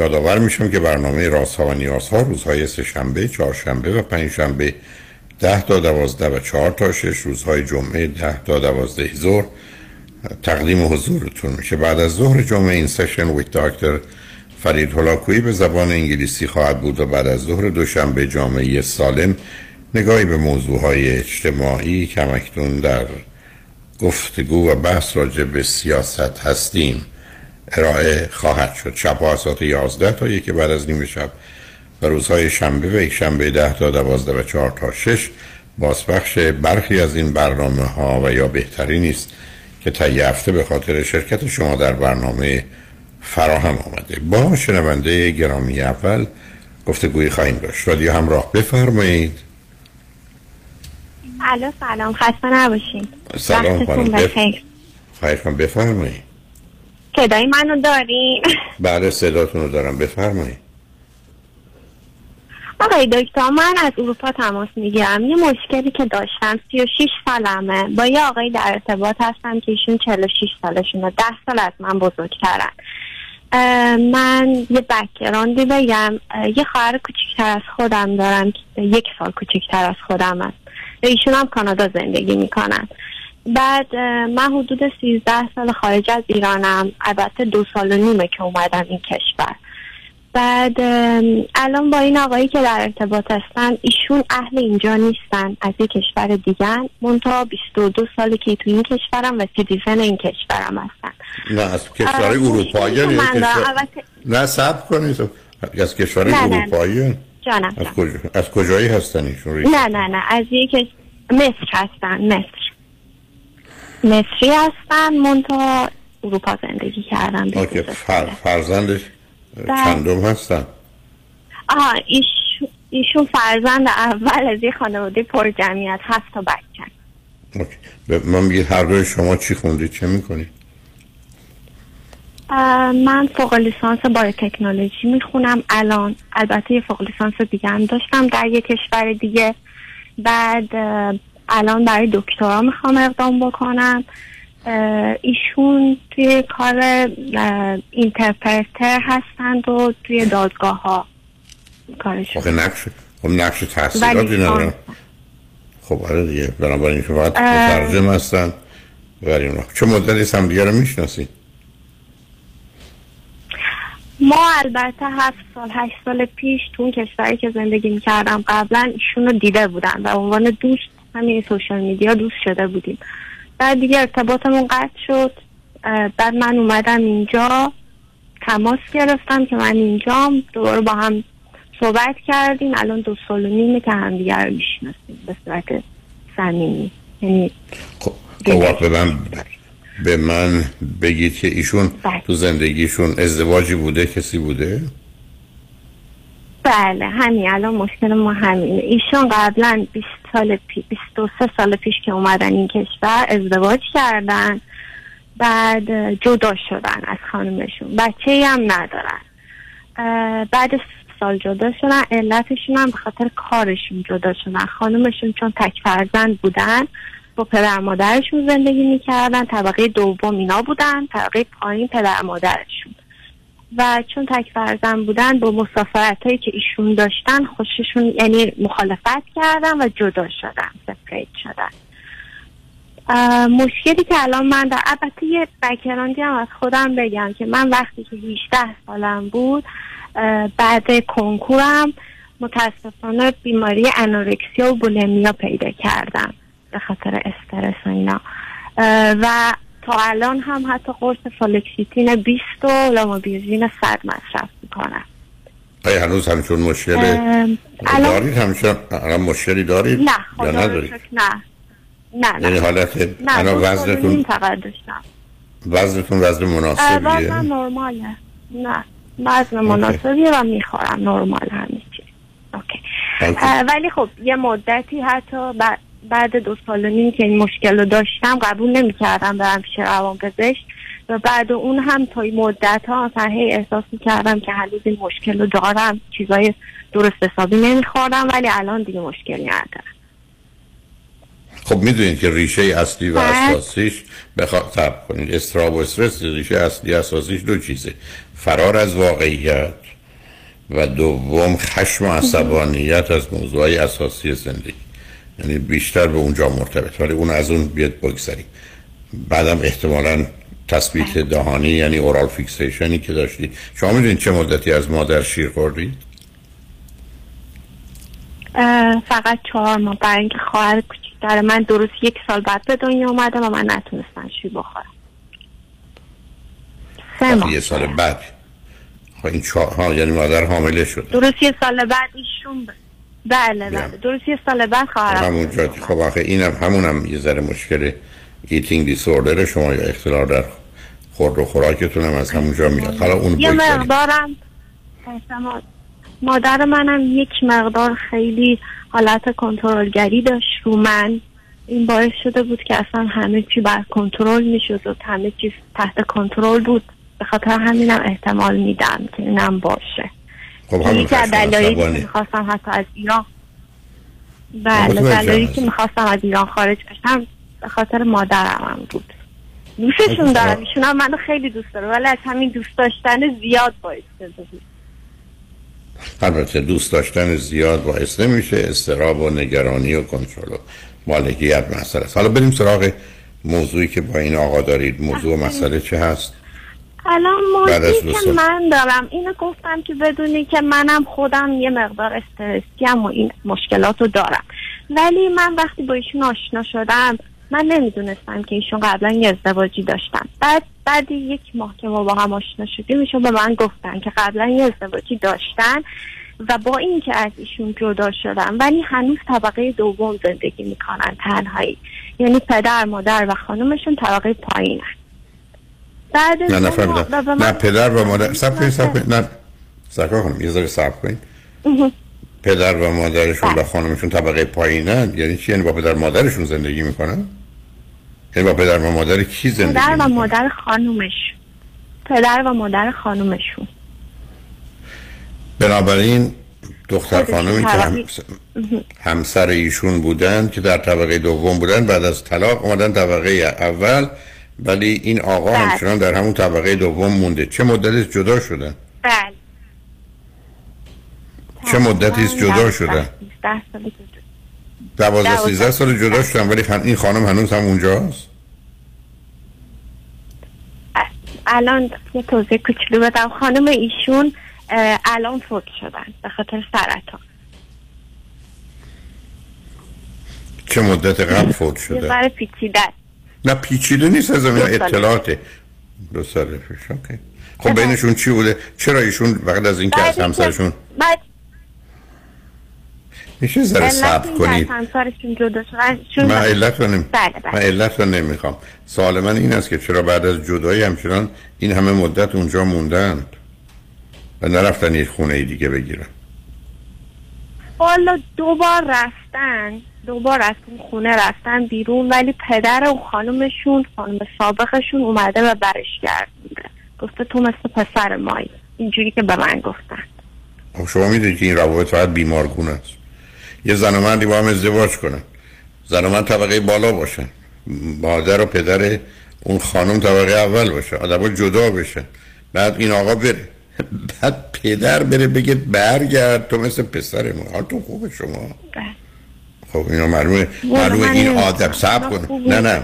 یادآور میشم که برنامه راست ها و نیاز ها روزهای سه شنبه، و پنج شنبه ده تا دوازده و چهار تا شش روزهای جمعه ده تا دوازده ظهر تقدیم حضورتون میشه. بعد از ظهر جمعه این سشن ویت داکتر فرید هلاکویی به زبان انگلیسی خواهد بود و بعد از ظهر دوشنبه جامعه سالم نگاهی به موضوع های اجتماعی کمکتون در گفتگو و بحث راجع به سیاست هستیم. ارائه خواهد شد. شب ها ساعت 11 تا یکی بعد از نیمه شب و روزهای شنبه و یک شنبه 10 تا 12 و 4 تا 6 بازپخش برخی از این برنامه ها و یا بهتری نیست که تا هفته به خاطر شرکت شما در برنامه فراهم آمده. با شنونده گرامی اول گفتگوی خواهیم داشت. رادیو همراه بفرمایید. الو سلام. خسته نباشین. سلام خانم. بف... بفرمایید. صدای منو دارین؟ بله صداتون رو دارم. بفرمایید. آقای دکتر من از اروپا تماس می‌گیرم. یه مشکلی که داشتم 36 سالمه. با یه آقای در ارتباط هستم که ایشون 46 سالشونه. 10 سال از من بزرگترن. من یه بکراندی بگم. یه خواهر کوچکتر از خودم دارم که یک سال کوچکتر از خودم است ایشون هم کانادا زندگی می‌کنن. بعد من حدود 13 سال خارج از ایرانم البته دو سال و نیمه که اومدم این کشور. بعد الان با این آقایی که در ارتباط هستن ایشون اهل اینجا نیستن از یک کشور دیگن منتها 22 سالی که تو این کشورم و citizen این کشورم هستن. نه از کشور اروپایی کشور... نه سب کنید. از کشور اروپایی جانم از, کجا... از کجایی هستن ایشون نه نه نه. از یک مصر هستن مصر. مصری هستن منتها اروپا زندگی کردن فر... فرزندش چندم هستن؟ آها ایش... ایشون فرزند اول از یه خانواده پر جمعیت هفت تا بچه. من بگید هر دوی شما چی خوندید چه می‌کنید من فوق لیسانس بای تکنولوژی می‌خونم. الان البته یه فوق لیسانس دیگه هم داشتم در یه کشور دیگه. بعد الان برای دکترا می‌خوام اقدام بکنم. ایشون توی کار اینترپرتر هستند و توی دادگاه ها کارشون. خب نقش خب نقش تحصیلاتی ندارم خب آره دیگه بنابراین شما فقط ترجم هستن. بریم چه مدتی هم دیگه رو می‌شناسید ما البته هفت سال هشت سال پیش تو اون کشوری که زندگی می‌کردم قبلا ایشون رو دیده بودن و عنوان دوست همین سوشال میدیا دوست شده بودیم. بعد دیگه ارتباطمون قطع شد. بعد من اومدم اینجا. تماس گرفتم که من اینجام. دوباره با هم صحبت کردیم. الان دو سال و نیمه که هم دیگر رو می‌شناسیم به صورت صمیمی. یعنی خب به من به من بگید که ایشون بله. تو زندگیشون ازدواجی بوده کسی بوده؟ بله همین. الان مشکل ما همینه. ایشون قبلا 20 سال پی 23 سال پیش که اومدن این کشور ازدواج کردن. بعد جدا شدن از خانمشون بچه هم ندارن. بعد سال جدا شدن. علتشون هم به خاطر کارشون جدا شدن. خانمشون چون تک فرزند بودن با پدر مادرشون زندگی می‌کردن. طبقه دوم اینا بودن. طبقه پایین پدر مادرشون. و چون تک فرزن بودن با مسافرت هایی که ایشون داشتن خوششون یعنی مخالفت کردن و جدا شدن سپریت شدن. مشکلی که الان من در البته یه بکراندی هم از خودم بگم که من وقتی که 18 سالم بود بعد کنکورم متاسفانه بیماری انورکسیا و بولمیا پیدا کردم به خاطر استرس و اینا. و تا الان هم حتی قرص فالکسیتین 20 و لامابیزین 100 مصرف می‌کنم. آیا هنوز همچون مشکل دارید؟ همچون مشکلی دارید؟ نه خدا نه. نه نه. یعنی حالت نه وزنتون وزنتون وزن مناسبیه؟ وزن نرماله. نه وزن مناسبیه و می‌خورم نرمال همین ولی خب یه مدتی حتی بعد دو سال و نیم که این مشکل رو داشتم قبول نمی کردم برم پیش روان پزشک. و بعد اون هم تا این مدت ها اصلا هی احساس می کردم که هنوز این مشکل رو دارم چیزای درست حسابی نمیخوردم ولی الان دیگه مشکلی ندارم خب می‌دونید که ریشه اصلی و بله. اساسیش بخواد تب کنید. استراب و استرس ریشه اصلی اساسیش دو چیزه. فرار از واقعیت و دوم خشم و عصبانیت از موضوعی اساسی زندگی. یعنی بیشتر به اونجا مرتبط. ولی اون از اون بیاد بگذاریم بعدم احتمالا تثبیت. دهانی یعنی اورال فیکسیشنی که داشتید شما می‌دونید چه مدتی از مادر شیر خوردید فقط چهار ماه. برای اینکه خواهر کوچیکتر من درست یک سال بعد به دنیا اومده و من نتونستم شیر بخورم. سه ماه. یه سال بعد. خب این چهار ها یعنی مادر حامله شد درست یه سال بعد ایشون بله بله. درست یه سال بعد خواهرم همونجا خب آخه اینم همونم یه ذره مشکل eating disorder شما یا اختلال در خورد و خوراکتون هم از همونجا میاد. حالا اون یه مقدارم مادر منم یک مقدار خیلی حالت کنترلگری داشت رو من. این باعث شده بود که اصلا همه چی بر کنترل می‌شد و همه چیز تحت کنترل بود. به خاطر همینم احتمال میدم که اینم باشه. خب همین که دلایلی که می‌خواستم حتی از ایران بله دلایلی که می‌خواستم از ایران خارج بشم به خاطر مادرم هم بود. دوستشون دارم ایشون هم منو خیلی دوست داره ولی از همین دوست داشتن زیاد باعث بود البته دوست داشتن زیاد باعث نمیشه استراب و نگرانی و کنترل و مالکیت مسئله حالا بریم سراغ موضوعی که با این آقا دارید. موضوع مسئله چه هست؟ الان موضوعی که من دارم. اینو گفتم که بدونی که منم خودم یه مقدار استرسیم و این مشکلات رو دارم. ولی من وقتی با ایشون آشنا شدم من نمی‌دونستم که ایشون قبلا یه ازدواجی داشتن. بعد بعد یک ماه که ما با هم آشنا شدیم ایشون به من گفتن که قبلا یه ازدواجی داشتن و با اینکه از ایشون جدا شدن ولی هنوز طبقه دوم زندگی می‌کنن تنهایی. یعنی پدر مادر و خانومشون طبقه پایینن. بعد نه نه نه پدر و مادر. سب کنید سب کنید. نه سکا کنم یه ذره سب کنید. پدر و مادرشون و بله. خانمشون طبقه پایینن. یعنی چی؟ یعنی با پدر مادرشون زندگی می‌کنن؟ یعنی با پدر و مادر کی زندگی پدر و مادر خانومش. پدر و مادر خانومشون. بنابراین دختر خانومی که همسر ایشون بودن که در طبقه دوم بودن بعد از طلاق اومدن طبقه اول. ولی این آقا بله. همچنان در همون طبقه دوم مونده چه مدتی جدا شدن؟ بله چه مدتی جدا شدن؟ دوازده سیزده سال جدا شدن ولی این خانم هنوز هم اونجاست الان یه توضیح کوچولو بدم خانم ایشون الان فوت شدن به خاطر سرطان چه مدت قبل فوت شده؟ برای پیچیده نه پیچیده نیست از این اطلاعاته دو سال پیش اوکی. خب بینشون چی بوده؟ چرا ایشون وقت از این که از همسرشون؟ بعد میشه ذره سب کنید من علت رو نمی... بله بله. من علت رو نمی‌خوام. سوال من این است که چرا بعد از جدایی همچنان این همه مدت اونجا موندند و نرفتن یک خونه دیگه بگیرن؟ والا دوبار رفتن. دوبار از اون خونه رفتن بیرون ولی پدر و خانومشون خانم سابقشون اومده و برش گردونده گفته تو مثل پسر مایی. اینجوری که به من گفتن. خب شما می‌دونید که این روابط فقط بیمارگون است. یه زن و مردی با هم ازدواج کنن. زن و مرد طبقه بالا باشن. مادر و پدر اون خانم طبقه اول باشه. آدم جدا بشن. بعد این آقا بره. بعد پدر بره بگه برگرد تو مثل پسر ما. تو خوبه شما. بله. خب اینا معلومه معلومه این آدم سب کن نه نه.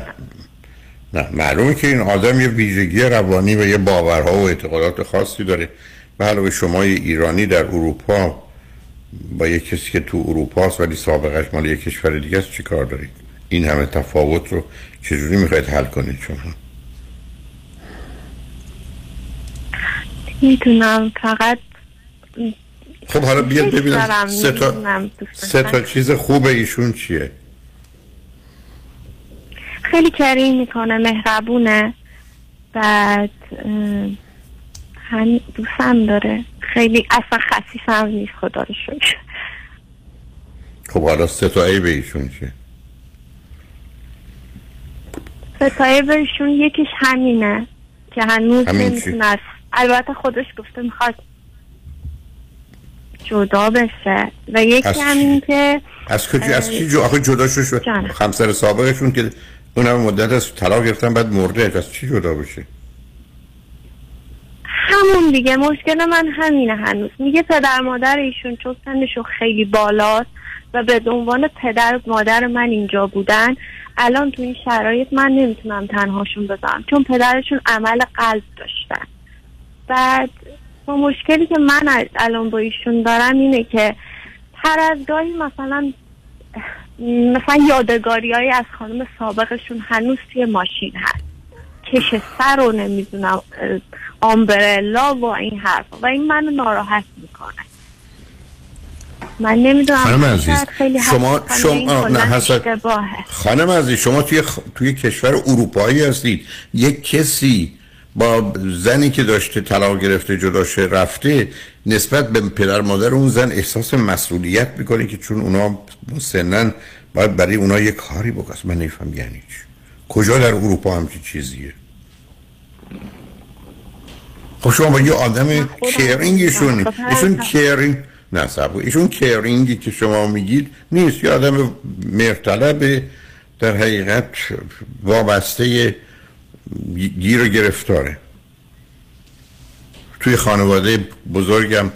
نه معلومه که این آدم یه ویژگی روانی و یه باورها و اعتقادات خاصی داره. به علاوه شما ایرانی در اروپا با یه کسی که تو اروپا است ولی سابقش مال یک کشور دیگه است چی کار دارید؟ این همه تفاوت رو چجوری می‌خواید حل کنید شما؟ می‌تونم فقط خب حالا بیاد ببینم سه تا, سه تا چیز خوب ایشون چیه؟ خیلی کریم می‌کنه مهربونه. بعد هم دوستم داره. خیلی اصلا خصیف هم نیست خدا رو شکر خب حالا ستایی به ایشون چه ستایه بهشون یکیش همینه که هنوز؟ نمی‌تونه البته خودش گفته می‌خواد جدا بشه. و یکی چی؟ همین که از کجا از کی جو آخه جدا شد جانم. همسر سابقشون که اون هم مدت از طلاق گرفتن بعد مرده. از چی جدا بشه؟ همون دیگه. مشکل من همینه هنوز. میگه پدر مادر ایشون چون سنشون خیلی بالاست و به عنوان پدر و مادر من اینجا بودن الان تو این شرایط من نمی‌تونم تنهاشون بذارم. چون پدرشون عمل قلب داشتن. بعد با مشکلی که من ال- الان با ایشون دارم اینه که هر از گاهی مثلا مثلا یادگاری های از خانم سابقشون هنوز توی ماشین هست. کش سر رو نمی‌دونم آمبرلا و این حرفا. و این منو ناراحت می‌کنه. من نمی‌دونم خانم عزیز خیلی شما شما نه حسد خانم عزیز شما توی خ... توی کشور اروپایی هستید. یک کسی با زنی که داشته طلاق گرفته جدا شه رفته نسبت به پدر مادر اون زن احساس مسئولیت می‌کنه که چون اونا سنن باید برای اونا یه کاری بکنه من نمیفهم یعنی چی کجا در اروپا همچی چیزیه خب شما با یه آدم کیرینگشون. خب ایشون. کیرینگ نه ایشون کیرینگی که شما میگید نیست یه آدم مرتلب در حقیقت وابسته گیر و گرفتاره. توی خانواده بزرگم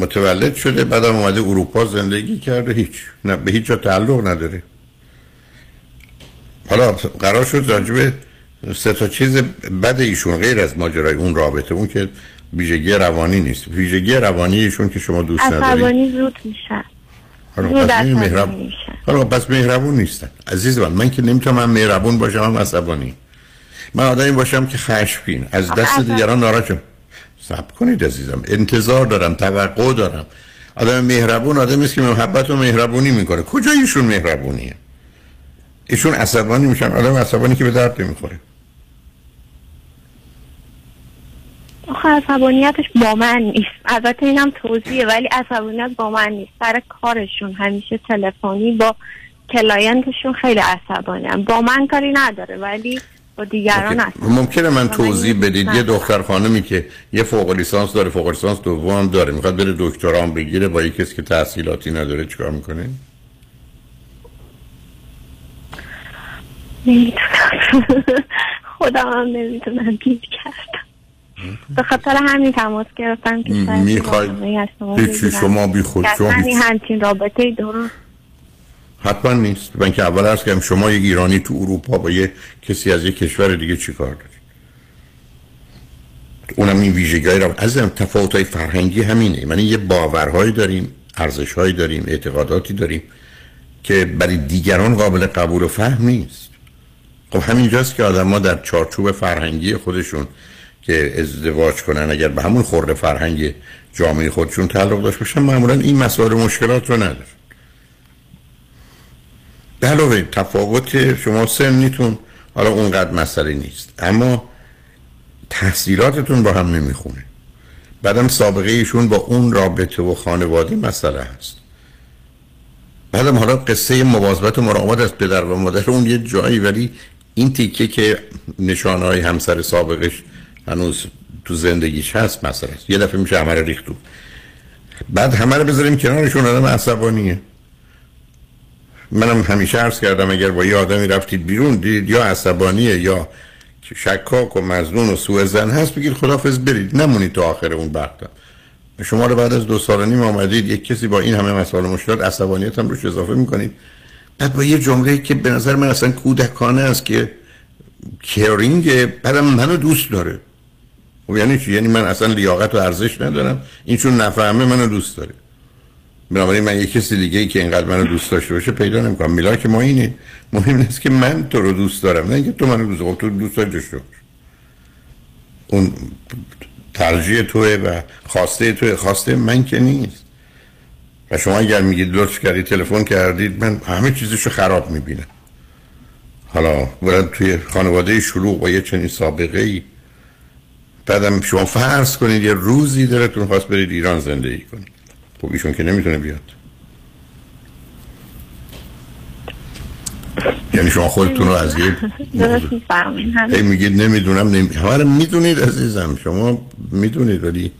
متولد شده بعدم اومده اروپا زندگی کرده. هیچ نه به هیچ جا تعلق نداره. حالا قرار شد راجب سه تا چیز بد ایشون غیر از ماجرای اون رابطه اون که ویژگی روانی نیست. ویژگی روانی ایشون که شما دوست ندارید عصبانی زود میشن حالا پس مهرب... حالا پس مهربون نیستن. عزیز من من که نمی‌تونم من مهربون باشم هم عصبانی. من آدمی باشم که خشمگین. از دست دیگران ناراحت شم. صبر کنید عزیزم. انتظار دارم توقع دارم. آدم مهربون آدمی است که محبت و مهربونی می‌کنه. کجا ایشون مهربونیه؟ ایشون عصبانی میشن آدم عصبانی که به درد نمی‌خوره. آخه عصبانیتش با من نیست. البته اینم توضیحه ولی عصبانیت با من نیست. سر کارشون همیشه تلفنی با کلاینتشون خیلی عصبانی هم. با من کاری نداره ولی با دیگران. عصبانی ممکنه من توضیح بدید. یه. دختر خانمی که یه فوق لیسانس داره فوق لیسانس دوم داره. می‌خواد بره دکترا بگیره با یه کسی که تحصیلاتی نداره چیکار می‌کنه؟ نمی‌تونم خودم هم نمی‌تونم گیر کردم. به خاطر همین تماس گرفتم که می‌خواید شما بی خود هیچ- این همچین رابطه درست حتما نیست. من که اول عرض کردم شما یک ایرانی تو اروپا با یه کسی از یه کشور دیگه چیکار دارید؟ اونم این ویژگی رو عزیزم تفاوت های فرهنگی همینه. یعنی یه باورهایی داریم ارزشهایی داریم اعتقاداتی داریم که برای دیگران قابل قبول و فهم نیست. خب همینجاست که آدم در چارچوب فرهنگی خودشون که ازدواج کنن اگر به همون خورده فرهنگ جامعه خودشون تعلق داشت باشن معمولا این مسائل مشکلات رو ندارن به علاوه تفاوت شما سنیتون حالا اونقدر مسئله نیست. اما تحصیلاتتون با هم نمی‌خونه. بعدم سابقه ایشون با اون رابطه و خانواده مسئله هست. بعدم حالا قصه مواظبت و مراقبت از پدر و مادر اون یه جایی ولی این تیکه که نشانه های همسر سابقش هنوز تو زندگیش هست مسئله است. یه دفعه میشه همه رو ریخت تو. بعد همه رو بذاریم کنارشون آدم عصبانیه. منم همیشه عرض کردم اگر با یه آدمی رفتید بیرون دید یا عصبانیه یا شکاک و مزنون و سوء زن هست بگید خدافز برید نمونید تا آخر اون وقتا شما رو بعد از دو سال نیم آمدید یک کسی با این همه مسائل مشکلات عصبانیت هم روش اضافه می‌کنید. بعد با یه جمله که به نظر من اصلا کودکانه است که کیرینگ بعدم منو دوست داره. و یعنی چی؟ یعنی من اصلا لیاقت و ارزش ندارم. این چون نفهمه منو دوست داره. بنابراین من یه کسی دیگه ای که اینقدر منو دوست داشته باشه پیدا نمی‌کنم. میلا ما اینه مهم نیست که من تو رو دوست دارم نه اینکه تو منو دوست داری. تو دوست داشته اون ترجیح توه و خواسته توه. خواسته من که نیست. و شما اگر میگید لطف کردید تلفن کردید من همه چیزشو خراب می‌بینم. حالا برد توی خانواده شلوغ با یه چنین سابقه ای بعدم شما فرض کنید یه روزی دلتون خواست برید ایران زندگی کنید. خب ایشون که نمی‌تونه بیاد. یعنی شما خودتون رو از یه هی میگید نمی‌دونم نمی... همه می‌دونید عزیزم. شما می‌دونید ولی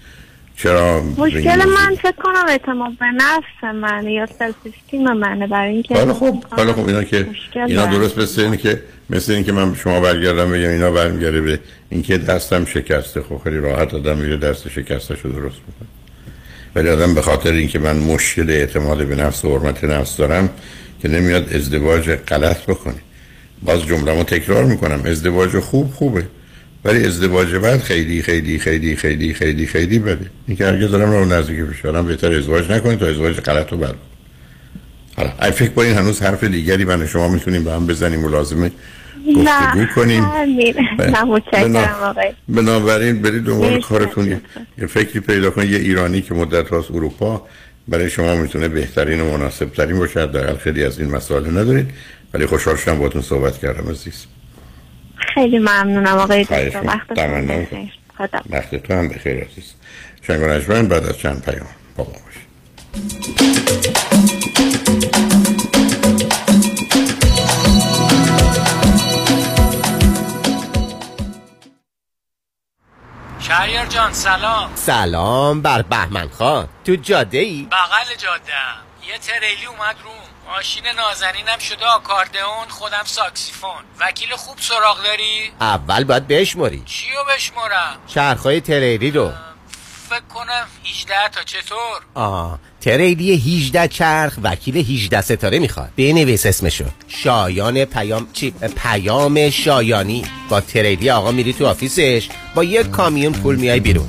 چرا مشکل من فکر کنم اعتماد به نفس من یا سلف استیم منه برای اینکه حالا خب حالا خب اینا که اینا درست مثل این که مثل این که من شما برگردم بگم اینا برمیگره به اینکه دستم شکسته. خب خیلی راحت آدم میره دست شکسته شو درست می‌کنه. ولی آدم به خاطر اینکه من مشکل اعتماد به نفس و حرمت نفس دارم که نمیاد ازدواج غلط بکنی باز جمله تکرار می‌کنم. ازدواج خوب خوبه ولی ازدواج بعد خیلی خیلی خیلی خیلی خیلی خیلی بده. این که هرگز دارم رو نزدیک فشارم بهتر ازدواج نکنید تا ازدواج غلط رو حالا فکر کنین هنوز حرف دیگری من شما می‌تونیم با هم بزنیم. و لازمه گفتگو کنیم. بنابراین برید دنبال کارتون یه فکری پیدا کنید. یه ایرانی که مدت هاست اروپا. برای شما می‌تونه بهترین و مناسب ترین باشه. در خیلی از این مسائل ندارید. ولی خوشحال شدم باتون صحبت کردم عزیز. خیلی ممنونم آقای دکتر. وقت تو هم بخیر عزیز. شنگ بعد از چند پیام باش شهریار جان سلام. سلام بر بهمن خان. تو جاده ای؟ بغل جاده یه تریلی اومد روم. ماشین نازنینم شده آکاردئون خودم ساکسیفون. وکیل خوب سراغ داری؟ اول باید بشماری چیو بشمارم؟ چرخهای تریلی رو. فکر کنم 18 تا. چطور؟ آه تریلی 18 چرخ وکیل 18 ستاره می‌خواد. بنویس اسمشو. شایان پیام چی؟ پیام شایانی. با تریلی آقا میری تو office ش. با یک کامیون پول میای بیرون.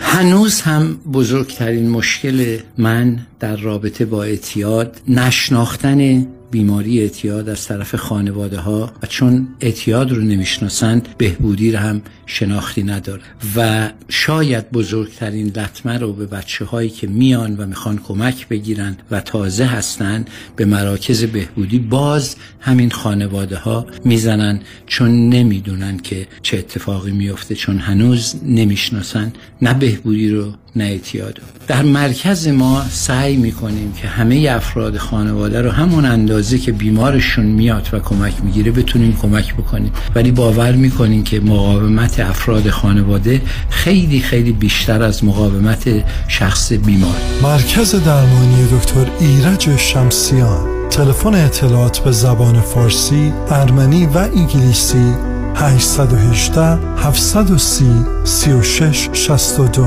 هنوز هم بزرگترین مشکل من در رابطه با اعتیاد نشناختن بیماری اعتیاد از طرف خانواده ها و چون اعتیاد رو نمی‌شناسند بهبودی رو هم شناختی نداره. و شاید بزرگترین لطمه رو به بچه هایی که میان و می‌خوان کمک بگیرن و تازه هستن به مراکز بهبودی باز همین خانواده ها می‌زنن چون نمی‌دونن که چه اتفاقی میفته چون هنوز نمی‌شناسن نه بهبودی رو نه اعتیاد در مرکز ما سعی می‌کنیم که همه افراد خانواده رو همون اندازه که بیمارشون میاد و کمک می‌گیره بتونیم کمک بکنیم. ولی باور می‌کنیم که مقاومت افراد خانواده خیلی خیلی بیشتر از مقاومت شخص بیمار. مرکز درمانی دکتر ایرج شمسیان. تلفن اطلاعات به زبان فارسی، ارمنی و انگلیسی 818 730 36 62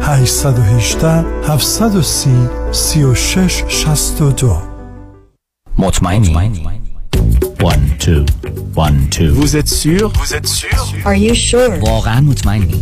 818 730 36 62 مطمئنی؟ One, two, one, two. Vous êtes sûr? Vous êtes sûr? Are you sure? واقعا مطمئنی؟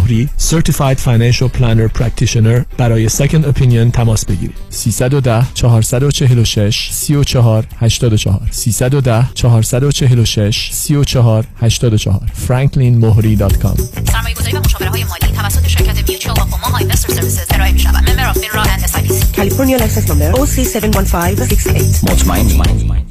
مهری Certified Financial Planner Practitioner برای Second Opinion تماس بگیرید. 310 446 34 84 310 446 34 84 franklinmohri.com سرمایه گذاری و مشاوره های مالی توسط شرکت Mutual of Omaha Investor Services ارائه می شود member of FINRA and SIPC California license number OC71568 مطمئنی.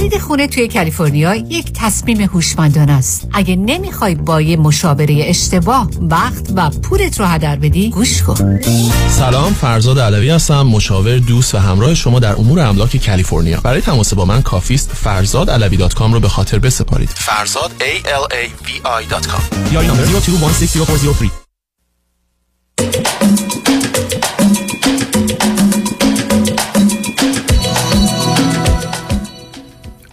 خرید خونه توی کالیفرنیا یک تصمیم هوشمندانه است. اگه نمی‌خوای با یه مشاوره اشتباه وقت و پولت رو هدر بدی گوش کن. سلام فرزاد علوی هستم مشاور دوست و همراه شما در امور املاک کالیفرنیا. برای تماس با من کافیست فرزاد علوی dot com رو به خاطر بسپارید. فرزاد A L A V I dot com یا number 02160403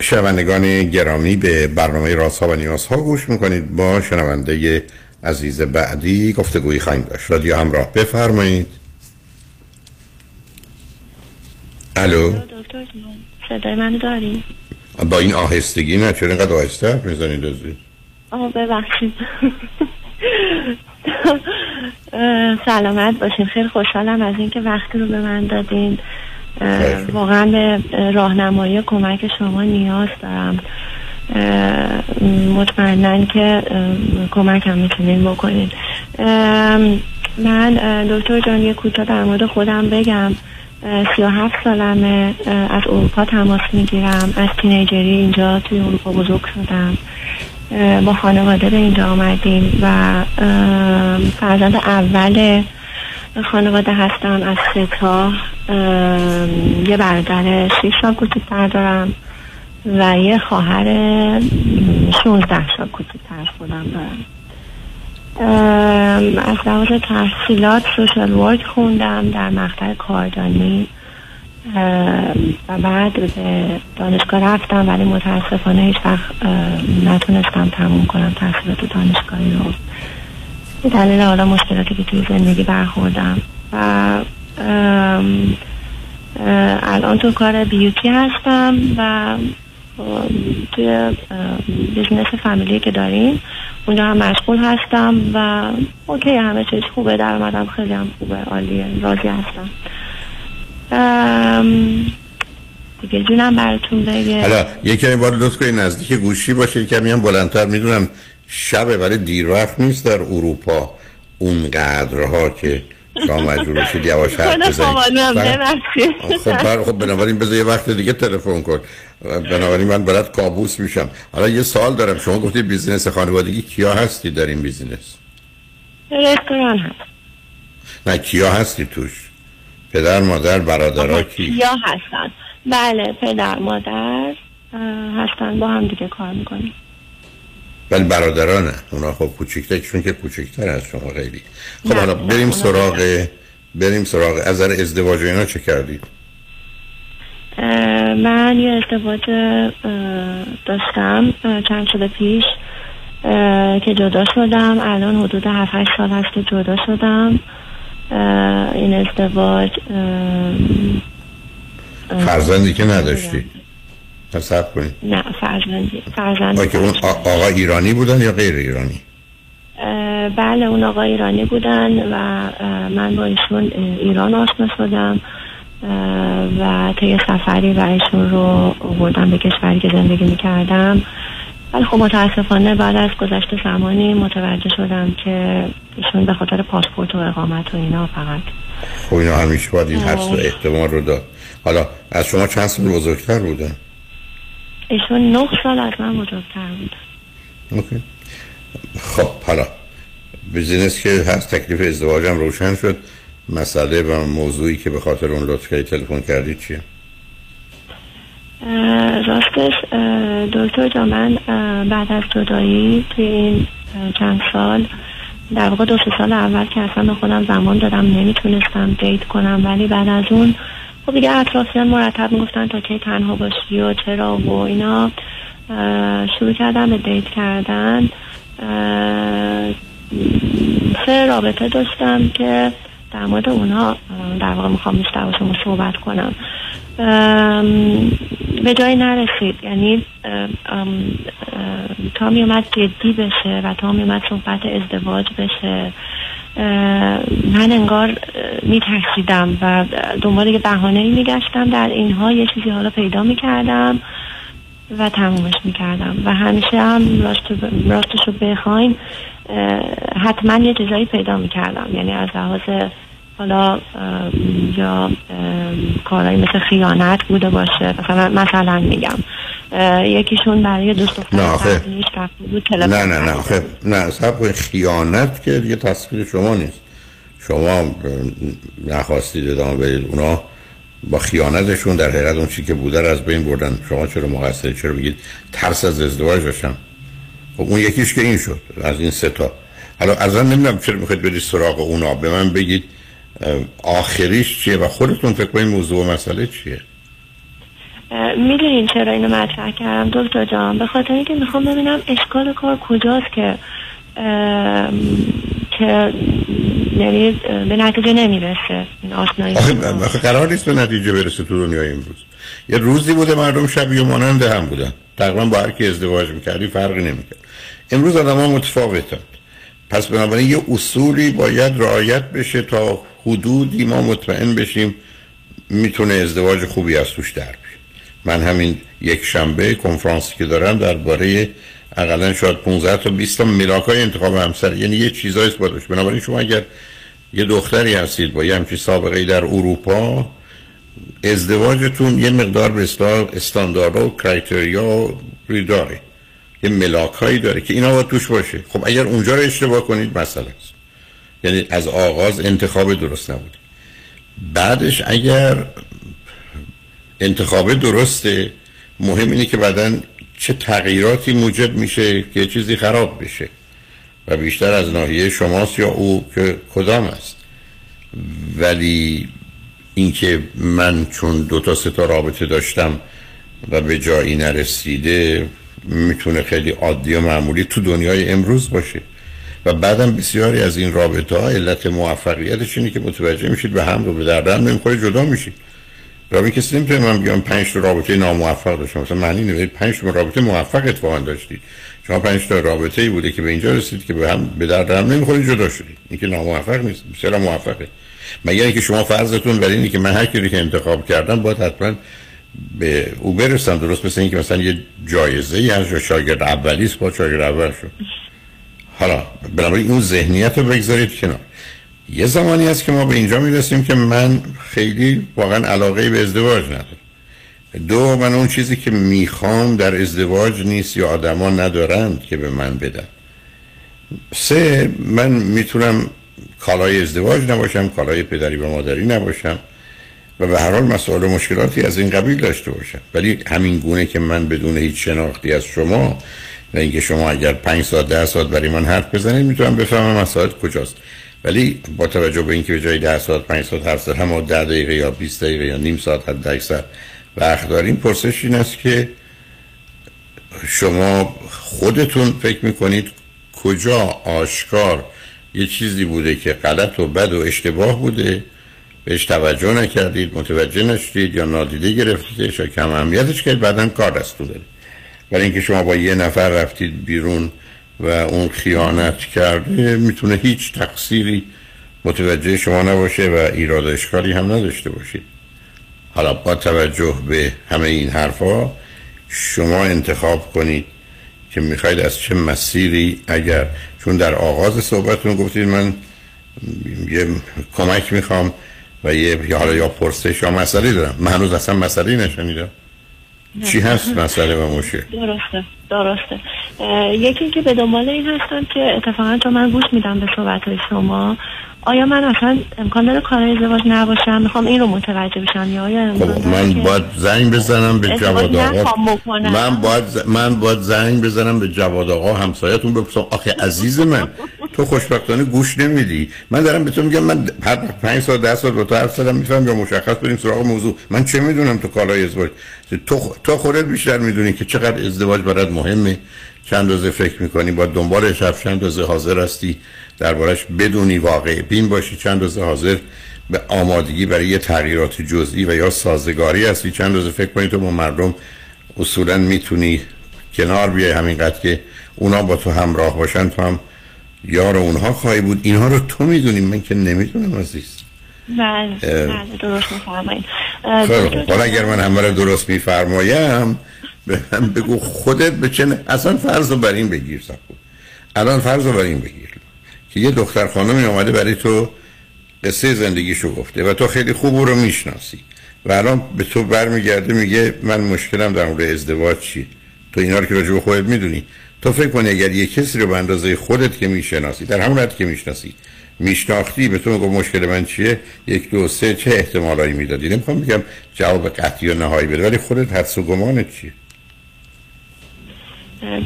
شنوندگان گرامی به برنامه راست ها و نیاز ها گوش می‌کنید. با شنونده عزیز بعدی گفتگویی خواهیم داشت. رادیو همراه بفرمایید. الو؟ دکتر صدای منو داری؟ با این آهستگی نه چرا اینقدر آهسته حرف می‌زنید آه ببخشید. سلامت باشین. خیلی خوشحالم از اینکه وقتی رو به من دادین. واقعا به راهنمایی کمک شما نیاز دارم. اه، مطمئنا که اه، کمکم می‌تونین بکنین. من دکتر جان یه کوتاه در مورد خودم بگم. سی و هفت سالمه. از اروپا تماس می‌گیرم. از تینیجری اینجا توی اروپا بزرگ شدم. با خانواده به اینجا آمدیم و فرزند اول خانواده هستم از سه تا اه، یه برادر شیش سال کوچکتر دارم و یه خواهر شونزده سال کوچکتر از خودم دارم. از لحاظ تحصیلات سوشال ورک خوندم در مقطع کاردانی. و بعد به دانشگاه رفتم ولی متاسفانه هیچ وقت نتونستم تموم کنم تحصیلات دانشگاهی رو. به دلیل حالا مشکلاتی که توی زندگی برخوردم. و الان تو کار beauty هستم و توی business فامیلی که داریم اونجا هم مشغول هستم و okay همه چیز خوبه درآمدم خیلی هم خوبه عالیه راضی هستم. دیگه جونم براتون بگه. حالا یک کمی باید لطف کنید نزدیک گوشی باشه کمی هم بلندتر می‌دونم شبه ولی دیر وقت نیست در اروپا اون قدرها که شما مجبور بشید یواش حرف بزنید بله. خب بر خب بنابراین بذار یه وقت دیگه تلفن کن. بنابراین من برات کابوس میشم. حالا یه سال دارم. شما گفتی business خانوادگی کیا هستی در این business؟ رستوران هست. نه کیا هستی توش؟ پدر مادر برادرها کی؟ کیا هستن؟ بله پدر مادر هستن. با هم دیگه کار می‌کنیم. ولی برادران اونا خب کوچیکتر چون که کوچیکتر از شما خیلی. خب حالا بریم سراغ بریم سراغ از ازدواج اینا چه کردید من یه ازدواج داشتم چند سال پیش که جدا شدم. الان حدود 7 8 سال هست که جدا شدم. این ازدواج فرزندی که نداشتی؟ کنید نه فرزندی فرزند با که اون آقا ایرانی بودن یا غیر ایرانی؟ بله اون آقا ایرانی بودن و من با ایشون ایران آشنا شدم و طی سفری و ایشون رو بردم به کشوری که زندگی می‌کردم. ولی خب متاسفانه بعد از گذشت زمانی متوجه شدم که ایشون به خاطر پاسپورت و اقامت و اینا فقط. خب اینا همیشه باید این حدس و. احتمال رو داد. حالا از شما چند سال بزرگتر بودن؟ ایشون نه سال از من بزرگتر بود. Okay. خب حالا business که هست تکلیف ازدواجم روشن شد. مسئله و موضوعی که به خاطر اون لطف کردی تلفن کردی چیه؟ راستش دکتر جا من بعد از جدایی توی این چند سال در واقع دو سال اول که اصلا به خودم زمان دادم نمی‌تونستم دیت کنم. ولی بعد از اون خب دیگه اطرافیان مرتب می‌گفتن تا کی تنها باشی و چرا و اینا. شروع کردم به دیت کردن. سه رابطه داشتم که در مورد اونها در واقع می‌خوام بیشتر با شما صحبت کنم. به جایی نرسید. یعنی تا می اومد جدی بشه و تا می اومد صحبت ازدواج بشه من انگار می ترسیدم و دنبال یه بهانه ای می گشتم در اینها یه چیزی حالا پیدا می کردم و تمومش می کردم و همیشه هم راست راستش رو بخواین حتما یه چیزایی پیدا می کردم یعنی از لحاظ حالا یا کارهایی مثل خیانت بوده باشه. مثلا مثلا میگم. یکیشون برای دوست دختر بود نه نه نه. آخه. نه سب. خیانت که دیگه تصویر شما نیست. شما نخواستید ادامه بدید. اونا با خیانتشون در حقیقت اون چی که بوده رو از بین بردن. شما چرا مقصر چرا بگید ترس از ازدواج داشتم؟ خب اون یکیش که این شد از این سه تا. حالا از آن نمی‌دونم چرا می‌خواید برید سراغ اونا. به من بگید آخریش چیه و خودتون فکر کنید موضوع و مسئله چیه؟ می‌دونین چرا اینو مطرح کردم؟ دکتر جان به خاطر اینکه می‌خوام ببینم اشکال کار کجاست که که یعنی به نتیجه نمی‌رسه این آشنایی آخه, قرار نیست به نتیجه برسه تو دنیای امروز. یه روزی بوده مردم شبیه و مانند هم بودن. تقریبا با هر کی ازدواج می‌کردی فرقی نمی‌کرد. امروز آدم ها متفاوتن. پس بنابراین یه اصولی باید رعایت بشه تا حدودی ما مطمئن بشیم می‌تونه ازدواج خوبی از توش در بیاد. من همین یک شنبه کنفرانسی که دارم درباره اقلا شاید 15 تا 20 تا ملاک های انتخاب همسر. یعنی یه چیزایی است بادش بنابراین شما اگر یه دختری هستید با یه همچین سابقه در اروپا ازدواجتون یه مقدار به اصطلاح استانداردها و کرایتریا روی داره. یه ملاک هایی داره که اینا باید توش باشه. خب اگر اونجا رو اشتباه کنید مسئله یعنی از آغاز انتخاب درست نبود بعدش اگر انتخاب درسته. مهم اینه که بعدا چه تغییراتی موجب میشه که چیزی خراب بشه. و بیشتر از ناحیه شماست یا او که کدام است. ولی اینکه من چون دو تا سه تا رابطه داشتم و به جایی نرسیده می‌تونه خیلی عادی و معمولی تو دنیای امروز باشه. و بعدم بسیاری از این رابطه ها علت موفقیتش اینه که متوجه میشید به هم رو به دردن نمی‌خوره جدا میشید. رابطه کسی نمی‌تونه من بگم پنج تا رابطه ناموفق داشتم. مثلا معنی نمیده پنج تا رابطه موفق اتفاقا داشتید. شما پنج تا رابطه ای بوده که به اینجا رسید که به هم به درد هم نمی‌خوره جدا شدید. این که ناموفق نیست بسیار موفقه. مگر اینکه شما فرضتون بر اینه که من هر کی که انتخاب کردم باید حتما به او برسم. درست مثل اینکه مثلا یه جایزه ای از شاگرد اولی است با شاگرد اول شد. حالا بنابراین اون ذهنیت رو بگذارید کنار. یه زمانی هست که ما به اینجا می‌رسیم که من خیلی واقعا علاقه به ازدواج ندارم. دو من اون چیزی که می‌خوام در ازدواج نیست یا آدما ندارند که به من بدن. سه من می‌تونم کالای ازدواج نباشم کالای پدری و مادری نباشم و به هر حال مسائل و مشکلاتی از این قبیل داشته باشم. ولی همین گونه که من بدون هیچ شناختی از شما و اینکه شما اگر پنج ساعت ده ساعت برای من حرف بزنید می‌تونم بفهمم مسائل کجاست. ولی با توجه به اینکه به جای ده ساعت پنج ساعت حرف زدم هم ده دقیقه یا 20 دقیقه یا نیم ساعت حد اکثر وقت داریم. پرسش این است که شما خودتون فکر می‌کنید کجا آشکار یه چیزی بوده که غلط و بد و اشتباه بوده؟ بهش توجه نکردید متوجه نشدید یا نادیده گرفتیدش یا کم اهمیتش کردید بعدا کار دستو دارید برای اینکه شما با یه نفر رفتید بیرون و اون خیانت کرده می‌تونه هیچ تقصیری متوجه شما نباشه و ایراد اشکالی هم نداشته باشید. حالا با توجه به همه این حرفا شما انتخاب کنید که می‌خواید از چه مسیری اگر چون در آغاز صحبتتون گفتید من یه کمک می‌خوام و یه حالا یا پرسش یا مسئله دارم. من هنوز اصلا مسئله نشنیدم. چی هست مسئله و مشکل درسته. درسته. یکی که به دنبال این هستم که اتفاقا چون من گوش میدم به صحبت شما آیا من اصلا امکان داره کار ازدواج نباشم؟ می‌خوام این رو متوجه بشم یا آیا امکان خب من باید زنگ بزنم به جواد آقا؟ من باید ز- من باید زنگ بزنم به جواد آقا. همسایتون بپرسم. آخه عزیز من تو خوشبختانه گوش نمیدی. من دارم به تو میگم من هر پنج سال ده سال با تو حرف زدم میفهم یا مشخص بریم سراغ موضوع. من چه می‌دونم تو کالای ازدواج؟ تو تو خودت بیشتر می‌دونی که چقدر ازدواج برات مهمه. چند روزه فکر می‌کنی با دنبالش هفت چند روزه حاضر هستی؟ دربارش بدونی واقع بین باشی چند روزه حاضر به آمادگی برای یه تغییرات جزئی و یا سازگاری هستی؟ چند روزه فکر کنی تو با مردم اصولا می‌تونی کنار بیای همینقدر که اونا با تو همراه باشن تو هم یار اونها خواهی بود. اینها رو تو می‌دونی من که نمی‌دونم عزیز. بله. بله درست میفرمایید. حالا اگر من همه رو درست میفرمایم به من بگو خودت به چه اصلا فرض رو بر این بگیر سکو. الان فرض رو بر این بگیر. که یه دختر خانمی آمده برای تو قصه زندگیشو گفته و تو خیلی خوب او رو می‌شناسی. و الان به تو برمیگرده میگه من مشکلم در مورد ازدواج چی تو اینا رو که راجع به خودت می‌دونی. تو فکر کنی اگر یه کسی رو به اندازه خودت که می‌شناسی در همون حد که می‌شناسی میشناختی به تو میگه مشکل من چیه؟ یک دو سه چه احتمالایی می‌دادی؟ نمی‌خوام بگم جواب قطعی و نهایی بده ولی خودت حدس و گمانت چیه؟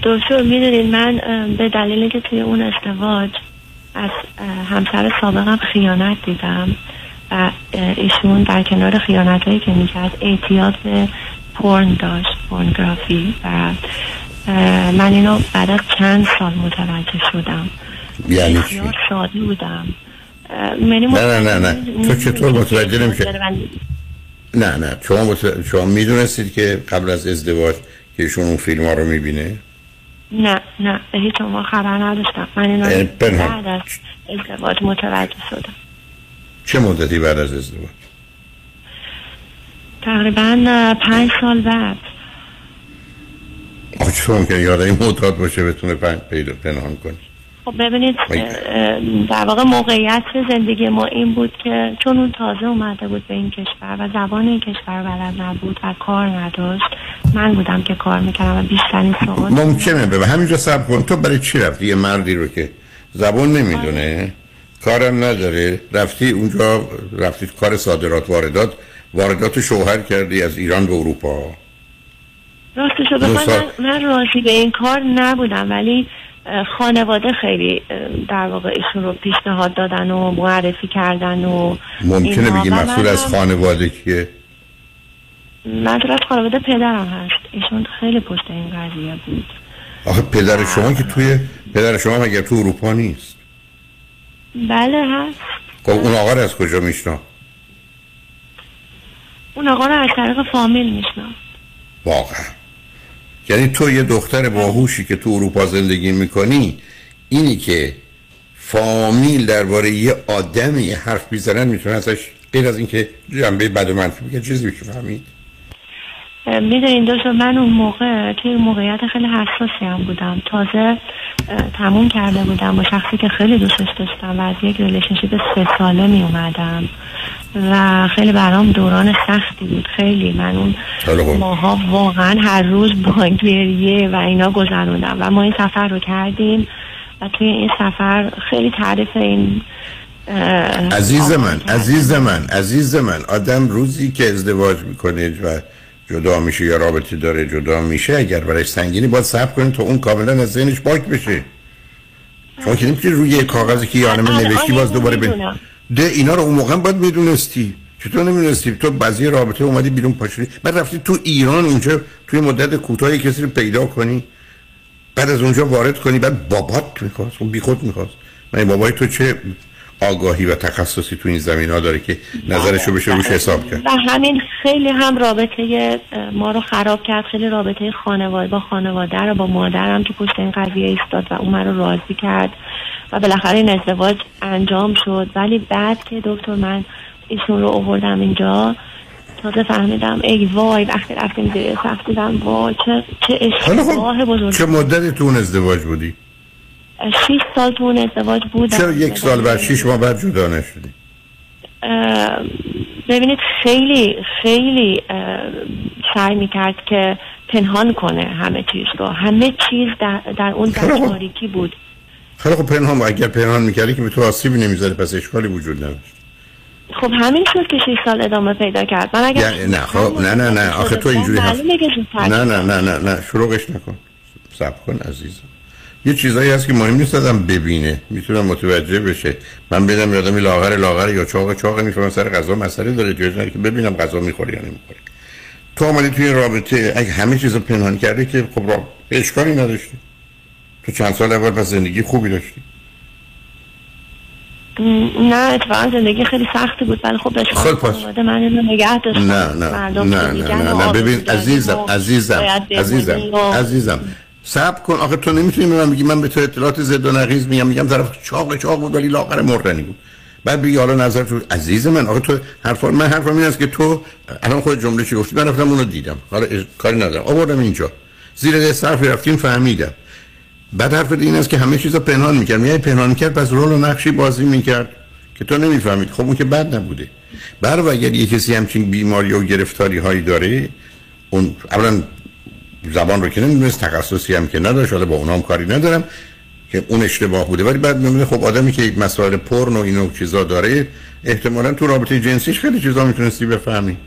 دکتر می‌دونید من به دلیلی که توی اون ازدواج از همسر سابقم خیانت دیدم و ایشون در کنار خیانت هایی که می‌کرد اعتیاد به پرن داشت پورنگرافی و من اینو بعد از چند سال متوجه شدم. یعنی چی؟ ساده بودم. یعنی نه نه نه نه. تو چطور متوجه نمیشه نه نه. شما مت... شما می‌دونستید که قبل از ازدواج که ایشون اون فیلم ها رو می‌بینه؟ نه نه به هیچ عنوان خبر نداشتم. من پنهان. بعد از ازدواج متوجه شدم. چه مدتی بعد از ازدواج؟ تقریبا پنج سال بعد. آخه چطور ممکنه یاد این معتاد باشه بتونه. پیدا پنهان کنه. خب ببینید در واقع موقعیت زندگی ما این بود که چون اون تازه اومده بود به این کشور و زبان این کشور بلد نبود و کار نداشت من بودم که کار می‌کردم و بیشترین سوال ممکنه به همینجا سب کن. تو برای چی رفتی؟ یه مردی رو که زبان نمی‌دونه. کارم نداره. رفتی اونجا رفتی کار صادرات واردات. واردات شوهر کردی از ایران به اروپا. راستش سال. من, راضی به این کار نبودم ولی خانواده خیلی در واقع ایشون رو پیشنهاد دادن و معرفی کردن و ممکنه. بگی مسئول از خانواده کیه؟ از خانواده پدرم هست. ایشون خیلی پشت این قضیه بود. آخه پدر شما که توی پدر شما مگر تو اروپا نیست؟ بله هست. خب اون آقا رو از کجا میشنا اون آقا رو از طریق فامیل میشنم واقعا. یعنی تو یه دختر باهوشی که تو اروپا زندگی می‌کنی اینی که فامیل درباره یه آدمی حرف می‌زنن می‌تونه ازش غیر از اینکه جنبه بد و منفی بگه چیزی میشه فهمید. می‌دونین دوست من اون موقع توی موقعیت خیلی حساسی هم بودم تازه تموم کرده بودم با شخصی که خیلی دوستش داشتم و از یک relationship سه ساله می اومدم و خیلی برام دوران سختی بود خیلی من اون خوب. ماها واقعا هر روز با گریه و اینا گذروندم و ما این سفر رو کردیم و توی این سفر خیلی تعریف این عزیز من. عزیز من عزیز من آدم روزی که ازدواج می‌کنه و جدا میشه یا رابطه داره جدا میشه. اگر برای سنگینی باید صبر کنه تا اون کاملا از ذهنش پاک بشه. شما که نمی‌تونی روی کاغذی که عالمه الان نوشتی باز اینو دوباره می‌دونم. ده اینا رو اون موقع باید می‌دونستی. چطور نمی‌دونستی؟ تو بعضی رابطه اومدی بیرون پاشی بعد رفتی تو ایران اونجا توی مدت کوتاهی کسی رو پیدا کنی. بعد از اونجا وارد کنی بعد بابات می‌خواست اون بیخود می‌خواست. من بابای تو چه آگاهی و تخصصی تو این زمین ها داره که نظرش رو بشه روش حساب کرد. و همین خیلی هم رابطه ما رو خراب کرد خیلی رابطه خانواده با خانواده رو با مادرم تو پشت این قضیه ایستاد و اون رو راضی کرد و بالاخره این ازدواج انجام شد. ولی بعد که دکتر من ایشون رو آوردم اینجا تازه فهمیدم ای وای وقتی رفتیم زیر سخت دیدم وای چه چه خب، اشتباه بزرگ. چه مدتی تو اون ازدواج بودی؟ شیش سال تو اون ازدواج بودم. چرا یک سال بعد شیش ماه بعد جدا نشدی؟ ببینید خیلی خیلی سعی می‌کرد که پنهان کنه همه چیز رو. همه چیز در, در اون در تاریکی بود. خیلی خب پنهان اگر پنهان می‌کردی که به تو آسیبی نمی‌زده پس اشکالی وجود نداشت. خب همین شد که 6 سال ادامه پیدا کرد. من اگر یعنی نه خب نه نه نه. آخه تو اینجوری زودتر نه نه نه نه نه. شروعش نکن. سب کن عزیزم. یه چیزایی هست که مهم نیست آدم ببینه. می‌تونم متوجه بشه. من بدم یادم لاغر لاغر یا چاق چاق می‌فهمم سر غذا مسئله داره. جوز که ببینم غذا می‌خوری یا نمی‌خوری. تو آمدی توی این رابطه اگه همه چیز رو پنهان کردی که خب را اشکالی نداشتی. تو چند سال اول پس زندگی خوبی داشتی؟ نه اتفاقا زندگی خیلی سختی بود ولی خب داشت خب پس. من نگه داشت. نه نه نه نه نه ببین عزیزم عزیزم عزیزم عزیزم. صبر کن آخه تو نمی‌تونی به من بگی من به تو اطلاعات زد و نقیض میگم میگم طرف چاق چاق بود ولی لاغر مردنی بود. بعد بگی حالا نظر تو عزیز من آخه تو حرفا من حرفم این است که تو الان خود جمله چی گفتی؟ من رفتم اونو دیدم. حالا کاری ندارم. آوردم اینجا. زیر دست حرفی رفتیم فهمیدم. بعد حرف این است که همه چیزا پنهان می‌کرد میای پنهان می‌کرد پس رول و نقشی بازی می‌کرد که تو نمی‌فهمید. خب اون که بد نبوده. بر و اگر یه کسی همچین بیماری و گرفتاری هایی داره اون اولا زبان رو که نمی‌دونست تخصصی هم که نداشت حالا با اونام کاری ندارم که اون اشتباه بوده. ولی بعد می‌بینه خب آدمی که مسائل پرن و اینو چیزا داره احتمالا تو رابطه جنسیش خیلی چیزا می‌تونستی بفهمی.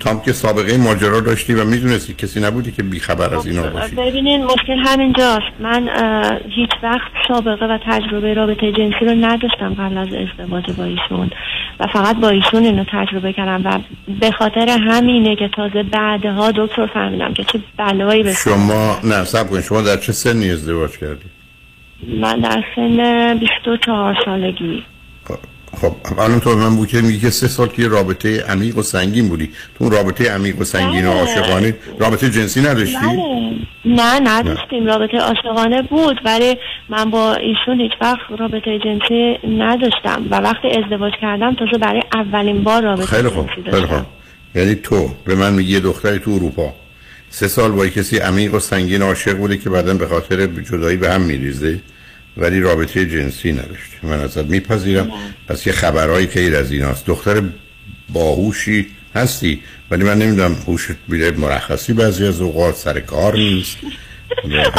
تام که سابقه ماجرا داشتی و می‌دونستی کسی نبودی که بیخبر از اینا باشی. ببینین مشکل همینجاست. من هیچ وقت سابقه و تجربه رابطه جنسی رو نداشتم قبل از ازدواج با ایشون. و فقط با ایشون اینو تجربه کردم و به خاطر همینه که تازه بعدها دکتر فهمیدم که چه بلایی به شما نه سب کن شما در چه سنی ازدواج کردی؟ من در سن 24 سالگی. خب الان تو من بود که میگی که سه سال که رابطه عمیق و سنگین بودی. تو اون رابطه عمیق و سنگین و. عاشقانه رابطه جنسی نداشتی؟ بله. نه نداشتیم. رابطه عاشقانه بود ولی من با ایشون هیچ وقت رابطه جنسی نداشتم. و وقتی ازدواج کردم تازه برای اولین بار رابطه خیلی خوب جنسی خیلی داشتم. خوب یعنی تو به من میگی یه دختری تو اروپا. سه سال با کسی عمیق و سنگین عاشق بوده که بعدا به خاطر جدایی به هم میریزه. ولی رابطه جنسی نداشت من ازت میپذیرم. پس یه خبرهایی غیر از ایناست. دختر باهوشی هستی. ولی من نمی‌دونم هوشت بیره مرخصی بعضی از اوقات سر کار نیست.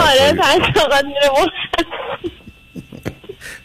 آره پنج اوقات میره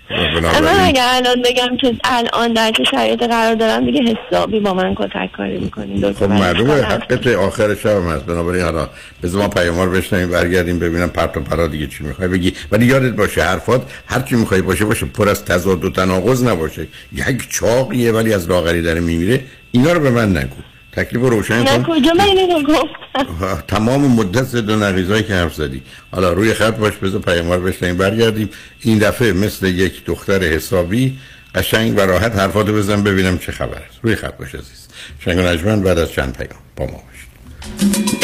بنابراین اگر الان بگم که الان در چه شرایطی قرار دارم دیگه حسابی با من کتک کاری می‌کنین. خب معلومه. حقت آخر شب هم هست. بنابراین حالا بذار ما پیامار بشنویم برگردیم ببینم پرت و پرا دیگه چی می‌خوای بگی. ولی یادت باشه حرفات هر چی می‌خوای باشه باشه. پر از تضاد و تناقض نباشه. یک چاقیه ولی از لاغری داره میمیره. اینا رو به من نگو. تکلیف رو روشن کن. کجا من اینو گفتم تمام مدت زد و نقیضایی که حرف زدی. حالا روی خط باش بذار پیاموار بشنیم برگردیم. این دفعه مثل یک دختر حسابی قشنگ و راحت حرفاتو بزن ببینم چه خبر است. روی خط باش عزیز. شنگ بعد از چند پیام با ما باشید.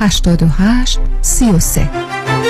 88 33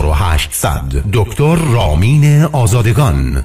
4800 دکتر رامین آزادگان.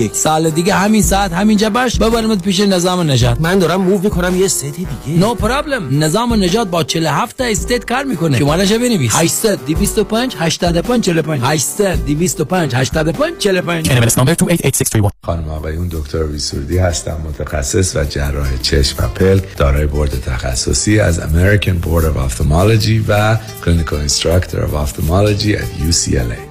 یک سال دیگه همین ساعت همینجا باش. ببرمت پیش نظام نجات من دارم move می‌کنم یه state دیگه. no no problem نظام نجات با 47 تا state کار می‌کنه. شمارش بنویس. 800 225 85 45 800 225 85 45 NMLS number 288631 خانم آقایون دکتر ویسوردی هستم. متخصص و جراح چشم و پلک دارای بورد تخصصی از American Board of Ophthalmology و Clinical Instructor of Ophthalmology at UCLA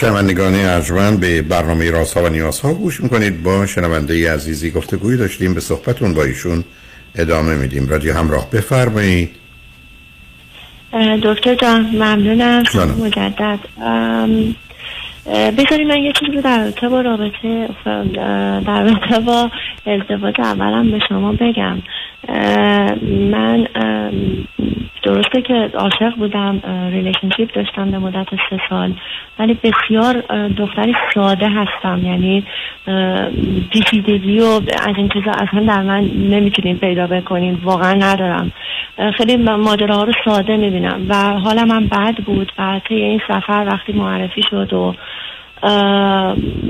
شنوندگان ارجمند به برنامه رازها و نیازها گوش می‌کنید. با شنونده عزیزی گفتگوی داشتیم به صحبتون با ایشون ادامه میدیم. رادیو همراه بفرمایید. دکتر جان ممنونم. مجدد. بذاری من یه چیزی در رابطه با رابطه در رابطه با ازدواج اولم به شما بگم. من درسته که عاشق بودم ریلیشنشیپ داشتم به مدت سه سال ولی بسیار دختری ساده هستم یعنی پیچیدگی و از این چیزا اصلا در من نمی‌تونین پیدا بکنین واقعا ندارم. خیلی ماجراها رو ساده می‌بینم و حالا من بد بود. و این سفر وقتی معرفی شد و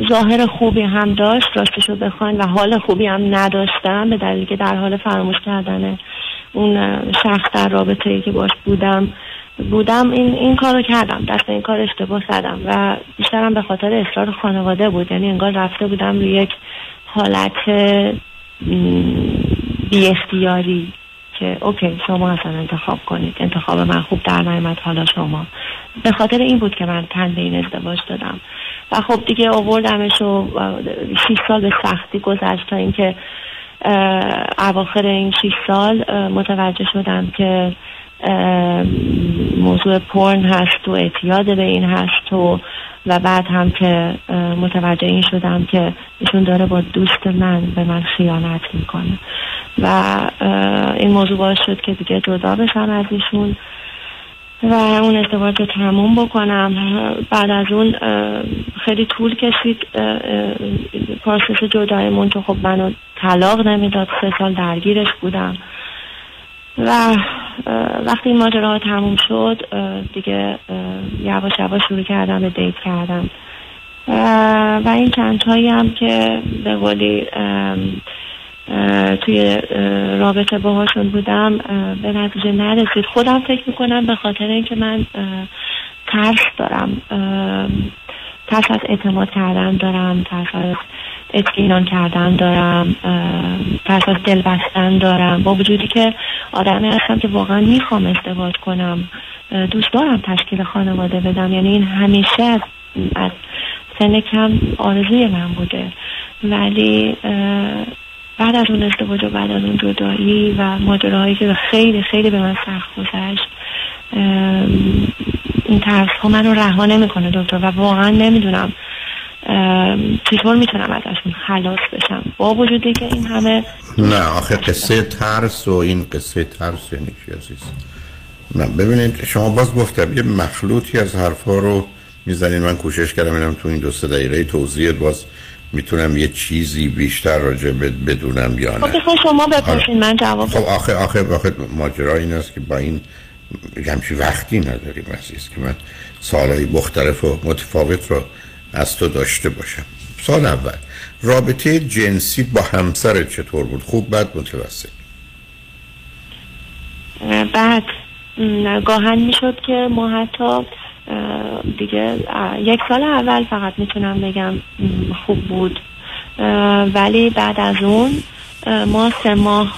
ظاهر خوبی هم داشت راستشو بخواین و حال خوبی هم نداشتم به دلیل که در حال فراموش کردن اون شخص در رابطه ای که باش بودم بودم این این کارو کردم دست این کار اشتباه زدم و بیشترم به خاطر اصرار خانواده بود یعنی انگار رفته بودم روی یک حالت بی اختیاری که اوکی شما اصلا انتخاب کنید انتخاب من خوب در نایمت حالا شما. به خاطر این بود که من تن به این ازدواج دادم. و خب دیگه آوردمش و 6 سال به سختی گذشت تا اینکه اواخر این 6 سال متوجه شدم که موضوع پرن هست و اعتیاد به این هست و و بعد هم که متوجه این شدم که ایشون داره با دوست من به من خیانت می‌کنه. و این موضوع باعث شد که دیگه جدا بشم از ایشون. و اون ازدواج رو تموم بکنم. بعد از اون خیلی طول کشید. پروسس جدایمون تو خب منو طلاق نمی‌داد. سه سال درگیرش بودم. و وقتی این ماجراها تموم شد دیگه یواش یواش شروع کردم به دیت کردم. و این چند هم که به قولی توی رابطه باهاشون بودم به نتیجه نرسید. خودم فکر می‌کنم به خاطر اینکه من ترس دارم ترس از اعتماد کردن دارم ترس از اطمینان کردن دارم ترس از دل بستن دارم. با وجودی که آدمی هستم که واقعا می‌خوام ازدواج کنم. دوست دارم تشکیل خانواده بدم. یعنی این همیشه از, از سن کم آرزوی من بوده. ولی بعد از اون ازدواج و بعد از اون جدایی و ماجراهایی که خیلی خیلی به من سخت گذشت این ترس ها من رو رها نمی‌کنه دکتر و واقعا نمی‌دونم چطور می‌تونم ازشون خلاص بشم؟ با وجودی که این همه نه آخه قصه ترس و این قصه ترس یعنی چی عزیز؟ نه ببینید شما باز گفتم یه مخلوطی از حرفا رو می‌زنین من کوشش کردم اینم تو این دو سه دقیقه توضیح باز می‌تونم یه چیزی بیشتر راجع بدونم یا نه؟ خب شما بپرسین من جواب خب آخه آخه آخه ماجرا این است که با این همچی وقتی نداریم عزیز که من سالهای مختلف و متفاوت رو از تو داشته باشم. سال اول رابطه جنسی با همسر چطور بود؟ خوب بد متوسط؟ بعد گاهن می‌شد که ما حتی دیگه یک سال اول فقط می‌تونم بگم خوب بود. ولی بعد از اون ما سه ماه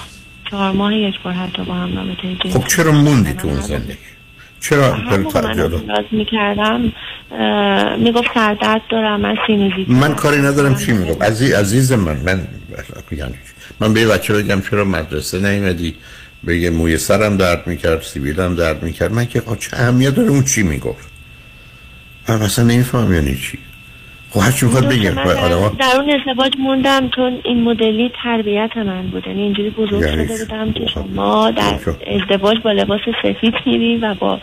چهار ماه یک بار حتی با هم رابطه جنسی خب چرا موندی تو اون زندگی؟ چرا من می‌کردم. می‌گفت سردرد دارم من سینوزیت من کاری ندارم چی میگم عزیز عزیز من من یعنی من به بچه بگم چرا مدرسه نیومدی؟ بگه موی سرم درد می‌کرد سیبیلم درد می‌کرد. من که چه اهمیت داره اون چی می‌گفت؟ من مثلا نمیفهم یعنی چی. خب هر چی می‌خواد بگم. در اون ازدواج موندم چون این مدلی تربیت من بود. یعنی اینجوری بزرگ یعنی شده بودم که شما در ازدواج با لباس سفید میری و با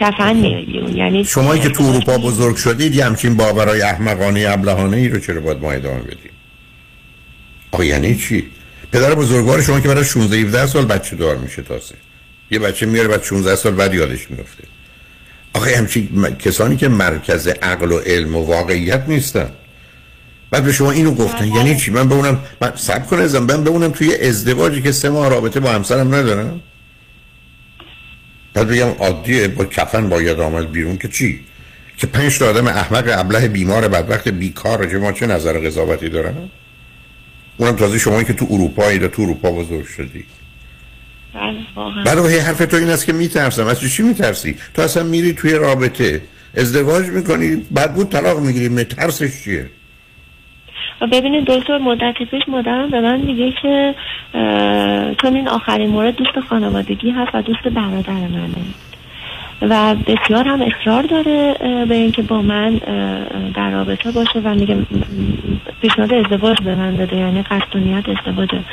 کفن میری یعنی شما که تو اروپا بزرگ شدید یه همچین باورای احمقانه ابلهانه ای رو چرا باید ما ادامه بدیم؟ آقا یعنی چی؟ پدر بزرگوار شما که برای 16 17 سال بچه دار میشه تازه. یه بچه میاره بعد 16 سال بعد یادش میفته آخه همچین کسانی که مرکز عقل و علم و واقعیت نیستن. بعد به شما اینو گفتن یعنی چی؟ من بمونم من سب کنه ازم من بمونم توی ازدواجی که سه ماه رابطه با همسرم ندارم. بعد بگم عادیه با کفن باید آمد بیرون که چی؟ که پنج تا آدم احمق ابله بیمار بدبخت بیکار راجع ما چه نظر قضاوتی دارن؟ اونم تازه شما که تو اروپایی تو اروپا بزرگ شدی. برای حرف تو این است که میترسم. از چی میترسی؟ تو اصلا میری توی رابطه. ازدواج می‌کنی بعد بود طلاق می‌گیری. ترسش چیه؟ ببینید دکتر مدت پیش مادرم به من میگه که چون این آخرین مورد دوست خانوادگی هست و دوست برادر منه. و بسیار هم اصرار داره به اینکه با من در رابطه باشه و میگه پیشنهاد ازدواج به من داده یعنی قصد نیت ازدواجه.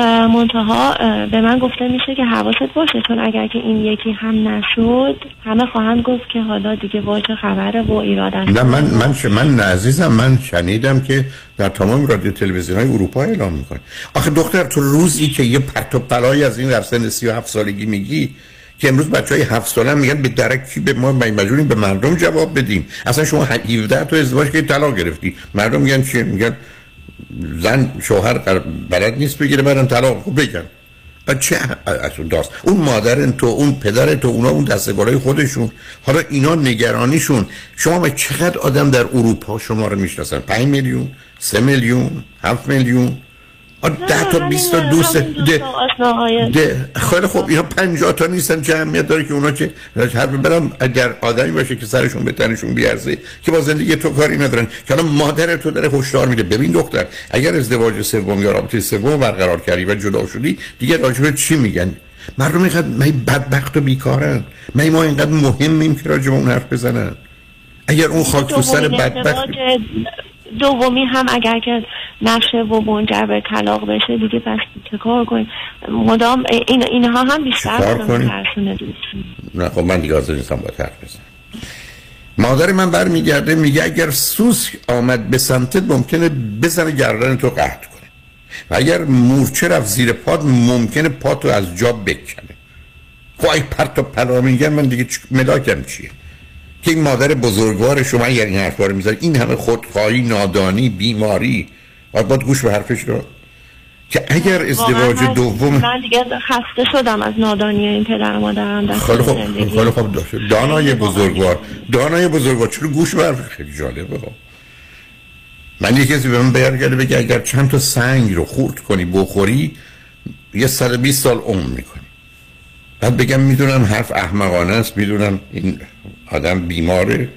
منتها به من گفته میشه که حواست باشه چون اگر که این یکی هم نشد همه خواهند گفت که حالا دیگه واجه خبره و ایراد. نه من من ش- من عزیزم من شنیدم که در تمام رادیو تلویزیون های اروپا اعلام می‌کنه. آخه دختر تو روزی که یه پرت و پلای از این در سن 37 سالگی میگی که امروز بچه های هفت ساله هم میگن به درکی به ما مجبوریم به مردم جواب بدیم. اصلا شما 17 تا ازدواج که طلاق گرفتی. مردم میگن چیه؟ میگن زن شوهر بلد نیست بگیره برن طلاق. خب بعد چه اصلا داست؟ اون مادر تو اون پدر تو اونا اون دستگارای خودشون. حالا اینا نگرانیشون. شما به چقدر آدم در اروپا شما رو می‌شناسن؟ 5 میلیون 3 میلیون 7 میلیون؟ ده تا 20 تا دوست خیلی خوب اینا 50 تا نیستن چه اهمیت داره که اونا که حرف برم اگر آدمی باشه که سرشون به تنشون بیارزه که با زندگی تو کاری ندارن که الان مادر تو داره هشدار میده. ببین دختر اگر ازدواج سوم یا رابطه سوم برقرار کردی و جدا شدی دیگه راجع چی میگن؟ مردم اینقدر می بدبخت و بیکارن؟ می ما اینقدر مهمیم که راجع به اون حرف بزنن؟ اگر اون خاک تو سر بدبخت دومی هم اگر که نشه و منجر به طلاق بشه دیگه پس چه کار کنیم؟ مدام این اینها هم بیشتر کار کنیم؟ ترسونه دوست. نه خب من دیگه حاضر نیستم با حرف بزنم. مادر من برمیگرده میگه اگر سوس آمد به سمتت ممکنه بزنه گردن تو قطع کنه. و اگر مورچه رفت زیر پاد ممکنه پاتو از جا بکنه خب ای پرت و پلا میگن من دیگه ملاکم چیه؟ که این مادر بزرگوار شما اگر این حرفا رو می‌زنه این همه خودخواهی نادانی بیماری. باید باید گوش به حرفش رو. که اگر ازدواج دوم من دیگه خسته شدم از نادانی این پدر و مادرم. در خیلی خوب. زندگی. خیلی خوب. داشته دانای بزرگوار. دانای بزرگوار. چرا گوش بر خیلی جالبه. من یه کسی به من برگرده بگه اگر چند تا سنگ رو خورد کنی بخوری یه سال 20 سال عمر می‌کنی. بعد بگم می‌دونم حرف احمقانه است می‌دونم این آدم بیماره.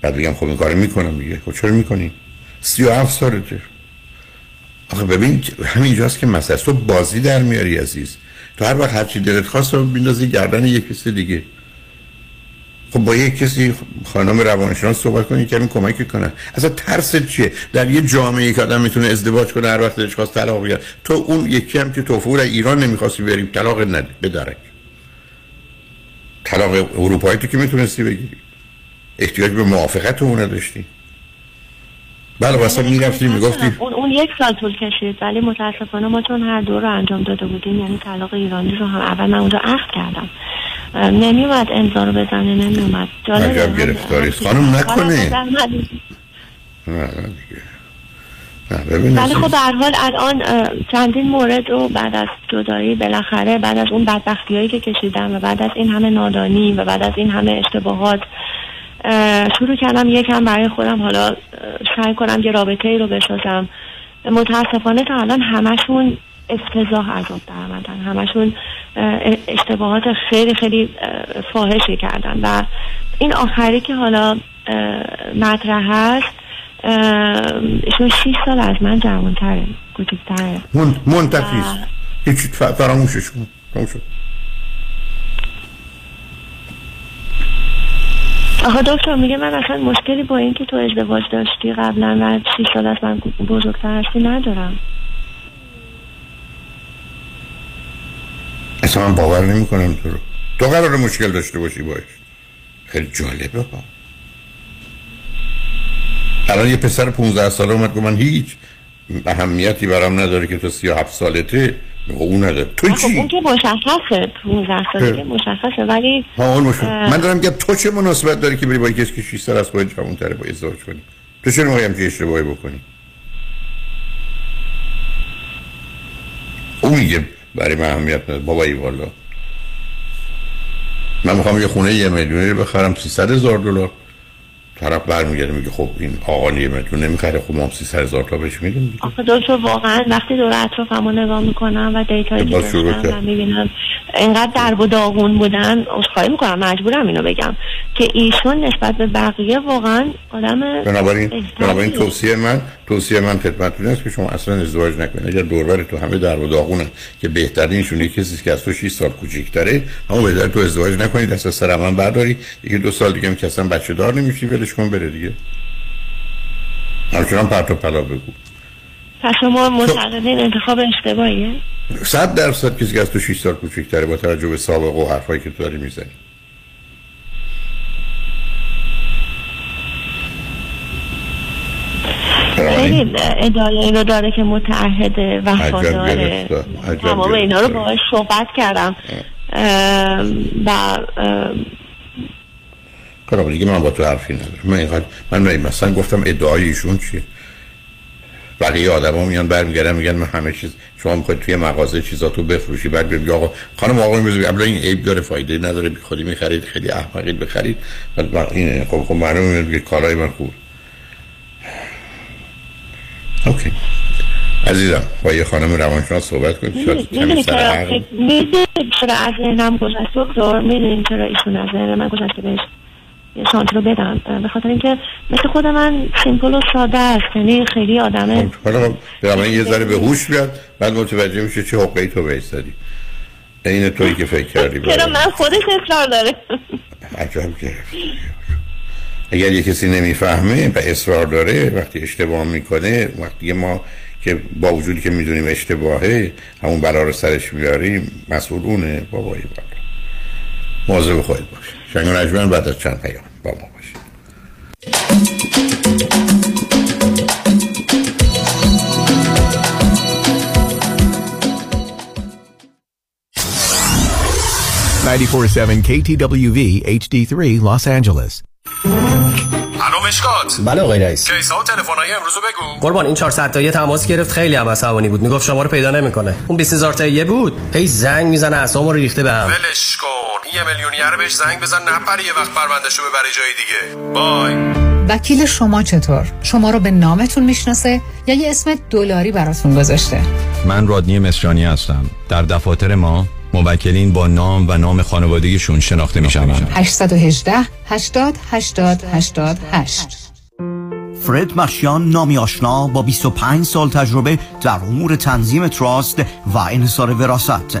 بعد بگم خب این کارو می‌کنم دیگه خب چرا می‌کنی؟ 37 سالته. آخه ببین همینجاست که مسئله. تو بازی در میاری عزیز. تو هر وقت هرچی دلت خواست رو بیندازی گردن یک کسی دیگه. خب با یک کسی خانم روانشناس صحبت کنی که همین کمک کنن اصلا ترس چیه؟ در یه جامعه که آدم می‌تونه ازدواج کنه هر وقت دلش خواست طلاق بگیره تو اون یکی هم که توفور ایران نمی‌خواستی بریم طلاق نده به درک طلاق اروپایی تو که می‌تونستی بگیری احتیاج به موافقت اون نداشتی. بله واسه می‌رفتی می‌گفتی اون اون یک سال طول کشید ولی متاسفانه ما چون هر دو رو انجام داده بودیم یعنی طلاق ایرانی رو هم اول من اونجا عقد کردم. نمیومد امضا رو بزنه نمیومد عجب گرفتاری. خانم نکنه. نه نه دیگه. ولی عزیز. خب به هر حال الان چندین مورد رو بعد از جدایی بالاخره بعد از اون بدبختی هایی که کشیدم و بعد از این همه نادانی و بعد از این همه اشتباهات اه، شروع کردم یکم برای خودم حالا سعی کنم یه رابطه ای رو بسازم. متاسفانه تا الان همشون افتضاح عذاب در آمدن همشون اه، اشتباهات خیلی خیلی فاحشی کردن. و این آخری که حالا مطرح هست ایشون 6 سال از من جوانتره کوچکتره. من منتفی است هیچی ف- فراموشش کن. آقا دکتر میگه من اصلا مشکلی با اینکه تو ازدواج داشتی قبلا و 6 سال از من بزرگتر هستی ندارم. اصلا من باور نمی کنم تو رو. تو قرار مشکل داشته باشی باش. خیلی جالبه ها. الان یه پسر 15 ساله اومد گفت من هیچ اهمیتی برام نداره که تو 37 سالته. میگه اون نداره. تو چی؟ اون که مشخصه 15 سالگی مشخصه ولی ها اون اه، من دارم میگم تو چه مناسبت داری که بری با کسی که 6 سال از خودت جوان‌تره با ازدواج کنی؟ تو چرا می‌خوای همچین اشتباهی بکنی؟ اون میگه برای من اهمیت نداره. بابایی والا. من می‌خوام یه خونه یه میلیونی رو بخرم 300 هزار دلار. طرف برمیگرده میگه خب این آقا میلیون نمی‌خره خب ما هم 300 هزار تا بهش میدیم آخه دکتر واقعا وقتی دور اطرافم رو نگاه می‌کنم و دیتایی که داشتم کرد. و می‌بینم اینقدر درب و داغون بودن عذرخواهی می‌کنم مجبورم اینو بگم که ایشون نسبت به بقیه واقعا آدم بنابراین. بنابراین توصیه من توصیه من خدمتتون است که شما اصلا ازدواج نکنید. اگر دوربر تو همه در و داغونه که بهترینشون یکی کسی که از تو 6 سال کوچیک‌تره اما بهتر تو ازدواج نکنید. از سر من برداری. دیگه دو سال دیگه هم که اصلا بچه دار نمیشی ولش کن بره دیگه. همچنان پرت و پلا بگو. پس شما معتقدین انتخاب اشتباهیه؟ صد درصد کسی که از تو 6 سال کوچیک‌تره با توجه به سابقه و حرفایی که تو داری می‌زنی. خیلی ادعای اینو داره که متعهد وفاداره تمام اینا رو. باهاش صحبت کردم. و کار دیگه من با تو حرفی ندارم. من اینقدر من مثلا گفتم ادعای ایشون چیه؟ بقیه آدما میان برمیگردن میگن من همه چیز شما می‌خواید توی مغازه چیزاتو بفروشی بعد بگی آقا خانم آقا میگه اولا این عیب داره فایده نداره بی خودی می‌خرید خیلی احمقید بخرید. بعد این خب خب معلومه میگه کارهای من خوب اوکی. عزیزم با یه خانم روانشناس صحبت کنید می‌دونی چرا چرا از ذهنم گذشت؟ دکتر می‌دونی چرا ایشون از ذهن من گذشت که بهش یه شانس رو بدم. به خاطر اینکه مثل خود من سیمپل و ساده است. یعنی خیلی آدمه حالا خب برای یه ذره به هوش بیاد بعد متوجه میشه چه حقی تو بهش زدی این تویی که فکر کردی چرا من خودش اصرار داره؟ عجب گرفتی اگر یه کسی نمی‌فهمه و اصرار داره وقتی اشتباه می‌کنه وقتی ما که با وجودی که می‌دونیم اشتباهه همون بلا رو سرش میاریم مسئول اونه بابایی بابا مواظب خودت باش. شنگ و نجمن بعد از چند پیام با ما باش 947 KTWV HD3 Los Angeles. الو مشکات. بله آقای رئیس. کیسا و تلفن‌های امروز رو بگو. قربان این 400 تایی تماس گرفت خیلی هم عصبانی بود. می‌گفت شما رو پیدا نمی‌کنه. اون 20000 تایی بود. هی زنگ می‌زنه اسمو رو ریخته به هم. ولش کن. یه میلیونیر بهش زنگ بزن نپره یه وقت پروندهشو ببره جای دیگه. بای. وکیل شما چطور؟ شما رو به نامتون می‌شناسه یا یه اسم دلاری براتون گذاشته؟ من رادنی مصریانی هستم. در دفاتر ما موکلین با نام و نام خانوادگیشون شناخته می شوند 818 80 80 88 فرد مشیان نامی آشنا با 25 سال تجربه در امور تنظیم تراست و انحصار وراست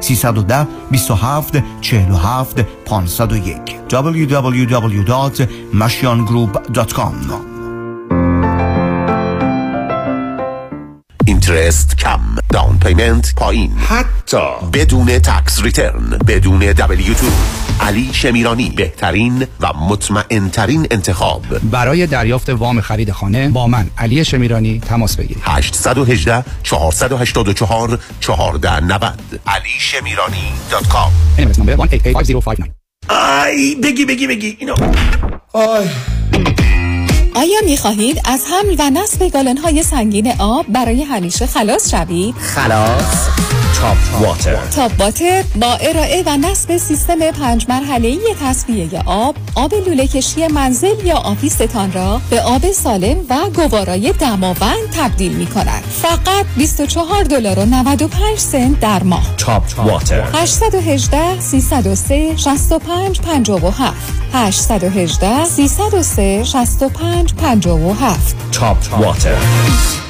310 27 47 501 www.mashiangroup.com interest کم. down payment پایین. حتی بدون tax return بدون W2 علی شمیرانی بهترین و مطمئن انتخاب. برای دریافت وام خرید خانه با من علی شمیرانی تماس بگیرید. 818 484 1490 علی شمیرانی dot com NMLS number 1885059 آی بگی بگی بگی. اینو. آی. آیا می خواهید از حمل و نصب گالن های سنگین آب برای همیشه خلاص شوید؟ خلاص تاپ واتر تاپ واتر با ارائه و نصب سیستم پنج مرحله‌ای تصفیه آب، آب لوله کشی منزل یا آفیستان را به آب سالم و گوارای دماوند تبدیل می کند. فقط 24 دلار و 95 سنت در ماه. تاپ واتر 818 303 65 57 818 303 65 57 Top Water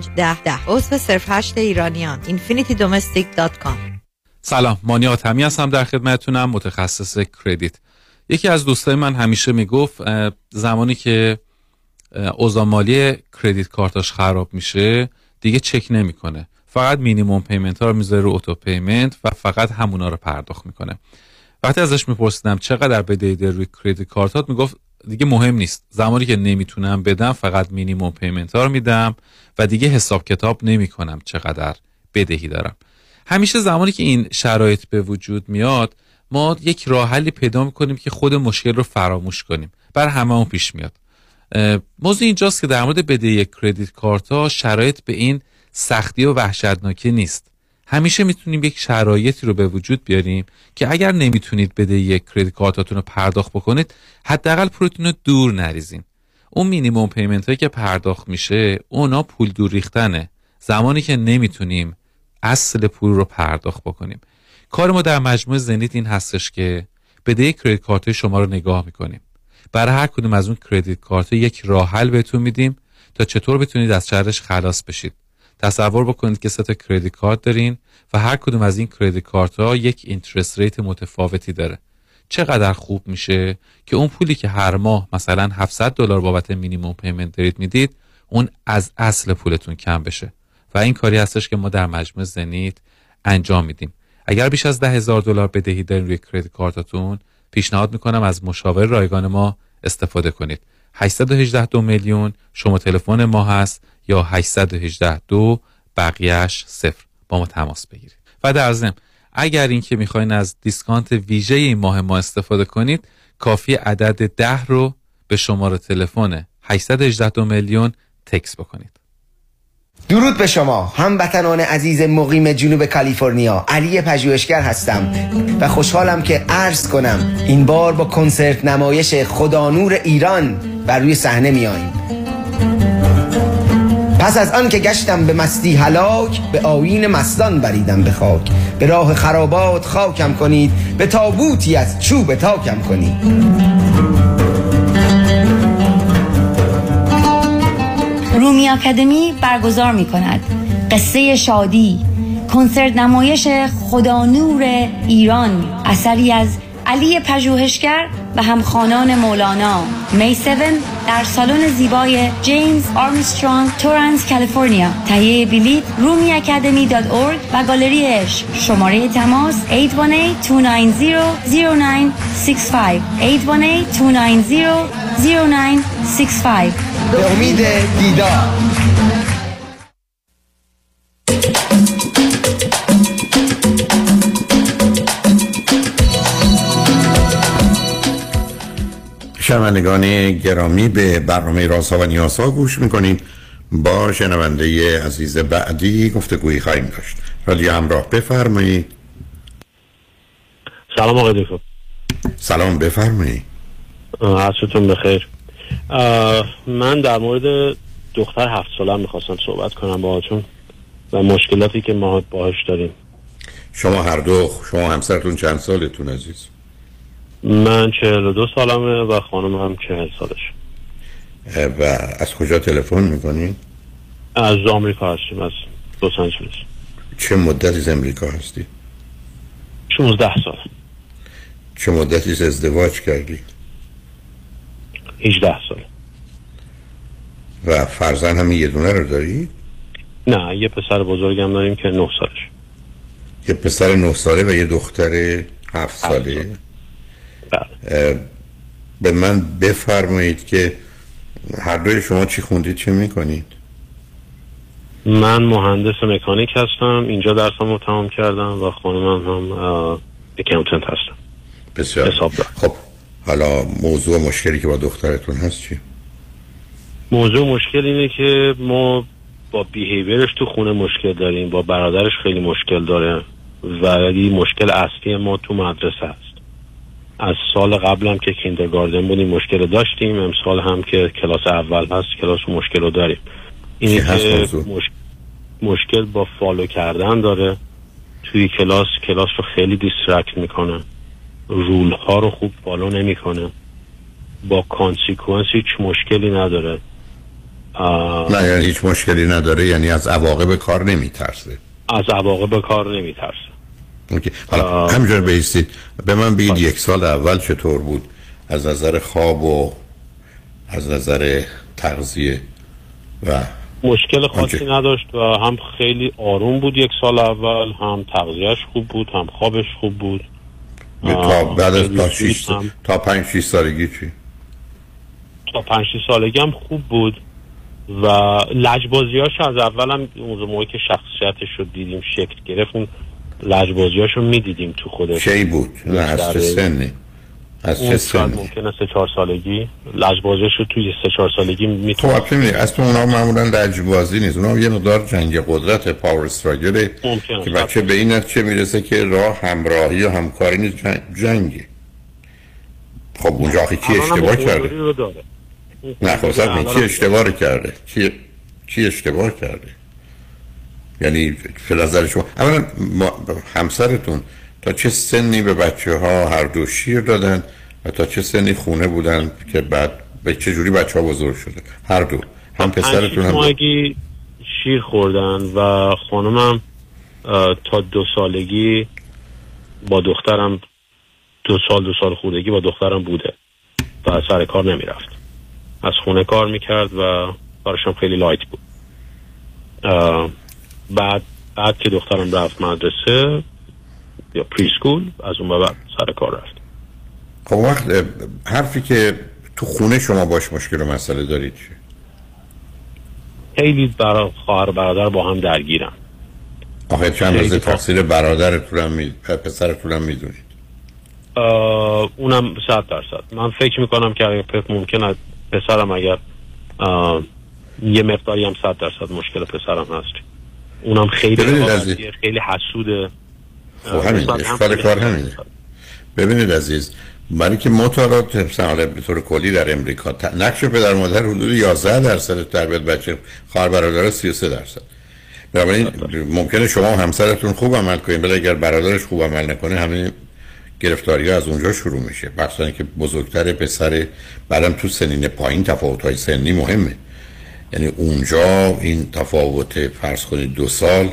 10 10 عضو صرف هشت ایرانیان. infinitydomestic.com سلام مانی آتمی هستم در خدمتتونم. متخصص credit. یکی از دوستای من همیشه می‌گفت زمانی که اوضاع مالی credit card اش خراب میشه دیگه چک نمی‌کنه. فقط minimum payment ها رو می‌ذاره رو auto payment و فقط همونا رو پرداخت می‌کنه. وقتی ازش میپرسیدم چقدر بدهی داری روی credit card ات می‌گفت دیگه مهم نیست. زمانی که نمی‌تونم بدم فقط minimum payment ها رو میدم و دیگه حساب کتاب نمی‌کنم چقدر بدهی دارم. همیشه زمانی که این شرایط به وجود میاد ما یک راه حلی پیدا می‌کنیم که خود مشکل رو فراموش کنیم. بر همه پیش میاد. موضوع اینجاست که در مورد بدهی کردیت کارت ها شرایط به این سختی و وحشتناکی نیست. همیشه می‌تونیم یک شرایطی رو به وجود بیاریم که اگر نمی‌تونید بدهی یک کردیت کارتاتون رو پرداخت بکنید حداقل پولتون رو دور نریزین. اون minimum payment هایی که پرداخت میشه اونا پول دور ریختنه. زمانی که نمی‌تونیم اصل پول رو پرداخت بکنیم. کار ما در مجموعه زنیت این هستش که بدهی credit card شما رو نگاه می‌کنیم. برای هر کدوم از اون credit card یک راه حل بهتون میدیم تا چطور بتونید از شرش خلاص بشید. تصور بکنید که سه credit card دارین و هر کدوم از این credit card ها یک interest rate متفاوتی داره. چقدر خوب میشه که اون پولی که هر ماه مثلا 700 دلار بابت مینیمم پیمنت دارید می‌دید اون از اصل پولتون کم بشه. و این کاری هستش که ما در مجموع زنیت انجام میدیم. اگر بیش از ده هزار دلار بدهی دارین روی کردیت کارتتون پیشنهاد می‌کنم از مشاور رایگان ما استفاده کنید. 818 دو میلیون. شما تلفن ما هست یا 818 دو بقیهش صفر. با ما تماس بگیرید. و در ضمن اگر اینکه می‌خواین از discount ویژه این ماه ما استفاده کنید کافی عدد ده رو به شماره تلفن 818 دو میلیون تکس بکنید. درود به شما. هموطنان عزیز مقیم جنوب کالیفرنیا. علی پژوهشگر هستم و خوشحالم که عرض کنم این بار با کنسرت نمایش خدا نور ایران بر روی صحنه میاییم پس از آن که گشتم به مستی هلاک به آیین مستان بریدم به خاک. به راه خرابات خاکم کنید به تابوتی از چوب تاکم کنید. رومی اکادمی برگزار می کند قصه شادی کنسرت نمایش خدا نور ایران اثری از علی پژوهشگر و همخانان مولانا. می 7 در سالن زیبای جیمز آرمسترانگ تورنس کالیفرنیا. تهیه بلیط رومی اکادمی و گالری عشق شماره تماس 818-290-0965 818-290-0965 به امید دیدار. شنوندگان گرامی به برنامه رازها و نیازها گوش می‌کنید. با شنونده عزیز بعدی گفتگویی خواهیم داشت. رادیو همراه بفرمایید. سلام آقای دکتر. سلام بفرمایید. عصرتون بخیر. من در مورد دختر هفت سالم می‌خواستم صحبت کنم باهاتون و مشکلاتی که ما باهاش داریم. شما هر دو شما همسرتون چند سالتون عزیز؟ من چهل دو سالمه و خانم هم چهل سالش و از کجا تلفن می‌کنید؟ از آمریکا هستیم از لس آنجلس چه مدتی از امریکا هستی؟ 16 سال چه مدتی از ازدواج کردی؟ 18 سال و فرزن همین یه دونه رو داری؟ نه یه پسر بزرگم داریم که 9 سالش یه پسر 9 ساله و یه دختر 7 ساله به من بفرمایید که هر دوی شما چی خوندید چه می‌کنید؟ من مهندس مکانیک هستم اینجا درسم رو تمام کردم و خانمم هم اکاونتنت هستم بسیار. خب حالا موضوع مشکلی که با دخترتون هست چی؟ موضوع مشکل اینه که ما با behavior ش تو خونه مشکل داریم با برادرش خیلی مشکل داره ولی مشکل اصلی ما تو مدرسه هست. از سال قبلم که kindergarten بودیم مشکل داشتیم امسال هم که کلاس اول هست کلاس مشکل رو داریم. اینی که مش... مشکل با follow کردن داره. توی کلاس کلاس رو خیلی distract می‌کنه. rule ها رو خوب follow نمی‌کنه. با consequence هیچ مشکلی نداره. آه... نه یعنی هیچ مشکلی نداره یعنی از عواقب کار نمیترسه. از عواقب کار نمیترسه. حالا همینجور بیستید به من بگید یک سال اول چطور بود؟ از نظر خواب و از نظر تغذیه و مشکل خاصی نداشت و هم خیلی آروم بود یک سال اول هم تغذیهش خوب بود هم خوابش خوب بود. تا بعد از تا شیش هم. تا پنج شیش سالگی چی؟ تا پنج شیش سالگی هم خوب بود و لجبازیاش از اول هم اون موقعی که شخصیتش رو دیدیم شکل گرفت اون لجبازیاش رو می‌دیدیم تو خودش. کی بود؟ نه از چه سنی؟ از چه سنی؟ ممکنه سه چهار سالگی. لجبازیاش رو توی سه چهار سالگی خب می‌تونه وقتی می‌بینی، اصلا اونا معمولا لجبازی نیست. اونا یه مقدار جنگ قدرت پاور استراگل. که بچه به این نتیجه می‌رسه که راه همراهی و همکاری نیست. جنگ جنگه. خب اونجا آخه کی اشتباه کرده؟ نه خب کی اشتباه کرده؟ کی کی اشتباه کرده؟ یعنی به نظر شما اولا همسرتون تا چه سنی به بچه ها هر دو شیر دادن و تا چه سنی خونه بودن که بعد به چه جوری بچه ها بزرگ شده؟ هر دو. هم پسرتون هم. ماهگی شیر خوردن و خانمم تا دو سالگی با دخترم دو سال دو سال خوردگی با دخترم بوده و سر کار نمی‌رفت. از خونه کار می‌کرد و کارشم خیلی light بود. بعد بعد که دخترم رفت مدرسه یا preschool از اون بعد سر کار رفت خب وقت حرفی که تو خونه شما باش مشکل و مسئله دارید چیه؟ خیلی برا خواهر برادر با هم درگیرن. آخه چند تا- تقصیر برادرتون هم می... پسرتون هم می‌دونید. اونم صد درصد. من فکر می‌کنم که اگر پ- ممکنه پسرم اگر یه مقداری هم صد درصد مشکل پسرم هست. اونم خیلی ببینید رقابتیه، عزیز. خیلی حسوده. خب همین اشکال کار. همینه. ببینید عزیز برای که مطالعات مثلا به طور کلی در امریکا نقش پدر مادر حدود 11 درصد تربیت بچه خواهر برادر 33 درصد. بنابراین ممکنه شما و همسرتون خوب عمل کنید ولی اگر برادرش خوب عمل نکنه همه گرفتاری ها از اونجا شروع میشه. مخصوصا که بزرگتر پسر بعدم تو سنین پایین تفاوت های سنی مهمه. یعنی اونجا این تفاوت فرض کنید دو سال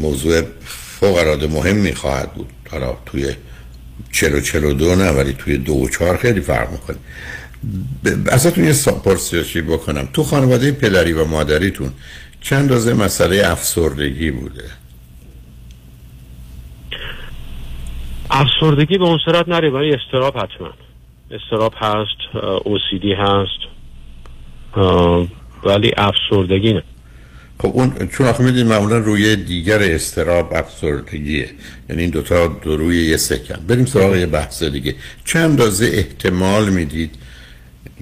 موضوع فوق العاده مهمی خواهد بود. حالا توی چلو چلو دو نه ولی توی دو و چهار خیلی فرق می‌کنه. ازتون یه پرسشی بکنم. تو خانواده پدری و مادریتون چند اندازه مسئله افسردگی بوده؟ افسردگی به اون صورت نره ولی استراب حتما. استراب هست او سی دی هست ولی افسردگی نه. خب اون چون آخه می‌دید معمولا روی دیگر استراب افسردگیه یعنی این دوتا دو روی یه سکن. بریم سراغ یه بحث دیگه. چند اندازه احتمال می‌دید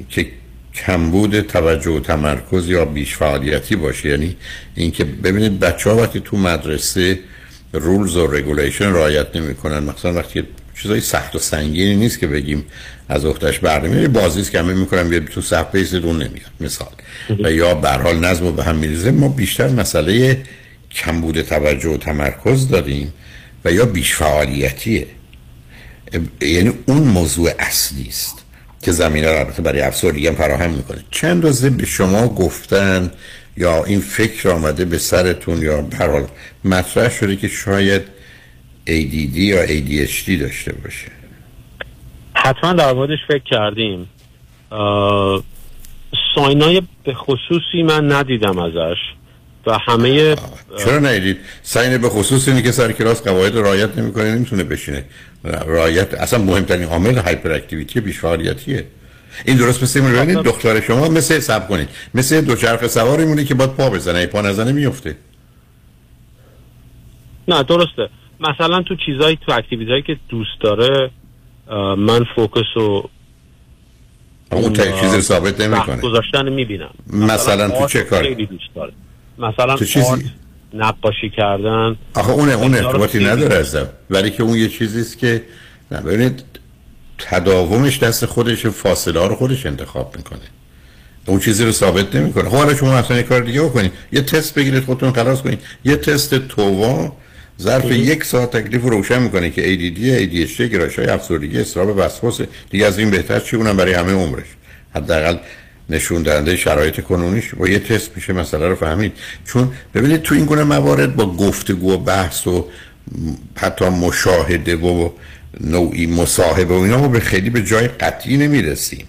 که کمبود توجه و تمرکز یا بیش فعالیتی باشه؟ یعنی اینکه ببینید بچه ها وقتی تو مدرسه رولز و رگولیشن رعایت نمی‌کنن مثلا وقتی چیزای سخت و سنگینی نیست که بگیم از اختش برنامه بازی است که همه می‌کنن بیاد تو صف بیستون نمیاد مثال. و یا به حال نظم رو به هم میریزه. ما بیشتر مسئله کمبود توجه و تمرکز داریم و یا بیش فعالیتیه یعنی اون موضوع اصلی است که زمینه رو برای افسردگی هم فراهم می‌کنه. چند اندازه به شما گفتن یا این فکر آمده به سرتون یا به هر حال مطرح شده که شاید ADD یا ADHD داشته باشه. حتما در موردش فکر کردیم. ساینای به خصوصی من ندیدم ازش و همه چرا ندید سعی به خصوص اینه که سر کلاس قواعد رعایت نمی‌کنه نمی‌تونه بشینه. رعایت اصلا مهمترین عامل هایپر اکتیویتی بیش فعالیتیه این درست مثل ببینید دختر شما مثل سب کنید. مثل دوچرخه سواری مونه که باید پا بزنه پا نزنه میفته نه درسته. مثلا تو چیزایی تو اکتیویتایی که دوست داره من فوکس و اون رو ثابت نمی‌کنه. گذاشتن می‌بینم. مثلا تو آرت چه کاری؟ خیلی دوست داره. مثلا چه چیزی؟ آرت نقاشی کردن. آخه اون اون ارتباطی نداره ازم. ولی که اون یه چیزی است که نه ببینید تداومش دست خودش فاصله ها رو خودش انتخاب می‌کنه. اون چیزی رو ثابت نمی‌کنه. خب حالا شما مثلا یه کار دیگه بکنید. یه تست بگیرید خودتون خلاص کنید. یه تست تووا ظرف یک ساعت تکلیف رو روشن می‌کنه که ADD ADHD گرایش های افسردگی استراب وسواس. دیگه از این بهتر چی اونم برای همه عمرش؟ حداقل نشون دهنده شرایط کنونیش. با یه تست میشه مسئله رو فهمید. چون ببینید تو این گونه موارد با گفتگو و بحث و حتی مشاهده و نوعی مصاحبه و اینا ما به خیلی به جای قطعی نمی‌رسیم.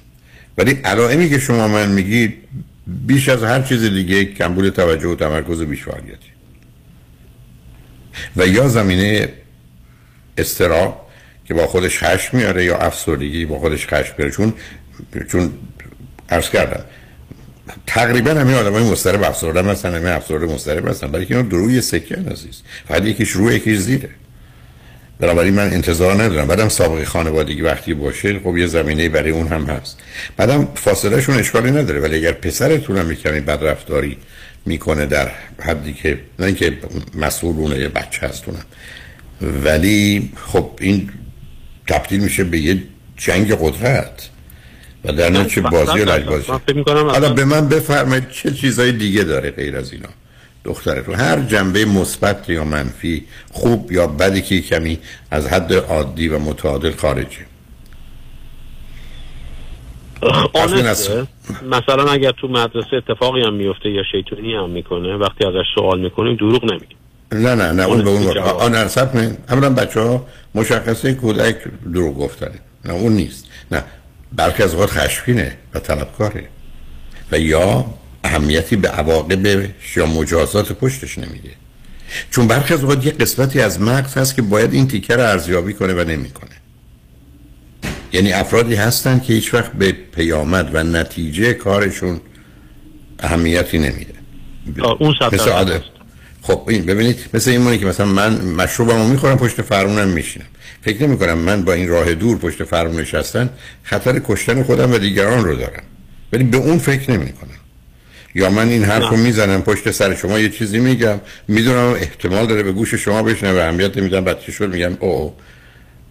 ولی علائمی که شما من میگید بیش از هر چیز دیگه کمبود توجه و تمرکز و بیش فعالیتی و یا زمینه استراب که با خودش خشم میاره یا افسردگی با خودش خشم میاره. چون چون عرض کردم تقریبا همین آدم های مسترب افسرده هستن همین افسرده مسترب هستن برای که اینا دروی سکه عزیز فقط یکیش روی یکیش زیره. بنابراین من انتظار ندارم. بعدم سابقه خانوادگی وقتی باشه خب یه زمینه برای اون هم هست. بعدم فاصله شون اشکالی نداره ولی اگر پسرتون هم کمی بد رفتاری می‌کنه در حدی که نه اینکه مسئول اونه یه بچه هستونم ولی خب این تبدیل میشه به یه جنگ قدرت. و در نتیجه بازی و لجبازی حالا به من بفرمایید چه چیزای دیگه داره غیر از اینا. دخترتون هر جنبه مثبت یا منفی خوب یا بدی که کمی از حد عادی و متعادل خارجه. مثلا اگر تو مدرسه اتفاقی هم میفته یا شیطونی هم می‌کنه وقتی ازش سوال می‌کنیم دروغ نمیگه. نه نه نه اون به اون آن ارسط من اولا بچه ها مشخصه کودک دروغ گفتنه. نه اون نیست. نه بلکه از اوقات خشمگینه و طلبکاره. و یا اهمیتی به عواقب یا مجازات پشتش نمیده چون برخی از اوقات یه قسمتی از مغز هست که باید این تیکه رو ارزیابی کنه و نمی‌کنه. یعنی افرادی هستن که هیچ وقت به پیامد و نتیجه کارشون اهمیتی نمیده. اون مثل خب این ببینید مثل این مونه که مثلا من مشروبمو می‌خورم پشت فرمونم میشینم. فکر نمی کنم من با این راه دور پشت فرمون نشستن خطر کشتن خودم و دیگران رو دارم. ولی به اون فکر نمی کنم یا من این حرف رو می‌زنم پشت سر شما یه چیزی میگم می‌دونم احتمال داره به گوش شما بشنه و اهمیت نمیدم بعد شد میگم او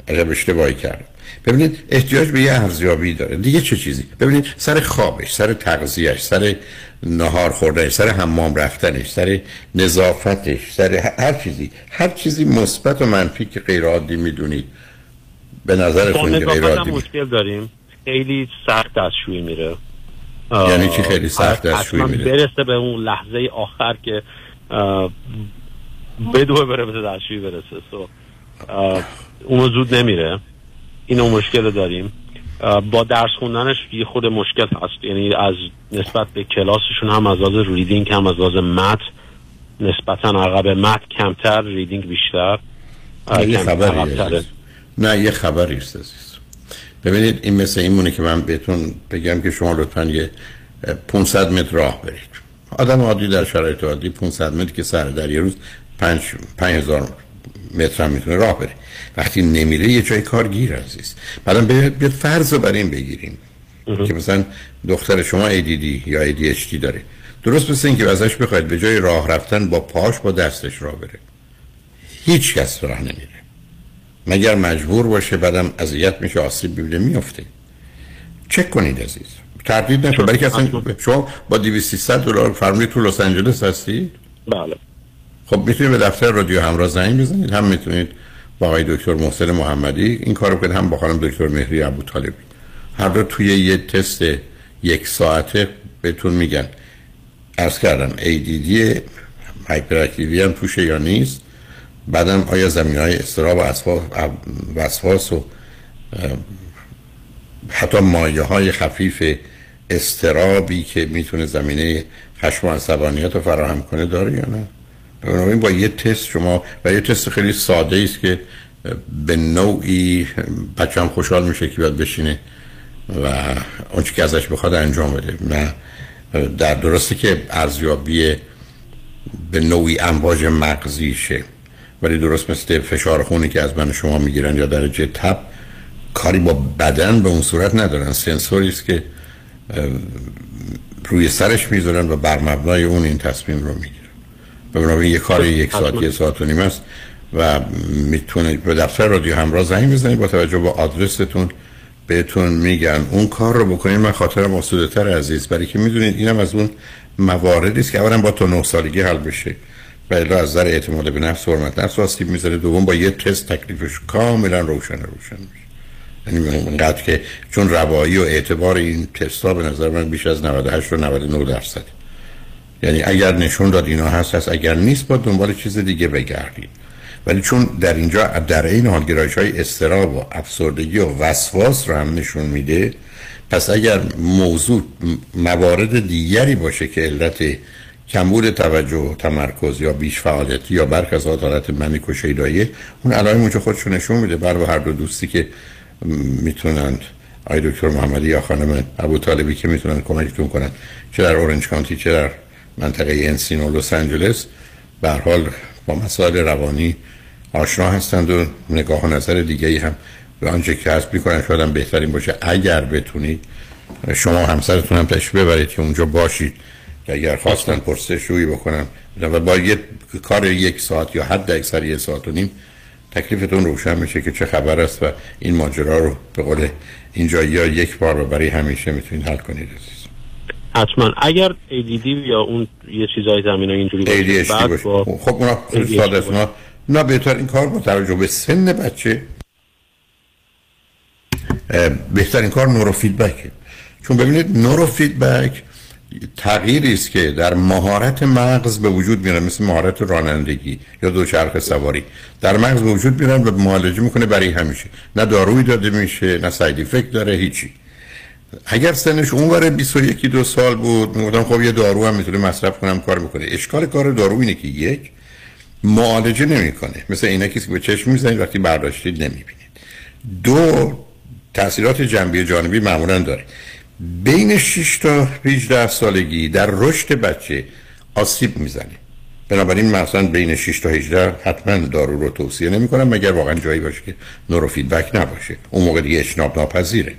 عجب اشتباهی کردم ببینید احتیاج به یه ارزیابی داره. دیگه چه چیزی؟ ببینید سر خوابش سر تغذیهش سر نهار خوردنش سر حمام رفتنش سر نظافتش سر هر چیزی. هر چیزی مثبت و منفی که غیر عادی می‌دونید. به نظر خود غیر عادی مشکل داریم. خیلی سخت دستشویی میره. یعنی چی خیلی سخت دستشویی میره؟ برسه به اون لحظه آخر که بدوه بره به دستشویی برسه. سو اونو زود نمیره. اینو مشکل داریم. با درس خوندنش یه خود مشکل هست. یعنی از نسبت به کلاسشون هم از لحاظ ریدینگ هم از لحاظ مت نسبتا عقب مت کمتر ریدینگ بیشتر. نه یه خبری نه یه خبری است عزیز. ببینید این مثل این مونه که من بهتون بگم که شما لطفا یه 500 متر راه برید. آدم عادی در شرایط عادی 500 متر که سر در یه روز 5 5000 متر. هم می‌تونه راه بره. وقتی نمیره یه جای کار گیر عزیز بعدم به فرض رو بر این بگیریم. که مثلا دختر شما ADD یا ADHD داره. درست مثل این که ازش بخواید به جای راه رفتن با پاش با دستش راه بره. هیچ کس راه نمیره. مگر مجبور باشه بعدم اذیت میشه آسیب ببینه میفته چک کنید عزیز. تردید نکنید. برای اصلا شما با 200 دلار فرمولی تو لس آنجلس هستید بله. خب می‌تونید به دفتر رادیو همراه زنگ بزنید. هم می‌تونید با آقای دکتر محسن محمدی. این کارو کنید هم با خانم دکتر مهری ابو طالبی هر دو توی یه تست یک ساعته بهتون میگن. ارز کردم ADD هایپر هم توشه یا نیست؟ بعدم آیا زمین های استراب و وسواس و حتی مایه های خفیف استرابی که می‌تونه زمینه خشم و عصبانیت رو فراهم کنه داره یا نه؟ بنابراین با یه تست شما و یه تست خیلی ساده است که به نوعی بچه هم خوشحال میشه که باید بشینه و اونچه که ازش بخواد انجام بده. نه در درسته که ارزیابی به نوعی امواج مغزیشه ولی درست مثل فشار خونی که از من شما می‌گیرن یا درجه تب کاری با بدن به اون صورت ندارن. سنسوری است که روی سرش می‌ذارن و بر مبنای اون این تصمیم رو می‌گیرن. بنابراین یه کار یک ساعت یه ساعت و نیم است و می‌تونید به دفتر رادیو همراه زنگ بزنید با توجه به آدرستون. بهتون میگن اون کار رو بکنید. من خاطرم آسوده تر عزیز برای که می‌دونید اینم از اون مواردی است که اولا با تو نه سالگی حل بشه. و الا از نظر اعتماد به نفس و حرمت نفس آسیب می‌ذاره دوم با یه تست تکلیفش کاملا روشن روشن میشه. یعنی اینقدر که چون روایی و اعتبار این تست ها به نظر من بیش از 98 و 99 درصد یعنی اگر نشون داد اینا هست هست. اگر نیست با دنبال چیز دیگه بگردید. ولی چون در اینجا در این حال گرایش های استراب و افسردگی و وسواس رو هم نشون میده پس اگر موضوع موارد دیگری باشه که علت کمبود توجه و تمرکز یا بیش فعالیتی یا برخ از حالت منیک و اون علائم اونجا خودشو نشون میده. بر هر دو دوستی که می‌تونند آقای دکتر محمدی یا خانم ابو طالبی که می‌تونن کمکتون کنن چه در اورنج کانتی چه در منطقه انسینو لس آنجلس به حال با مسائل روانی آشنا هستند و نگاه و نظر دیگه هم به آنچه که هست می‌کنن شاید هم بهترین باشه. اگر بتونید شما همسرتون هم تشریف ببرید که اونجا باشید. که اگر خواستن پرسش روی بکنن. و با یه کار یک ساعت یا حد اکثر یک ساعت و نیم تکلیفتون روشن میشه که چه خبر است و این ماجرا رو به قول اینجا یا یک بار و برای همیشه می‌تونید حل کنید حتما. اگر ADD یا اون یه چیزای زمین اینجوری باشه بعد باشه. با خب اونا ساده است. نه بهترین کار با توجه به سن بچه بهترین کار نورو فیدبکه چون ببینید نورو فیدبک تغییری است که در مهارت مغز به وجود میاد مثل مهارت رانندگی یا دوچرخه سواری. در مغز به وجود میاد و معالجه می‌کنه برای همیشه. نه دارویی داده میشه نه ساید افکت داره هیچی. اگر سنش اونور 21 دو سال بود می‌گفتم خب یه دارو هم می‌تونه مصرف کنم کار می‌کنه اشکال کار دارو اینه که یک معالجه نمی‌کنه. مثل اینا کسی که به چشم می‌زنید وقتی برداشتید نمی‌بینید. دو تاثیرات جنبی جانبی معمولا داره. بین 6 تا 18 سالگی در رشد بچه آسیب می‌زنه. بنابراین مثلا بین 6 تا 18 حتما دارو رو توصیه نمی کنم مگر واقعا جایی باشه که نورو فیدبک نباشه. اون موقع دیگه اشناب ناپذیره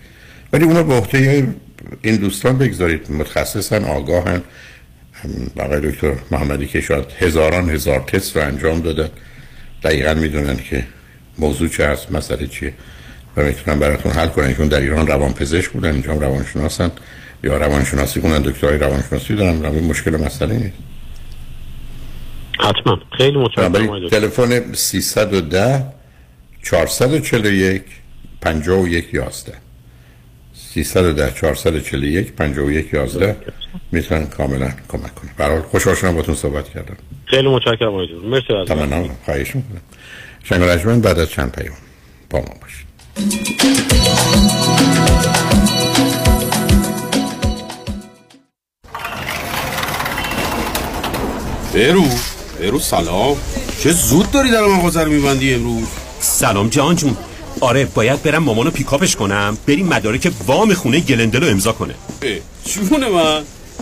ولی اونو به عهده این دوستان بگذارید. متخصصن آگاهن. آقای دکتر محمدی که شاید هزاران هزار تست رو انجام دادن دقیقا می‌دونن که موضوع چه هست مسئله چیه. و می‌تونن براتون حل کنن. چون در ایران روان پزشک بودن اینجا روانشناسن. یا روانشناسی کنن دکترای روانشناسی دارن. روی مشکل مسئله نیست. حتما. خیلی متشکرم تلفن 310 441 51 11 310 441 51 11 می‌تونن کاملا کمک کنه برحال خوشحال شدم باتون صحبت کردم. خیلی متشکرم آقای مرسی از تمام خواهش می‌کنم. شنگ بعد از چند پیام با ما باشید. برو برو سلام. چه زود داری در مغازه رو میبندی امروز؟ سلام جان جون. آره باید برم مامانو پیکاپش کنم. بریم مدارک وام خونه گلندلو امضا کنه. جون من؟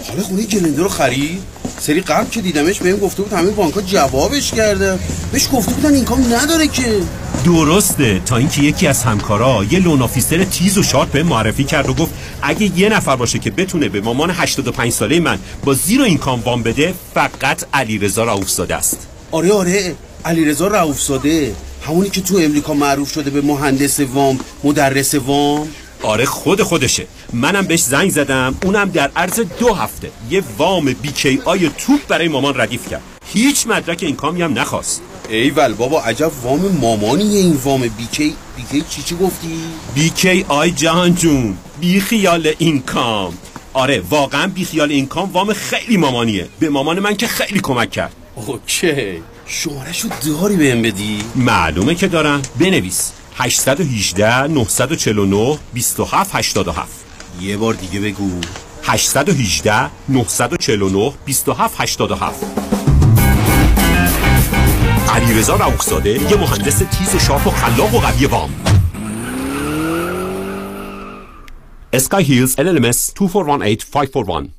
حالا خونه گلندل رو خرید؟ سری قبل که دیدمش بهم گفته بود همه بانک‌ها جوابش کرده بهش گفته بودن income نداره که. درسته. تا اینکه یکی از همکارا یه loan officer تیز و sharp به معرفی کرد و گفت اگه یه نفر باشه که بتونه به مامان 85 ساله من با zero income وام بده فقط علیرضا رؤوفزاده است. آره آره. علیرضا رؤوفزاده. همونی که تو امریکا معروف شده به مهندس وام مدرس وام؟ آره خود خودشه. منم بهش زنگ زدم اونم در عرض دو هفته. یه وام BKI توپ برای مامان ردیف کرد. هیچ مدرک income ی هم نخواست. ایول بابا عجب وام مامانیه این وام BK. BK چی چی گفتی؟ BKI جهان جون بی خیال income. آره واقعا بی خیال income وام خیلی مامانیه. به مامان من که خیلی کمک کرد. okay. شمارشو داری بهم بدی؟ معلومه که دارم. بنویس. 818 949 27 87 یه بار دیگه بگو. 818 949 27 87 علیرضا رؤوفزاده یه مهندس تیز و sharp و خلاق و قوی وام. Sky Hills NMLS 2418 541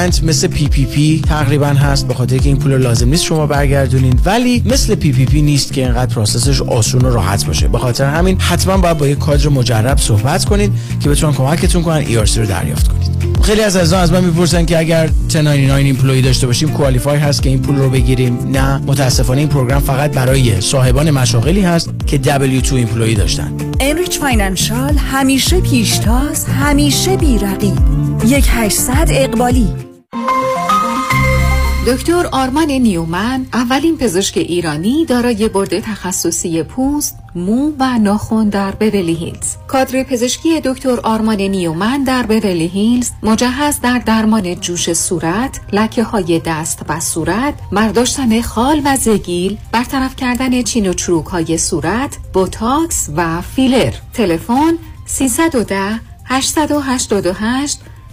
grant مثل PPP تقریبا هست به خاطر که این پول لازم نیست شما برگردونین. ولی مثل PPP نیست که اینقدر process ش آسون و راحت باشه. به خاطر همین حتما باید با یک کادر مجرب صحبت کنید که بتونن کمکتون کنن ERC رو دریافت کنید خیلی از عزیزان از من می‌پرسن که اگر 1099 employee داشته باشیم qualify هست که این پول رو بگیریم؟ نه متاسفانه این program فقط برای صاحبان مشاغلی هست که W2 employee داشتن. Enrich Financial همیشه پیشتاز همیشه بی‌رقیب. یک هشتصد اقبالی. دکتر آرمان نیومن اولین پزشک ایرانی دارای بورد تخصصی پوست، مو و ناخن در بورلی هیلز. کادر پزشکی دکتر آرمان نیومن در بورلی هیلز مجهز در درمان جوش صورت، لکه های دست و صورت، برداشتن خال و زگیل، برطرف کردن چین و چروک های صورت، بوتاکس و فیلر. تلفن 310 888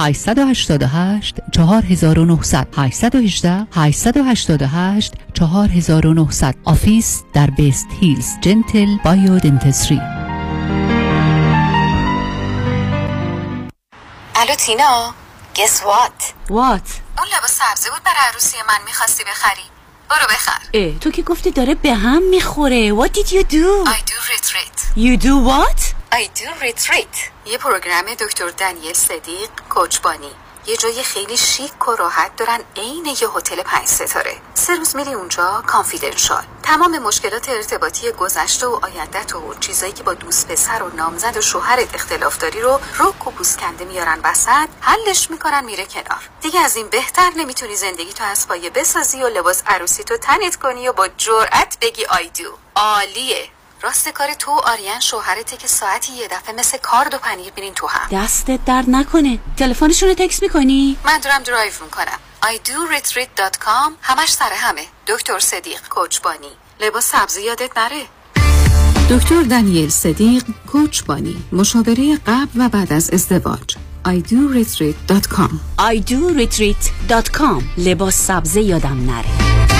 888 4900 818 888 4900 office در West Hills Gentle Bio Dentistry الو تینا guess what what اون لباس سبزی بود برای عروسی من می‌خواستی بخری. برو بخر. اه تو که گفتی داره به هم می‌خوره. What did you do? I do retreat. You do what? I do retreat. یه پروگرام دکتر دنیل صدیق کوچبانی یه جای خیلی شیک و راحت دارن عین یه هتل پنج ستاره. سه روز میری اونجا کانفیدنشال تمام مشکلات ارتباطی گذشته و آیندت و چیزایی که با دوست پسر و نامزد و شوهرت اختلاف داری رو رک و پوسکنده میارن وسط حلش می‌کنن میره کنار. دیگه از این بهتر نمی‌تونی زندگی تو از پایه بسازی و لباس عروسی تو تنت کنی و با جرأت بگی آیدو عالیه. راست کار تو آریان شوهرته که ساعتی یه دفعه مثل کارد و پنیر میرین تو هم. دستت درد نکنه. تلفنشون رو تکس می‌کنی؟ من دارم درایو می‌کنم. Idoretreat.com همش سر همه. دکتر صدیق کوچبانی. لباس سبزی یادت نره. دکتر دنیل صدیق کوچبانی. مشاوره قبل و بعد از ازدواج. Idoretreat.com idoretreat.com لباس سبزه یادم نره.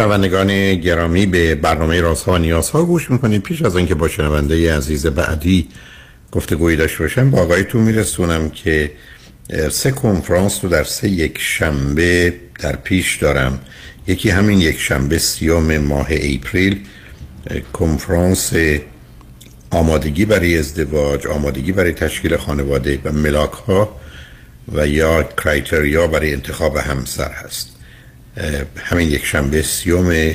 شنوندگان گرامی به برنامه رازها و نیازها گوش می‌کنید. پیش از اینکه با شنونده عزیز بعدی گفتگویی داشته باشم با آقایتون میرسونم که سه کنفرانس رو در سه یک شنبه در پیش دارم. یکی همین یک شنبه سیوم ماه اپریل کنفرانس آمادگی برای ازدواج آمادگی برای تشکیل خانواده و ملاک ها و یا کرایتریا برای انتخاب همسر هست. همین یک شنبه سیوم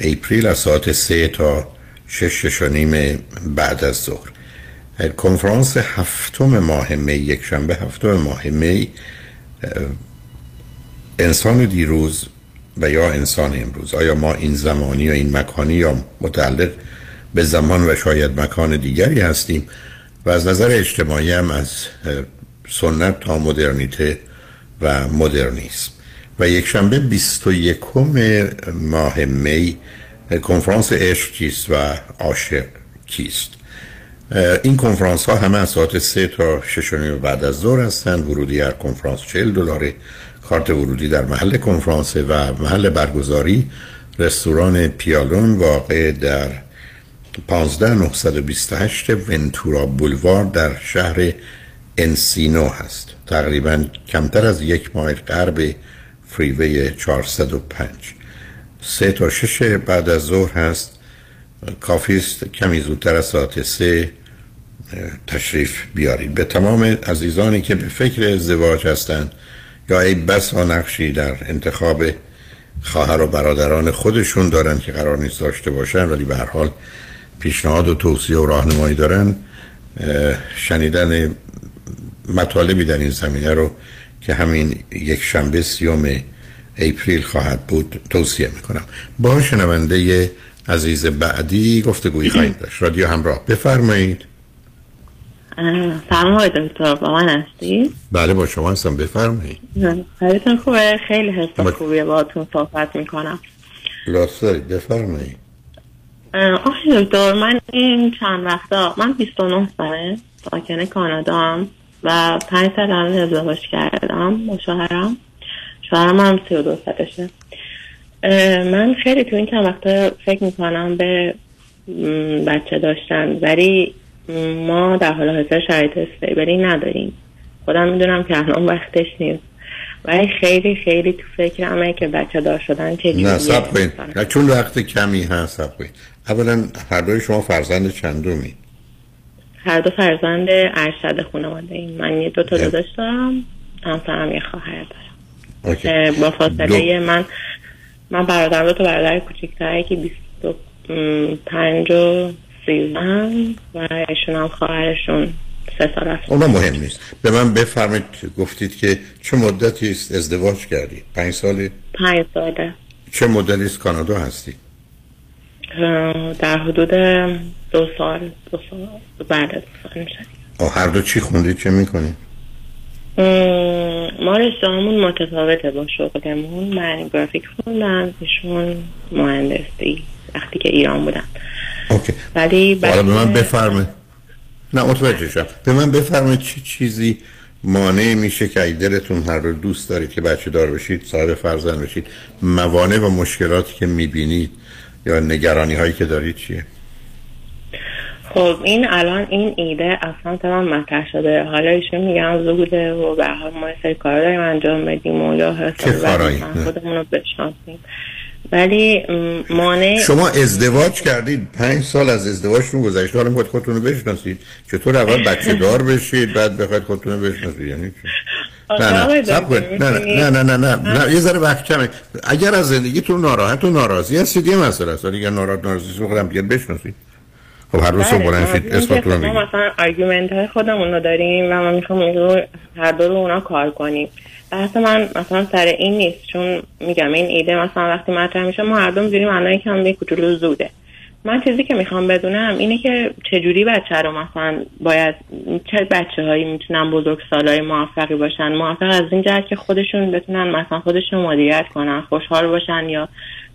اپریل از ساعت سه تا شش شش و نیم بعد از ظهر. کنفرانس هفتم ماه می یک شنبه هفتم ماه می انسان دیروز و یا انسان امروز. آیا ما این زمانی یا این مکانی یا متعلق به زمان و شاید مکان دیگری هستیم و از نظر اجتماعی هم از سنت تا مدرنیته و مدرنیسم. و یک شنبه 21 ماه می کنفرانس عشق چیست و عاشق کیست؟ این کنفرانس ها همه از ساعت 3 تا 6 بعد از ظهر هستند. ورودی هر کنفرانس 40 دلاره. کارت ورودی در محل کنفرانس و محل برگزاری رستوران پیالون واقع در 15928 ونتورا بولوار در شهر انسینو هست. تقریبا کمتر از یک مایل غرب فریوی 405 سه تا شش بعد از ظهر هست. کافی است کمی زودتر از ساعت سه تشریف بیارید. به تمام عزیزانی که به فکر ازدواج هستند یا ای بس ها نقشی در انتخاب خواهر و برادران خودشون دارن که قرار نیست داشته باشن ولی به هر حال پیشنهاد و توصیه و راهنمایی دارن شنیدن مطالبی در این زمینه رو که همین یک شنبه سیوم اپریل خواهد بود توصیه می‌کنم. با شنونده عزیز بعدی گفتگویی خواهید داشت. رادیو همراه. بفرمایید. سلام دکتر. با من هستی؟ بله با شما هستم. بفرمایید. حالتون خوبه؟ خیلی حس خوبیه باهاتون صحبت می‌کنم. لطف دارید بفرمایید. آقای دکتر من این چند وقتا من 29 ساله ساکن کانادا هم و پنج سال الان ازدواج کردم با شوهرم شوهرم هم 32 سالشه. من خیلی تو این چند وقتا فکر می‌کنم به بچه داشتن ولی ما در حال حاضر شرایط استیبلی نداریم. خودم می‌دونم که الان وقتش نیست. ولی خیلی خیلی تو فکرمه که بچه دار شدن چه نه سب کنید. نه چون وقت کمی هست سب کنید. اولا هر دوی شما فرزند چندومی؟ هر دو فرزند ارشد خانواده ایم. من یه دو تا داداش دارم همسرم یه خواهر دارم. با فاصله دو... من من برادرم دو تا برادر کوچیک‌تره که 25 و 13 و ایشون هم خواهرشون. سه سال است اونا مهم نیست. به من بفرمایید گفتید که چه مدتی است ازدواج کردی؟ پنج ساله؟ پنج ساله. چه مدتی است؟ کانادا هستی؟ در حدود دو سال دو سال بعد از دو سال هر دو چی خوندید چه می‌کنید؟ ما رشتهامون متفاوته با شغلمون. من گرافیک خوندم ایشون مهندسی وقتی که ایران بودم اوکی. ولی حالا به من بفرمایید. نه متوجه شم به من بفرمایید چه چیزی مانع میشه که اگه دلتون هر رو دوست دارید که بچه دار بشید صاحب فرزند بشید. موانع و مشکلاتی که می‌بینید یا نگرانی هایی که دارید چیه؟ خب این الان این ایده اصلا من مطرح شده. حالا ایشون میگن زوده و به حال ما سری کار داریم انجام بدیم و یا خودمون رو بشناسیم. ولی مانع شما ازدواج کردید. پنج سال از ازدواجتون گذشته. حالا می‌خواید خودتون رو بشناسید. چطور اول بچه دار بشید بعد بخواید خودتون رو بشناسید؟ یعنی نه نه. نه نه. نه نه نه یه ذره وقت کمه. اگر از زندگیتون ناراحت و ناراضی هستید یه مسئله است. اگر ناراحت ناراضی خودم بگید بشناسید. خب هر روز صبح بله، بلند شید اسمتون ما مثلا آرگومنت های خودمون رو داریم و ما می‌خوام هر دو رو اونا کار کنیم. بحث من مثلا سر این نیست چون میگم این ایده مثلا وقتی مطرح میشه ما هر دو می‌دونیم الان یکم به کوچولو زوده. من چیزی که می‌خوام بدونم اینه که چجوری بچه رو مثلا باید چه بچه هایی می‌تونن بزرگ سالای موفقی باشن؟ موفق از این جهت که خودشون بتونن مثلا خودشون مدیریت کنن خوشحال باشن یا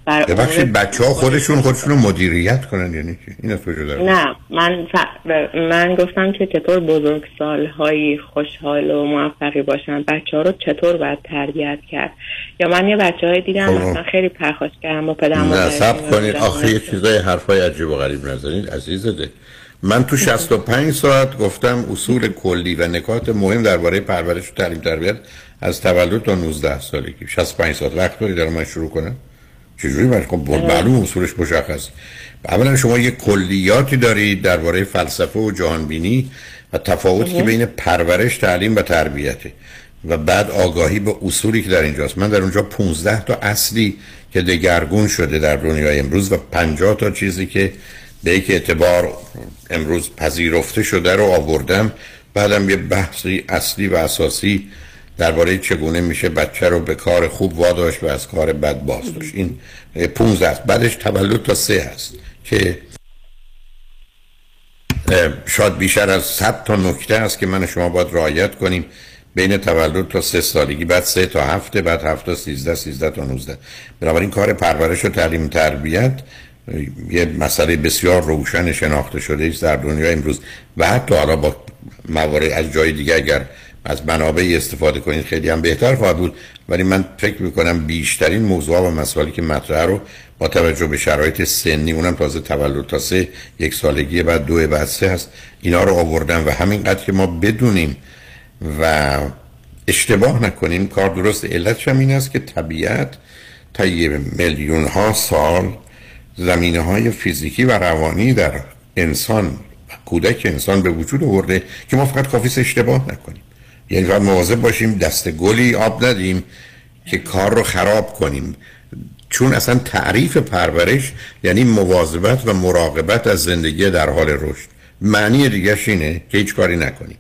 ببخشید بچه ها خودشون. خودشون رو مدیریت کنن یعنی چی؟ این از کجا داره؟ نه من ف... من گفتم که چطور بزرگ سالهایی خوشحال و موفقی باشن. بچه ها رو چطور باید تربیت کرد؟ یا من یه بچه های دیدم خب. مثلا خیلی پرخاش کردم با پدرم نه سب کنید. آخه یه چیزای حرفای عجیب و غریب نزنید عزیزه من تو 65 ساعت گفتم اصول کلی و نکات مهم درباره پرورش و تعلیم تربیت از تولد تا 19 سالگی. 65 ساعت. وقت داری در من شروع کنم. چجوری باید خب معلوم اصولش مشخص. اولا شما یه کلیاتی دارید درباره فلسفه و جهانبینی و تفاوتی که بین پرورش تعلیم و تربیته و بعد آگاهی به اصولی که در اینجاست. من در اونجا 15 تا اصلی که دگرگون شده در دنیای امروز و 50 تا چیزی که به یک اعتبار امروز پذیرفته شده رو آوردم. بعدم یه بحثی اصلی و اساسی درباره چگونه میشه بچه رو به کار خوب واداشت و از کار بد باز داشت. این 15 است. بعدش تولد تا سه هست که شاید بیشتر از 100 تا نکته است که من شما باید رعایت کنیم بین تولد تا سه سالگی بعد سه تا هفته بعد هفت تا سیزده سیزده تا نوزده. بنابراین کار پرورش و تعلیم تربیت یه مسئله بسیار روشن شناخته شده است در دنیا امروز. و حتی حالا با موارد از جای دیگه اگر از منابعی استفاده کنید خیلی هم بهتر خواهد بود. ولی من فکر می‌کنم بیشترین موضوع و مسائلی که مطرح رو با توجه به شرایط سنی اونم تازه تولد تا سه یک سالگی بعد دو بعد سه هست اینا رو آوردن و همینقدر که ما بدونیم و اشتباه نکنیم کار درست علتش هم این است که طبیعت تا میلیون ها سال زمینه های فیزیکی و روانی در انسان کودک انسان به وجود آورده که ما فقط کافی اشتباه نکنیم. یعنی فقط مواظب باشیم دست گلی آب ندیم که کار رو خراب کنیم. چون اصلا تعریف پرورش یعنی مواظبت و مراقبت از زندگی در حال رشد. معنی دیگرش اینه که هیچ کاری نکنیم.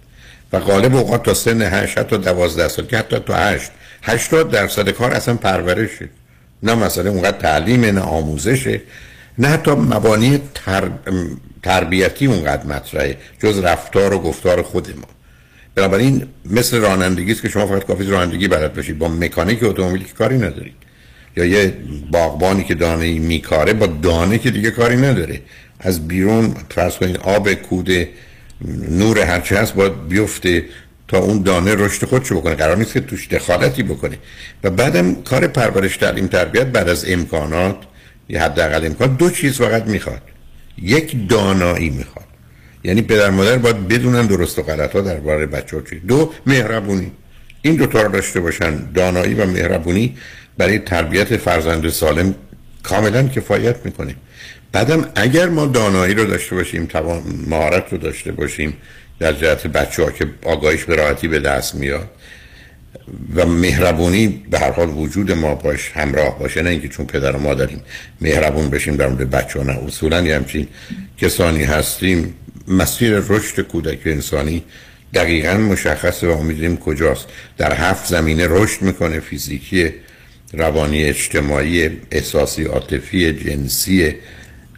و غالب اوقات تا سن 8 تا 12 سال که حتی تا 8 80 درصد کار اصلا پرورشه. نه مثلا اونقدر تعلیم نه آموزشه نه حتی مبانی تر... تربیتی اونقدر مطرحه جز رفتار و گفتار خود ما. بنابراین مثل رانندگی است که شما فقط کافی رانندگی بلد باشید. با مکانیک اتومبیل که کاری ندارید یا یه باغبانی که دانه میکاره با دانه که دیگه کاری نداره. از بیرون فرض کنید آب کود نور هرچی هست باید بیفته تا اون دانه رشد خودشو بکنه. قرار نیست که توش دخالتی بکنه. و بعدم کار پرورش تعلیم تربیت بعد از امکانات یا حداقل امکان دو چیز فقط می‌خواد. یک دانایی می‌خواد. یعنی پدر مادر باید بدونن درست و غلط ها درباره بچه چی. دو مهربونی. این دوتا رو داشته باشن دانایی و مهربونی برای تربیت فرزند سالم کاملا کفایت می‌کنه. بعدم اگر ما دانایی رو داشته باشیم توان مهارت رو داشته باشیم در جهت بچه ها که آگاهیش به راحتی به دست میاد و مهربونی به هر حال وجود ما باش همراه باشه نه اینکه چون پدر و مادریم مهربون بشیم در مورد بچه ها نه. اصولا یه همچین کسانی هستیم مسیر رشد کودک انسانی دقیقا مشخصه و می‌دونیم کجاست. در هفت زمینه رشد می‌کنه فیزیکی روانی اجتماعی احساسی عاطفی جنسی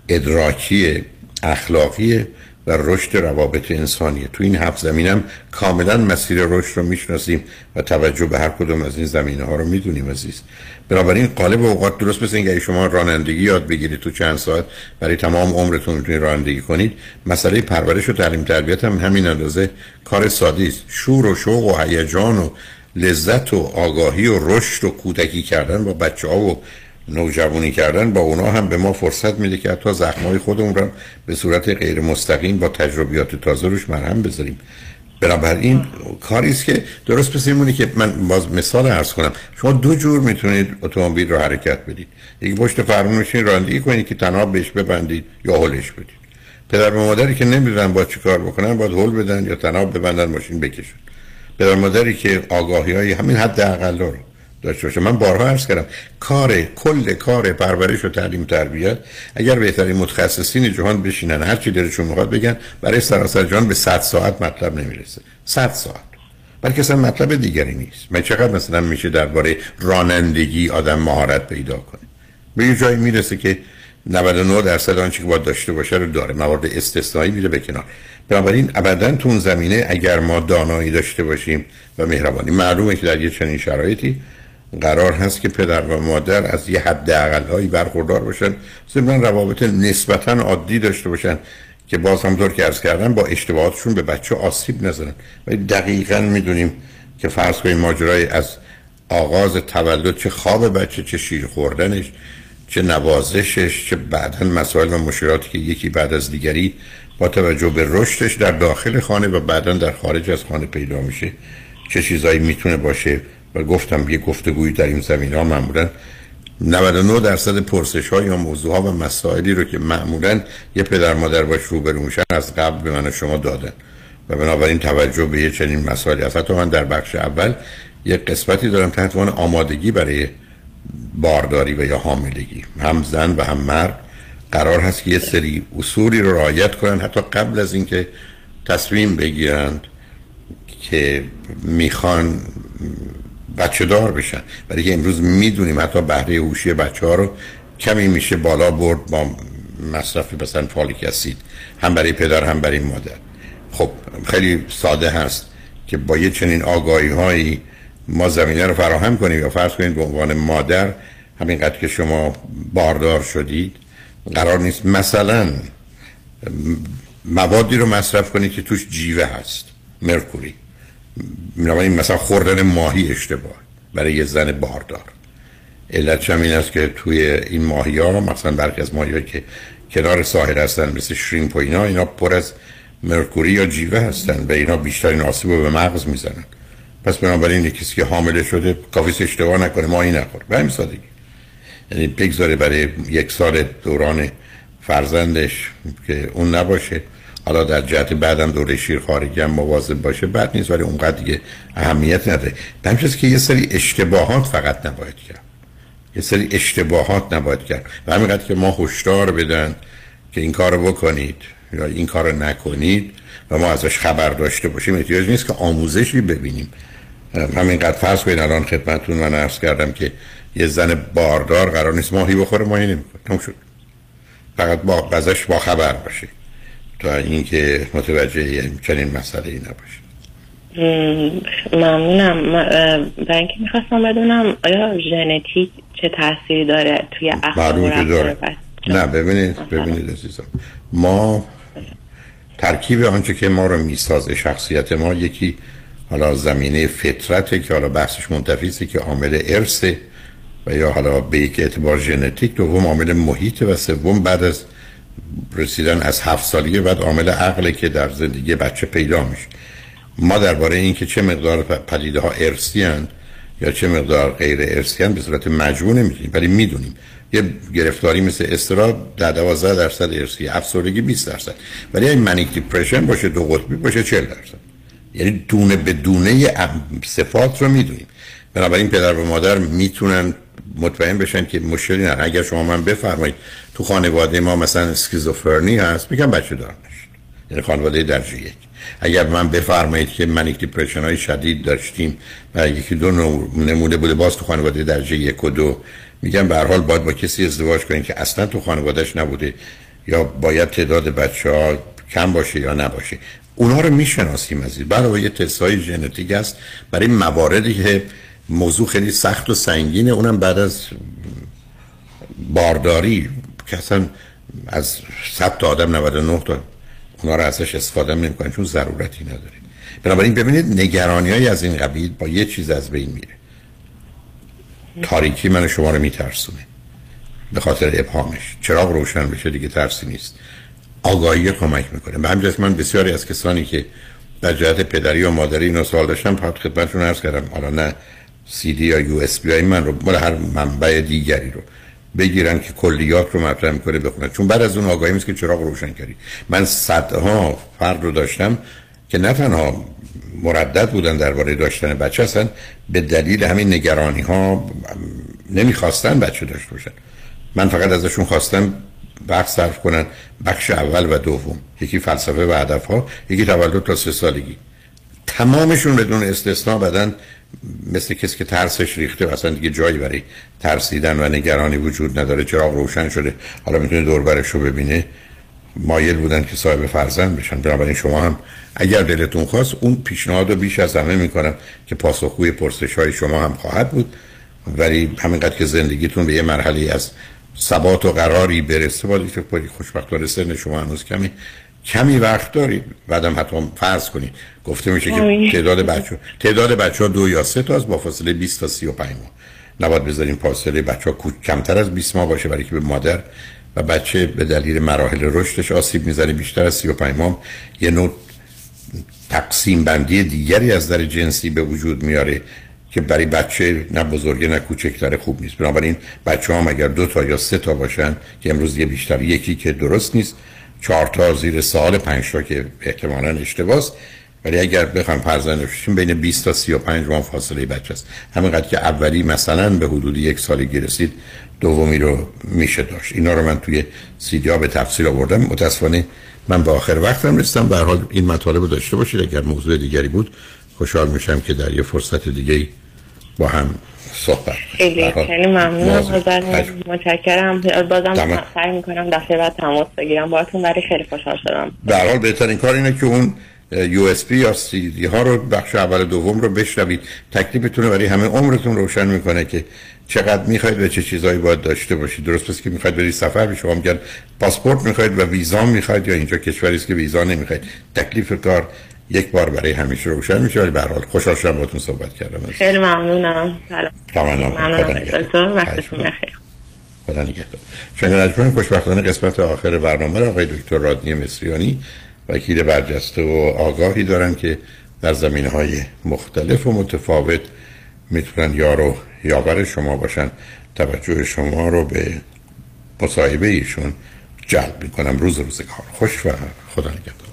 ادراکی اخلاقی و رشد روابط انسانیه تو این هفت زمینم کاملا مسیر رشد رو می‌شناسیم و توجه به هر کدوم از این زمینه ها رو می‌دونیم عزیز. بنابراین قالب اوقات درست مثل اینکه شما رانندگی یاد بگیرید تو چند ساعت برای تمام عمرتون می‌تونید رانندگی کنید مسئله پرورش و تعلیم تربیت هم همین اندازه کار ساده است. شور و شوق و هیجان و لذت و آگاهی و رشد و کودکی کردن با بچه ها و نوجوانی کردن با اونا هم به ما فرصت میده که حتی زخمای خودمون رو به صورت غیر مستقیم با تجربیات تازه روش مرهم بذاریم. بنابراین کاری است که درست مثل میمونه که من باز مثال عرض کنم. شما دو جور می‌تونید اتومبیل رو حرکت بدید. یکی پشت فرمون میشین رانندگی کنید که تنها بهش ببندید یا هلش بدید. پدر و مادری که نمی‌دونن با چی کار بکنن باید هل بدن یا تنها ببندن ماشین بکشن. پدر مادری که آگاهی های همین حد اقل رو داشته باشه. من بارها عرض کردم کار کل کار پرورش و تعلیم تربیت اگر بهترین متخصصین جهان بشینن هر چی دلشون می‌خواد بگن برای سراسر جهان به 100 ساعت مطلب نمی‌رسه. 100 ساعت. بلکه اصلا مطلب دیگری نیست. من چقدر مثلا میشه درباره رانندگی آدم مهارت پیدا کنه؟ به یه جایی می‌رسه که 99 درصد آنچه که باید داشته باشه رو داره. موارد استثنایی میره به کنار. بنابراین ابدا تو اون زمینه اگر ما دانایی داشته باشیم و مهربانی معلومه که در یه چنین شرایطی قرار هست که پدر و مادر از یه حد هایی برخوردار باشن ضمن روابط نسبتا عادی داشته باشن که باز همطور که ارز کردن با اشتباهاتشون به بچه آسیب نزنن. ولی دقیقا می‌دونیم که فرض کنیم ماجرای از آغاز تولد چه خواب بچه چه شیر خوردنش چه نوازشش چه بعدا مسائل و مشکلاتی که یکی بعد از دیگری با توجه به رشدش در داخل خانه و بعدا در خارج از خانه پیدا میشه چه چیزایی می‌تونه باشه؟ و گفتم یه گفتگویی در این زمین ها معمولا 99 درصد پرسش ها یا موضوع ها و مسائلی رو که معمولا یه پدر مادر باش روبرو میشن از قبل به من شما دادن. و بنابراین توجه به یه چنین مسائلی هست. حتی من در بخش اول یه قسمتی دارم تحت عنوان آمادگی برای بارداری و یا حاملگی. هم زن و هم مرد قرار هست که یه سری اصولی رو رعایت کنن حتی قبل از اینکه تصمیم بگیرند که می‌خوان بچه دار بشن. برای که امروز می‌دونیم حتی بهره هوشی بچه ها رو کمی میشه بالا برد با مصرف مثلا فالیک اسید هم برای پدر هم برای مادر. خب خیلی ساده هست که با یه چنین آگاهی هایی ما زمینه رو فراهم کنیم. یا فرض کنید به عنوان مادر همینقدر که شما باردار شدید قرار نیست مثلا موادی رو مصرف کنید که توش جیوه هست. مرکوری. بنابراین مثلا خوردن ماهی اشتباه برای یه زن باردار. علتش هم این است که توی این ماهی ها مثلا برخی از ماهی که کنار ساحل هستن مثل shrimp و اینا اینا پر از mercury یا جیوه هستن و اینا بیشترین آسیب رو به مغز می‌زنن. پس بنابراین کسی که حامله شده کافیست اشتباه نکنه ماهی نخور. به همین سادگی. یعنی بگذاره برای یک سال دوران فرزندش که اون نباشه. حالا در جهت بعدم دوره شیرخوارگی هم مواظب باشه بد نیست ولی اونقدر دیگه اهمیت نداره. به که یه سری اشتباهات فقط نباید کرد. یه سری اشتباهات نباید کرد. و همینقدر که ما هشدار بدن که این کار بکنید یا این کار نکنید و ما ازش خبر داشته باشیم احتیاج نیست که آموزشی ببینیم. همینقدر فرض کنید الان خدمتتون من عرض کردم که یه زن باردار قرار نیست ماهی بخوره ماهی تموم شد. فقط با ازش با خبر باشه. تا اینکه متوجه چنین مسئله ای نباشه ممنونم. برای اینکه می‌خواستم بدونم آیا ژنتیک چه تاثیری داره توی اخلاق داره. نه ببینید ببینید عزیزم. ما ترکیب آنچه که ما رو می‌سازه شخصیت ما یکی حالا زمینه فطرته که حالا بحثش منتفیسه که عامل ارثه و یا حالا به یک اعتبار ژنتیک دوم عامل محیط و سوم بعد از رسیدن از هفت سالیه بعد عامل عقله که در زندگی بچه پیدا میشه. ما درباره اینکه چه مقدار پدیده ها ارسی یا چه مقدار غیر ارسی به صورت مجموع نمی‌دونیم ولی می‌دونیم. یه گرفتاری مثل استراب در 12 درصد ارسی افسردگی 20 درصد. ولی این منیک دیپرشن باشه دو قطبی باشه 40 درصد. یعنی دونه به دونه صفات رو می‌دونیم. بنابراین پدر و مادر می‌تونن مطمئن بشن که مشکلی نه اگر شما من بفرمایید تو خانواده ما مثلا اسکیزوفرنی هست میگم بچه دار نشید یعنی خانواده درجه یک. اگر من بفرمایید که منیک دیپرشن های شدید داشتیم و یکی دو نمونه بوده باز تو خانواده درجه یک و دو میگم به حال باید با کسی ازدواج کنید که اصلا تو خانوادهش نبوده یا باید تعداد بچه ها کم باشه یا نباشه. اونها رو می‌شناسیم عزیز. برای یه تست ژنتیک است برای مواردی که موضوع خیلی سخت و سنگینه. اونم بعد از بارداری که اصلا از 100 تا آدم 99 تا اونا رو ازش استفاده نمی‌کنن چون ضرورتی نداره. بنابراین ببینید نگرانی های از این قبیل با یه چیز از بین میره. تاریکی من شما رو میترسونه. به خاطر ابهامش. چراغ روشن بشه دیگه ترسی نیست. آگاهی کمک می‌کنه. به همین من بسیاری از کسانی که در جهت پدری و مادری اینو سوال داشتم پات خدمتتون عرض کردم. حالا نه سی دی یا یو اس بی من رو مال هر منبع دیگری رو بگیرن که کلیات رو مطرح می‌کنه بخونن. چون بعد از اون آگاهی نیست که چراغ روشن کردی. من صدها فرد رو داشتم که نه تنها مردد بودن درباره داشتن بچه هستن به دلیل همین نگرانی ها نمی‌خواستن بچه داشته باشن. من فقط ازشون خواستم وقت صرف کنن بخش اول و دوم. یکی فلسفه و هدف ها یکی تولد تا سه سالگی. تمامشون بدون استثنا بدن مثل کسی که ترسش ریخته و اصلا دیگه جایی برای ترسیدن و نگرانی وجود نداره چراغ روشن شده. حالا می‌تونه دوربرش رو ببینه. مایل بودن که صاحب فرزند بشن. بنابراین شما هم اگر دلتون خواست اون پیشنهاد رو بیش از همه می‌کنم که پاسخگوی پرسش های شما هم خواهد بود. ولی همینقدر که زندگیتون به یه مرحله از ثبات و قراری برسه باید فکر کنید خوشبختانه سن شما هنوز کمی کمی وقت دارید. بعدم حتی فرض کنید. گفته میشه که تعداد بچه تعداد بچه ها دو یا سه تا از با فاصله 20 تا 35 ماه. نباید بذاریم فاصله بچه ها کمتر از 20 ماه باشه برای که به مادر و بچه به دلیل مراحل رشدش آسیب می‌زنه. بیشتر از 35 ماه یه نوع تقسیم بندی دیگری از در جنسی به وجود میاره که برای بچه نه بزرگه نه کوچکتر خوب نیست. بنابراین بچه هم اگر دو تا یا سه تا باشن که امروز یه بیشتر یکی که درست نیست چهار تا زیر سال پنج تا که احتمالا اشتباس ولی اگر بخوام فرزند بشیم بین 20 تا 35 ماه فاصله بچه است. همینقدر که اولی مثلا به حدود یک سالگی رسید دومی رو میشه داشت. اینا رو من توی سیدیا به تفصیل آوردم. متاسفانه من به آخر وقتم رسیدم. به حال این مطالب رو داشته باشید. اگر موضوع دیگری بود خوشحال میشم که در یه فرصت دیگه با هم صحبت خیلی خیلی ممنونم متشکرم. بازم سعی می‌کنم دفعه بعد تماس بگیرم. باهاتون ولی خیلی خوشحال شدم. در هر حال بهترین کار اینه که اون USB یا سی دی ها رو بخش اول دوم رو بشنوید. تکلیفتون برای همه عمرتون روشن می‌کنه که چقدر می‌خواید و چه چیزایی باید داشته باشید. درست پس که می‌خواید برید سفر به شما میگن پاسپورت می‌خواید و ویزا می‌خواید یا اینجا کشوری است که ویزا نمی‌خواید. تکلیف کار یک بار برای همیشه روشن میشه ولی به هر حال خوشحال شدم باهاتون صحبت کردم. خیلی ممنونم. سلام. تمام ممنونم. وقتتون بخیر. خدا نگهدار خوشبختانه قسمت آخر برنامه را آقای دکتر رادنی مصریانی وکیل برجسته و آگاهی دارن که در زمین های مختلف و متفاوت می‌تونن یارو یاور شما باشن. توجه شما رو به مصاحبه ایشون جلب می‌کنم. روز روز کار خوش و خدا نگهدار.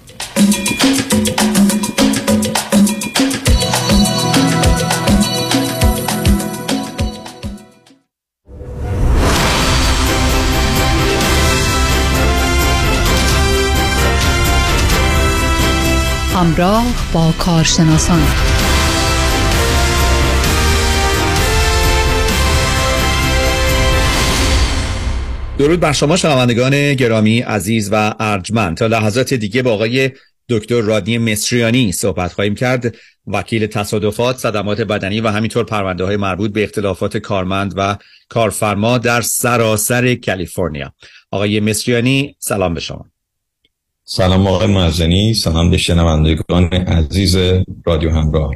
همراه با کارشناسان. درود بر شما شنوندگان گرامی عزیز و ارجمند. تا لحظات دیگه با آقای دکتر رادنی مصریانی صحبت خواهیم کرد. وکیل تصادفات صدمات بدنی و همینطور پرونده های مربوط به اختلافات کارمند و کارفرما در سراسر کالیفرنیا. آقای مصریانی سلام به شما. سلام آقای معزنی سلام به شنوندگان عزیز رادیو همراه.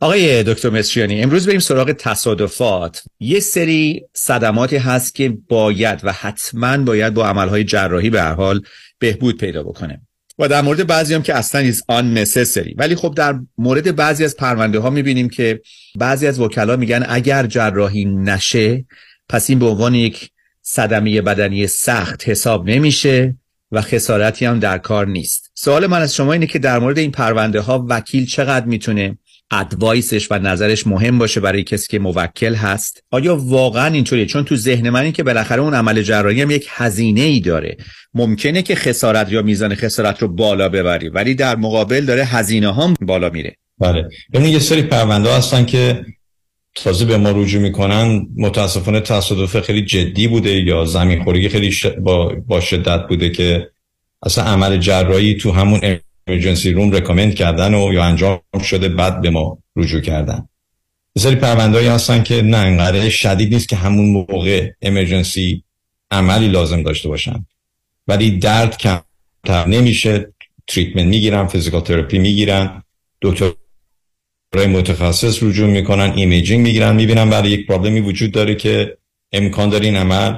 آقای دکتر مصریانی امروز بریم سراغ تصادفات. یه سری صدماتی هست که باید و حتما باید با عملهای جراحی به حال بهبود پیدا بکنه. و در مورد بعضی هم که اصلا نیز آن نسسری ولی خب در مورد بعضی از پرونده ها می‌بینیم که بعضی از وکلا میگن اگر جراحی نشه پس این به عنوان یک صدمه بدنی سخت حساب نمیشه. و خسارتی هم در کار نیست. سوال من از شما اینه که در مورد این پرونده ها وکیل چقدر می‌تونه ادوایسش و نظرش مهم باشه برای کسی که موکل هست؟ آیا واقعا اینطوریه؟ چون تو ذهن من این که بالاخره اون عمل جراحی هم یک هزینه ای داره. ممکنه که خسارت یا میزان خسارت رو بالا ببری ولی در مقابل داره هزینه هم بالا میره. بله. ببینید یه سری پرونده هستن که تازه به ما رجوع می‌کنن متاسفانه تصادف خیلی جدی بوده یا زمین خوری خیلی. با... با شدت بوده که اصلا عمل جراحی تو همون امرجنسی روم رکامند کردن و یا انجام شده بعد به ما رجوع کردن یه سری پروندهایی هستن که نه انقدر شدید نیست که همون موقع امرجنسی عملی لازم داشته باشن ولی درد کمتر نمیشه treatment می‌گیرن physical therapy می‌گیرن دکتر برای متخصص رجوع می‌کنن imaging می‌گیرن می‌بینن برای یک problem ی وجود داره که امکان داره این عمل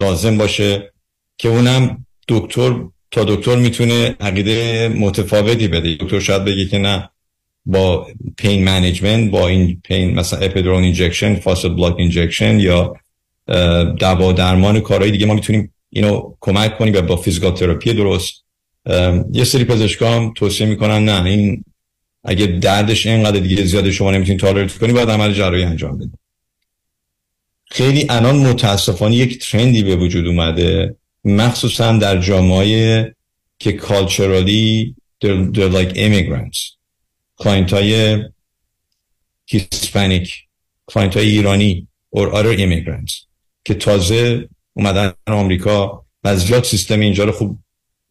لازم باشه که اونم دکتر تا دکتر می‌تونه عقیده متفاوتی بده. دکتر شاید بگه که نه با pain management با این pain مثلا epidural injection facet block injection یا دوا درمان کارهای دیگه ما می‌تونیم اینو کمک کنیم با physical therapy درست. یه سری پزشکا هم توصیه می‌کنن نه این اگه دردش اینقدر دیگه زیاده شما نمی‌تونید tolerate کنی باید عمل جراحی انجام بدید خیلی الان متاسفانه یک trend ی به وجود اومده مخصوصا در جامعه که culturally they're, they're like immigrants. client های Hispanic client ایرانی or other immigrants که تازه اومدن آمریکا و از زیاد سیستم اینجا رو خوب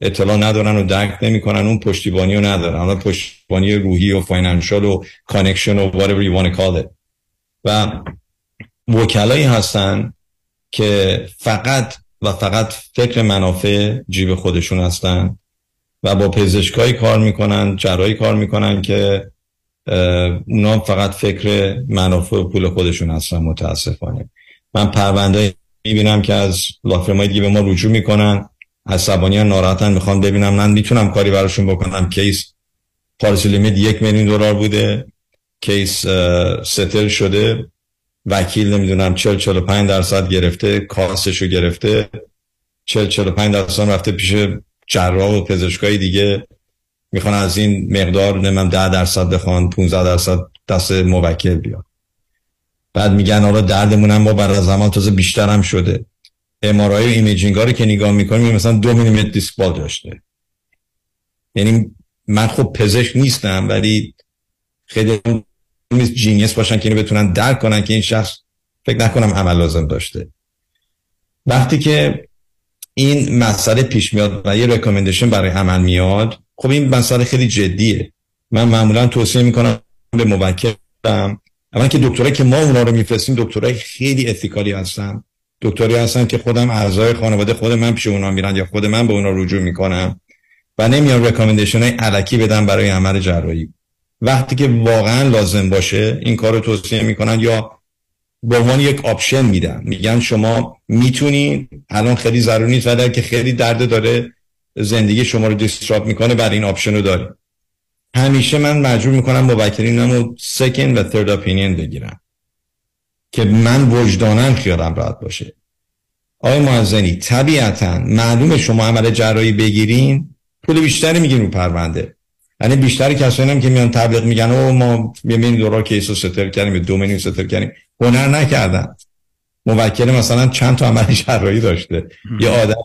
اطلاع ندارن و درک نمی‌کنن اون پشتیبانی رو ندارن. حالا پشتیبانی روحی و financial و connection و whatever you want to call it. و وکلایی هستن که فقط و فقط فکر منافع جیب خودشون هستن و با پزشکایی کار می‌کنن جراحایی کار می‌کنن که اونا فقط فکر منافع و پول خودشون هستن متاسفانه. من پرونده می‌بینم که از law firm های دیگه به ما رجوع می‌کنن عصبانی ان ناراحتن می‌خوان ببینم من می‌تونم کاری براشون بکنم. case policy limit یک میلیون دلار بوده. case settle شده. وکیل نمی‌دونم 40 45 درصد گرفته cost ش رو گرفته 40 45 درصد رفته پیش جراح و پزشکای دیگه. می‌خوان از این مقدار نمی‌دونم 10 درصد بخوان 15 درصد دست موکل بیاد بعد میگن حالا دردمون هم ما بعد زمان تازه بیشتر هم شده. MRI و imaging ها رو که نگاه می‌کنیم مثلا دو میلیمتر disc bulge داشته. یعنی من خب پزشک نیستم ولی خیلی genius باشن که اینو بتونن درک کنن که این شخص فکر نکنم عمل لازم داشته. وقتی که این مسئله پیش میاد و یه ریکامندیشن برای عمل میاد خب این مسئله خیلی جدیه. من معمولا توصیه می‌کنم به موکلم. اول که دکترایی که ما اونا رو میفرستیم دکترای خیلی اتیکالی هستن. دکتری هستن که خودم اعضای خانواده خود من پیش اونا میرن یا خود من به اونا رجوع می‌کنم و نمیان رکامندیشن های علکی بدن برای عمل جراحی. وقتی که واقعا لازم باشه این کار رو توصیه می‌کنن یا به عنوان یک option میدن. میگن شما می‌تونید الان خیلی ضروری نیست ولی که خیلی درد داره زندگی شما رو disturb می‌کنه برای این option رو داریم همیشه من مجبور می‌کنم موکلینم رو second و third opinion بگیرم. که من وجدانم خیالم راحت باشه. آقای معزنی طبیعتا معلوم شما عمل جراحی بگیرین پول بیشتری می‌گیرین رو پرونده. یعنی بیشتر کسایی هم که میان تبلیغ میگن او ما میلیون دلار case رو settle کردیم دو میلیون settle کردیم. هنر نکردن. موکل مثلا چند تا عمل جراحی داشته. یه آدم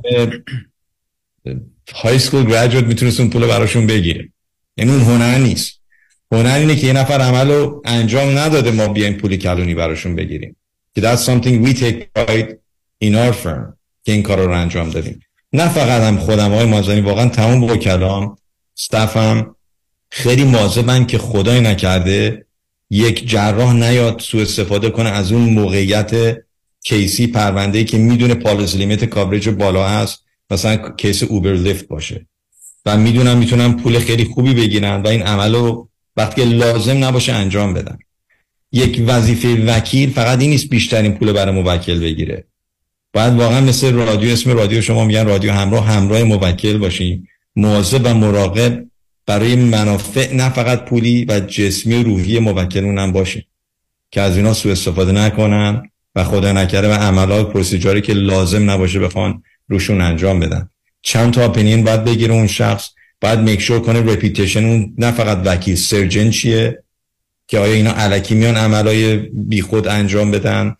های سکول گریجویت می‌تونست اون پول براشون بگیره. یعنی اون هنر نیست. هنر اینه که یه نفر عمل رو انجام نداده ما بیایم پول کلونی براشون بگیریم. که that's something we take pride in our firm که این کار رو انجام دادیم. نه فقط هم خودم های مازنی واقعا تمام وکلام استفم خیلی مواظبن که خدای نکرده یک جراح نیاد سوء استفاده کنه از اون موقعیت case ی پرونده که می‌دونه policy limit coverage بالا هست. مثلا case Uber Lyft باشه. و می‌دونم می‌تونم پول خیلی خوبی بگیرن و این عمل رو وقتی لازم نباشه انجام بدن یک وظیفه وکیل فقط این نیست بیشترین پول برای موکل بگیره. باید واقعا مثل رادیو اسم رادیو شما میگن رادیو همراه همراه موکل باشیم مواظب و مراقب برای منافع نه فقط پولی و جسمی و روحی موکلمون هم باشیم که از اینا سوء استفاده نکنن و خدا نکرده و عملا procedure ای که لازم نباشه بخوان روشون انجام بدن. چند تا opinion باید بگیره اون شخص. باید make sure کنه reputation اون نه فقط وکیل surgeon چیه؟ که آیا اینا الکی میان عملای بیخود انجام بدن؟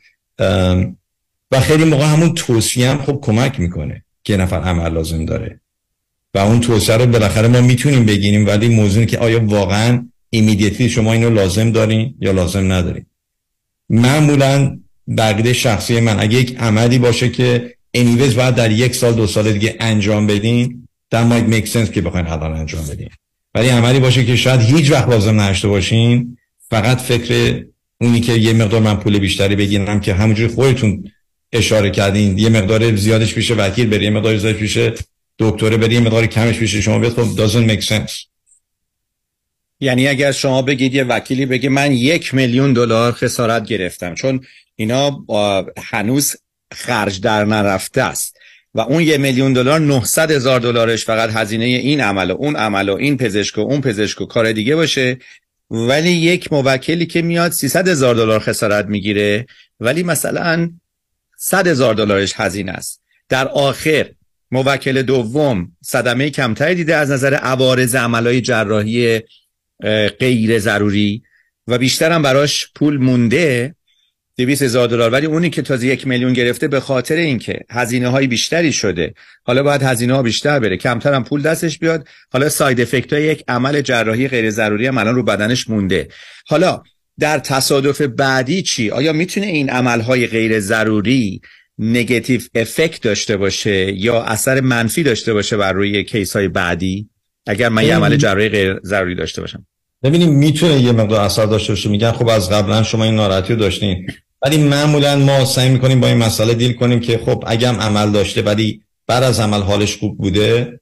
و خیلی موقع همون توصیه هم خب کمک می‌کنه که نفر عمل لازم داره. و اون توصیه رو بالاخره ما می‌تونیم بگیریم ولی موضوعی که آیا واقعا immediately شما اینو لازم دارین یا لازم ندارین. معمولا به عقیده شخصی من اگه یک عملی باشه که anyways باید در یک سال دو سال دیگه انجام بدین that might make sense که بخواین الان انجام بدین. ولی عملی باشه که شاید هیچ وقت لازم نداشته باشین فقط فکر اونی که یه مقدار من پول بیشتری بگیرم که همونجوری خودتون اشاره کردین. یه مقدار زیادش پیشه وکیل بری یه مقدار زیادش پیشه دکتره بری یه مقدار کمش پیشه شما بیاد. خب doesn't make sense. یعنی اگر شما بگید یه وکیلی بگه من یک میلیون دلار خسارت گرفتم چون اینا هنوز خرج در نرفته است. و اون یه میلیون دلار 900 هزار دلارش فقط هزینه این عمل و اون عمل و این پزشک و اون پزشک و کار دیگه باشه. ولی یک موکلی که میاد 300 هزار دلار خسارت می‌گیره. ولی مثلا 100 هزار دلارش هزینه است. در آخر موکل دوم صدمه کمتری دیده از نظر عوارض عملای جراحی غیر ضروری و بیشتر هم براش پول مونده. دویست هزار دلار. ولی اونی که تازه یک میلیون گرفته به خاطر اینکه هزینه های بیشتری شده. حالا باید هزینه ها بیشتر بره. کمتر هم پول دستش بیاد. حالا ساید افکت های یک عمل جراحی غیر ضروری هم الان رو بدنش مونده. حالا در تصادف بعدی چی؟ آیا می‌تونه این عمل های غیر ضروری نگاتیو افکت داشته باشه یا اثر منفی داشته باشه بر روی کیس های بعدی؟ اگر من یه عمل جراحی غیر ضروری داشته باشم. ببینیم می‌تونه یه مقدار اثر داشته باشه. میگن خب از قبلا شما این ناراحتی رو داشتین. ولی معمولا ما سعی می‌کنیم با این مسئله دیل کنیم که خب اگم عمل داشته ولی بعد از عمل حالش خوب بوده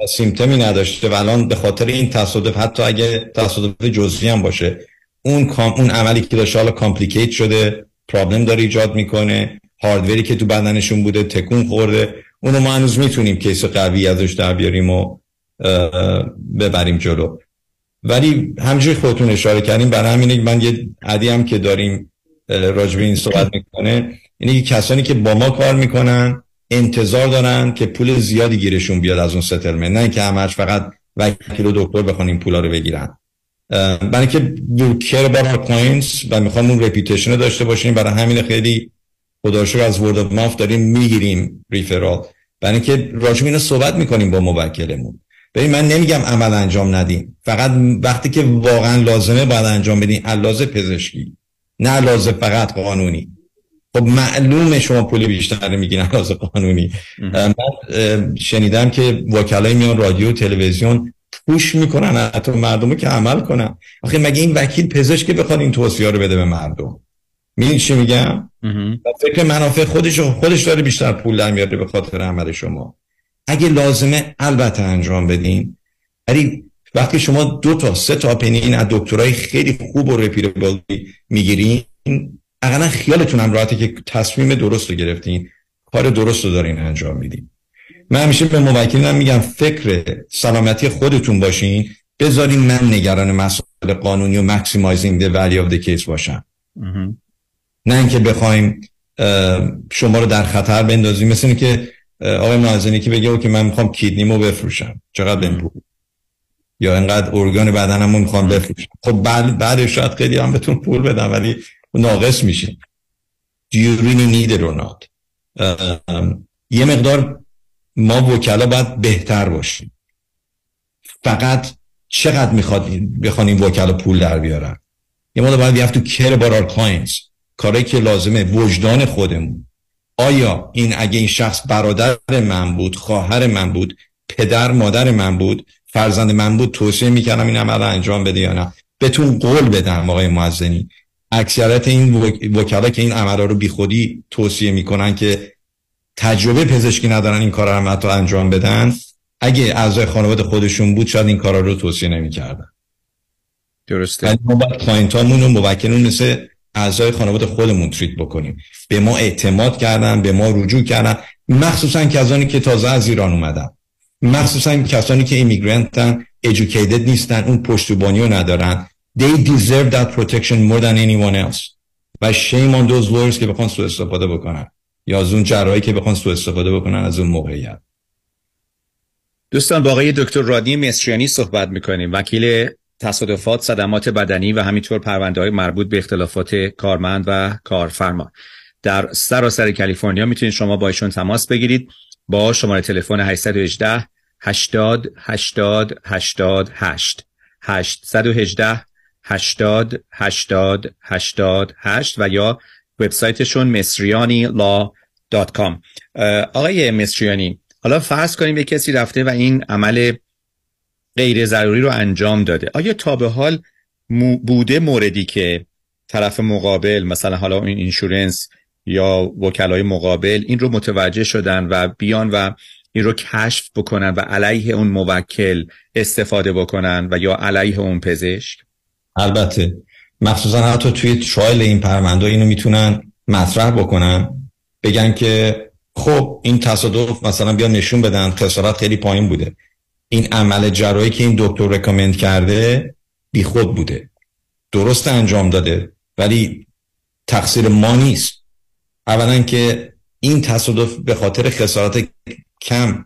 و سیمتمی نداشته و الان به خاطر این تصادف حتی اگه تصادف جزئی هم باشه outcome اون عملی که داشته حالا complicate شده problem داره ایجاد می‌کنه hardware ی که تو بدنشون بوده تکون خورده اونو ما هنوز می‌تونیم case قوی ازش در بیاریم و ببریم جلو. ولی همونجوری خودتون اشاره کردیم برای همینه من یه ad ی هم که داریم راجبه این صحبت می‌کنه که کسانی که با ما کار می‌کنن انتظار دارن که پول زیادی گیرشون بیاد از اون settlement نه اینکه همش فقط وکیل و دکتر بخوان این پولا رو بگیرن. برای که about our clients و می‌خوام اون رپیتیشن داشته باشیم برای همین خیلی خدا از ورد اف ماف داریم می‌گیریم ریفرال برای اینکه راجب اینو صحبت می‌کنیم با موکلمون. ببین من نمیگم عمل انجام ندیم. فقط وقتی که واقعا لازمه باید انجام بدین علاوه پزشکی. نه لازم فقط قانونی. خب معلومه شما پول بیشتر میگین علاوه قانونی. من شنیدم که وکلای میان رادیو تلویزیون پوش می‌کنن حتی مردمو که عمل کنن. آخه مگه این وکیل پزشک بخواد این توصیه رو بده به مردم؟ میدین چی میگم؟ و فکر منافع خودش خودش داره بیشتر پول در میاره به خاطر عمل شما. اگه لازمه البته انجام بدین. ولی وقتی شما دو تا سه تا پنین از دکترای خیلی خوب و رپیربل می‌گیرین اقلا خیالتون هم راحته که تصمیم درست رو گرفتین کار درست رو دارین انجام میدین. من همیشه به موکلینم میگم فکر سلامتی خودتون باشین بذارین من نگران مسائل قانونی و مکسیمایزینگ the value of the case باشم. نه اینکه بخوایم شما رو در خطر بندازیم. مثل اینه که آقای نازنی که بگه که من می‌خوام کیدنیمو بفروشم. چقدر بهم یا اینقدر ارگان بدنمو می‌خوام بفروشم خب بعد بعدش شاید خیلی هم بهتون پول بدم ولی ناقص میشه. Do you really need it or not یه مقدار ما وکلا باید بهتر باشیم. فقط چقدر می‌خواد بخوان این وکلا پول در بیارن؟ یه مقدار باید we have to care about our clients. کاری که لازمه وجدان خودمون. آیا این اگه این شخص برادر من بود خواهر من بود پدر مادر من بود فرزند من بود توصیه می‌کردم این عمل انجام بده یا نه. بهتون قول بدم آقای معزنی. اکثرت این وکلا که این عملا رو بیخودی توصیه می‌کنن که تجربه پزشکی ندارن این کار رو حتی انجام بدن اگه اعضای خانواده خودشون بود شاید این کارا رو توصیه نمی‌کردن. درسته. ما باید client امون و موکلمون مثل اعضای خانواده خودمون treat بکنیم. به ما اعتماد کردن به ما رجوع کردن مخصوصا کسانی که تازه از ایران اومدن. مخصوصا کسانی که ایمیگرنتن educated نیستن اون پشتیبانی رو ندارن. They deserve that protection more than anyone else. و shame on those lawyers که بخوان سو استفاده بکنن. یا از اون جراحی که بخوان سو استفاده بکنن از اون موقعیت. دوستان با دکتر رادنی مصریانی صحبت می‌کنیم. وکیل تصادفات صدمات بدنی و همینطور پرونده های مربوط به اختلافات کارمند و کارفرما. در سراسر کالیفرنیا می‌تونید شما با ایشون تماس بگیرید. با شماره تلفن 818 80 80 88 818 80 80 88 و یا وبسایتشون مصریانی law dot com. آقای مصریانی حالا فرض کنیم یک کسی رفته و این عمل غیر ضروری رو انجام داده. آیا تا به حال بوده موردی که طرف مقابل مثلا حالا این insurance یا وکلای مقابل این رو متوجه شدن و بیان و این رو کشف بکنن و علیه اون موکل استفاده بکنن و یا علیه اون پزشک. البته. مخصوصا حتی توی ترایل این پرونده اینو می‌تونن مطرح بکنن. بگن که خب این تصادف مثلا بیا نشون بدن خسارت خیلی پایین بوده. این عمل جراحی که این دکتر رکامند کرده بی خود بوده. درست انجام داده. ولی تقصیر ما نیست. اولا که این تصادف به خاطر خسارات کم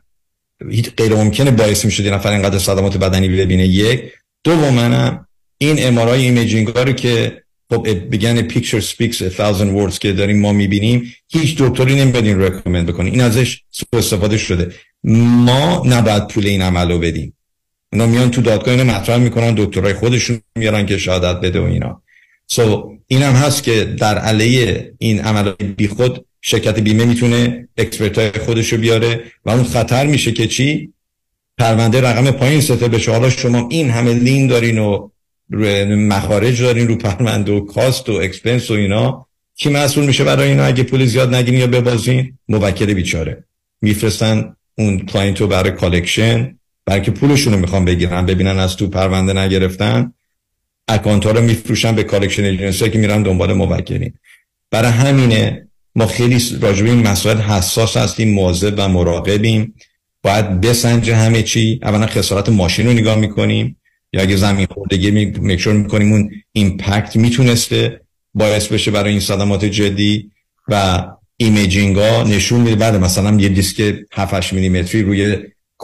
غیر ممکنه باعث می‌شد نفر اینقدر صدمات بدنی ببینه. یک. دوم این MRI imaging رو که خب بگن picture speaks thousand words که داریم ما می‌بینیم هیچ دکتری نمیاد recommend بکنه. این ازش استفاده شده. ما نباید پول این عمل رو بدیم. اونا میان تو دادگاه اینو مطرح می‌کنن دکترای خودشون میارن که شهادت بده و اینا. so so, این هم هست که در علیه این عمل بی خود شرکت بیمه می‌تونه expert خودش رو بیاره و اون خطر میشه که چی؟ پرونده رقم پایین settle بشه. حالا شما این همه lien دارین و مخارج دارین رو پرونده و cost و expense و اینا کی مسئول میشه برای اینا؟ اگه پول زیاد نگیرین یا ببازین موکل بیچاره. میفرستن اون client رو برای collection برای که پولشون رو می‌خوان بگیرن ببینن از تو پرونده نگرفتن. account ها رو میفروشن به collection agency که میرن دنبال موکلین. برای همینه ما خیلی راجبه این مسائل حساس هستیم مواظب و مراقبیم. باید بسنجه همه چی. اولا خسارت ماشین رو نگاه می‌کنیم. یا اگه زمین خوردگی make sure می‌کنیم اون impact می‌تونسته باعث بشه برای این صدمات جدی و imaging ها نشون میده. بعد مثلا یه دیسک 7 8 میلیمتری روی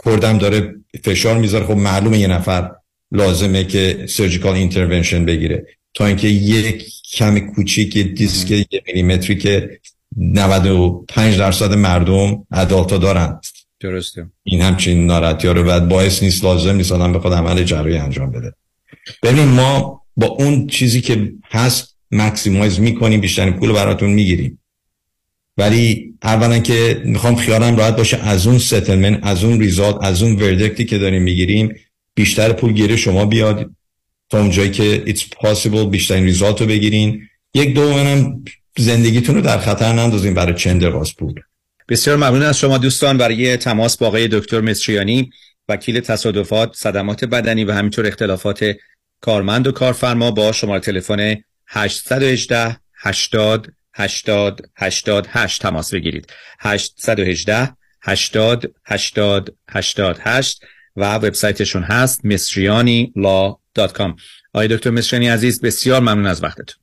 cord هم داره فشار می‌ذاره. خب معلومه یه نفر لازمه که surgical intervention بگیره. تا اینکه یک کم کوچیک دیسک یه میلیمتری که 95 درصد مردم adult ا دارن. درسته. این همچین ناراحتی رو بعد باعث نیست لازم نیست آدم بخواد عمل جراحی انجام بده. ببین ما با اون چیزی که هست maximize می‌کنیم بیشترین پول براتون می‌گیریم. ولی اولا که می‌خوام خیالم راحت باشه از اون ستلمن از اون ریزالت از اون وردکتی که داریم می‌گیریم بیشتر پول گیره شما بیاد تا اونجایی که it's possible بیشترین ریزالت رو بگیرین. یک دومنم زندگیتون رو در خطر نندازین برای چند دقیقه پول. بسیار ممنون از شما دوستان. برای تماس با آقای دکتر مصریانی وکیل تصادفات صدمات بدنی و همینطور اختلافات کارمند و کارفرما با شماره تلفن 818 80 80 88 تماس بگیرید. 818 80 80 88 و وبسایتشون هست misriani.law.com آقای دکتر مصریانی عزیز بسیار ممنون از وقتتون.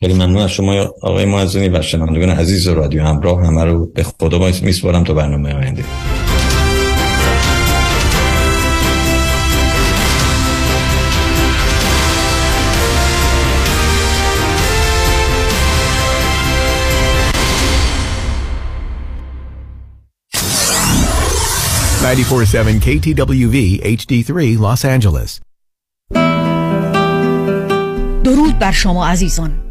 خیلی ممنون از شما آقای معزونی و شنوندگان عزیز رادیو همراه. همه رو به خدا میسپارم تا برنامه آینده. Ninety-four-seven KTWV HD3 Los Angeles. درود بر شما عزیزان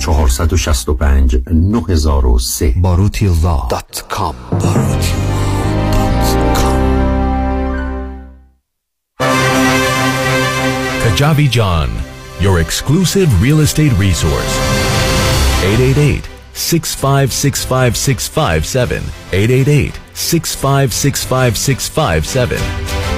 465 9003 BarutiLaw.com Kajabi John, your exclusive real estate resource. 888 6565657 888 6565657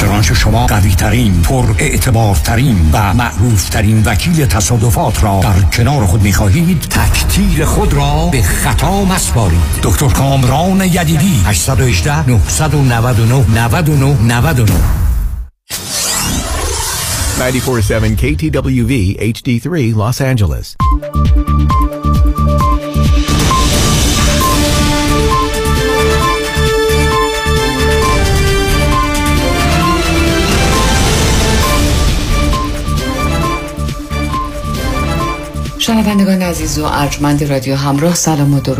چنانچه شما قوی ترین پر اعتبار ترین و معروف ترین وکیل تصادفات را در کنار خود می خواهید تکتیر خود را به خطا مسپارید دکتر کامران یدیدی 818 999 99 99 947 KTWV HD3 Los Angeles. شنوندگان عزیز و ارجمند رادیو همراه سلام و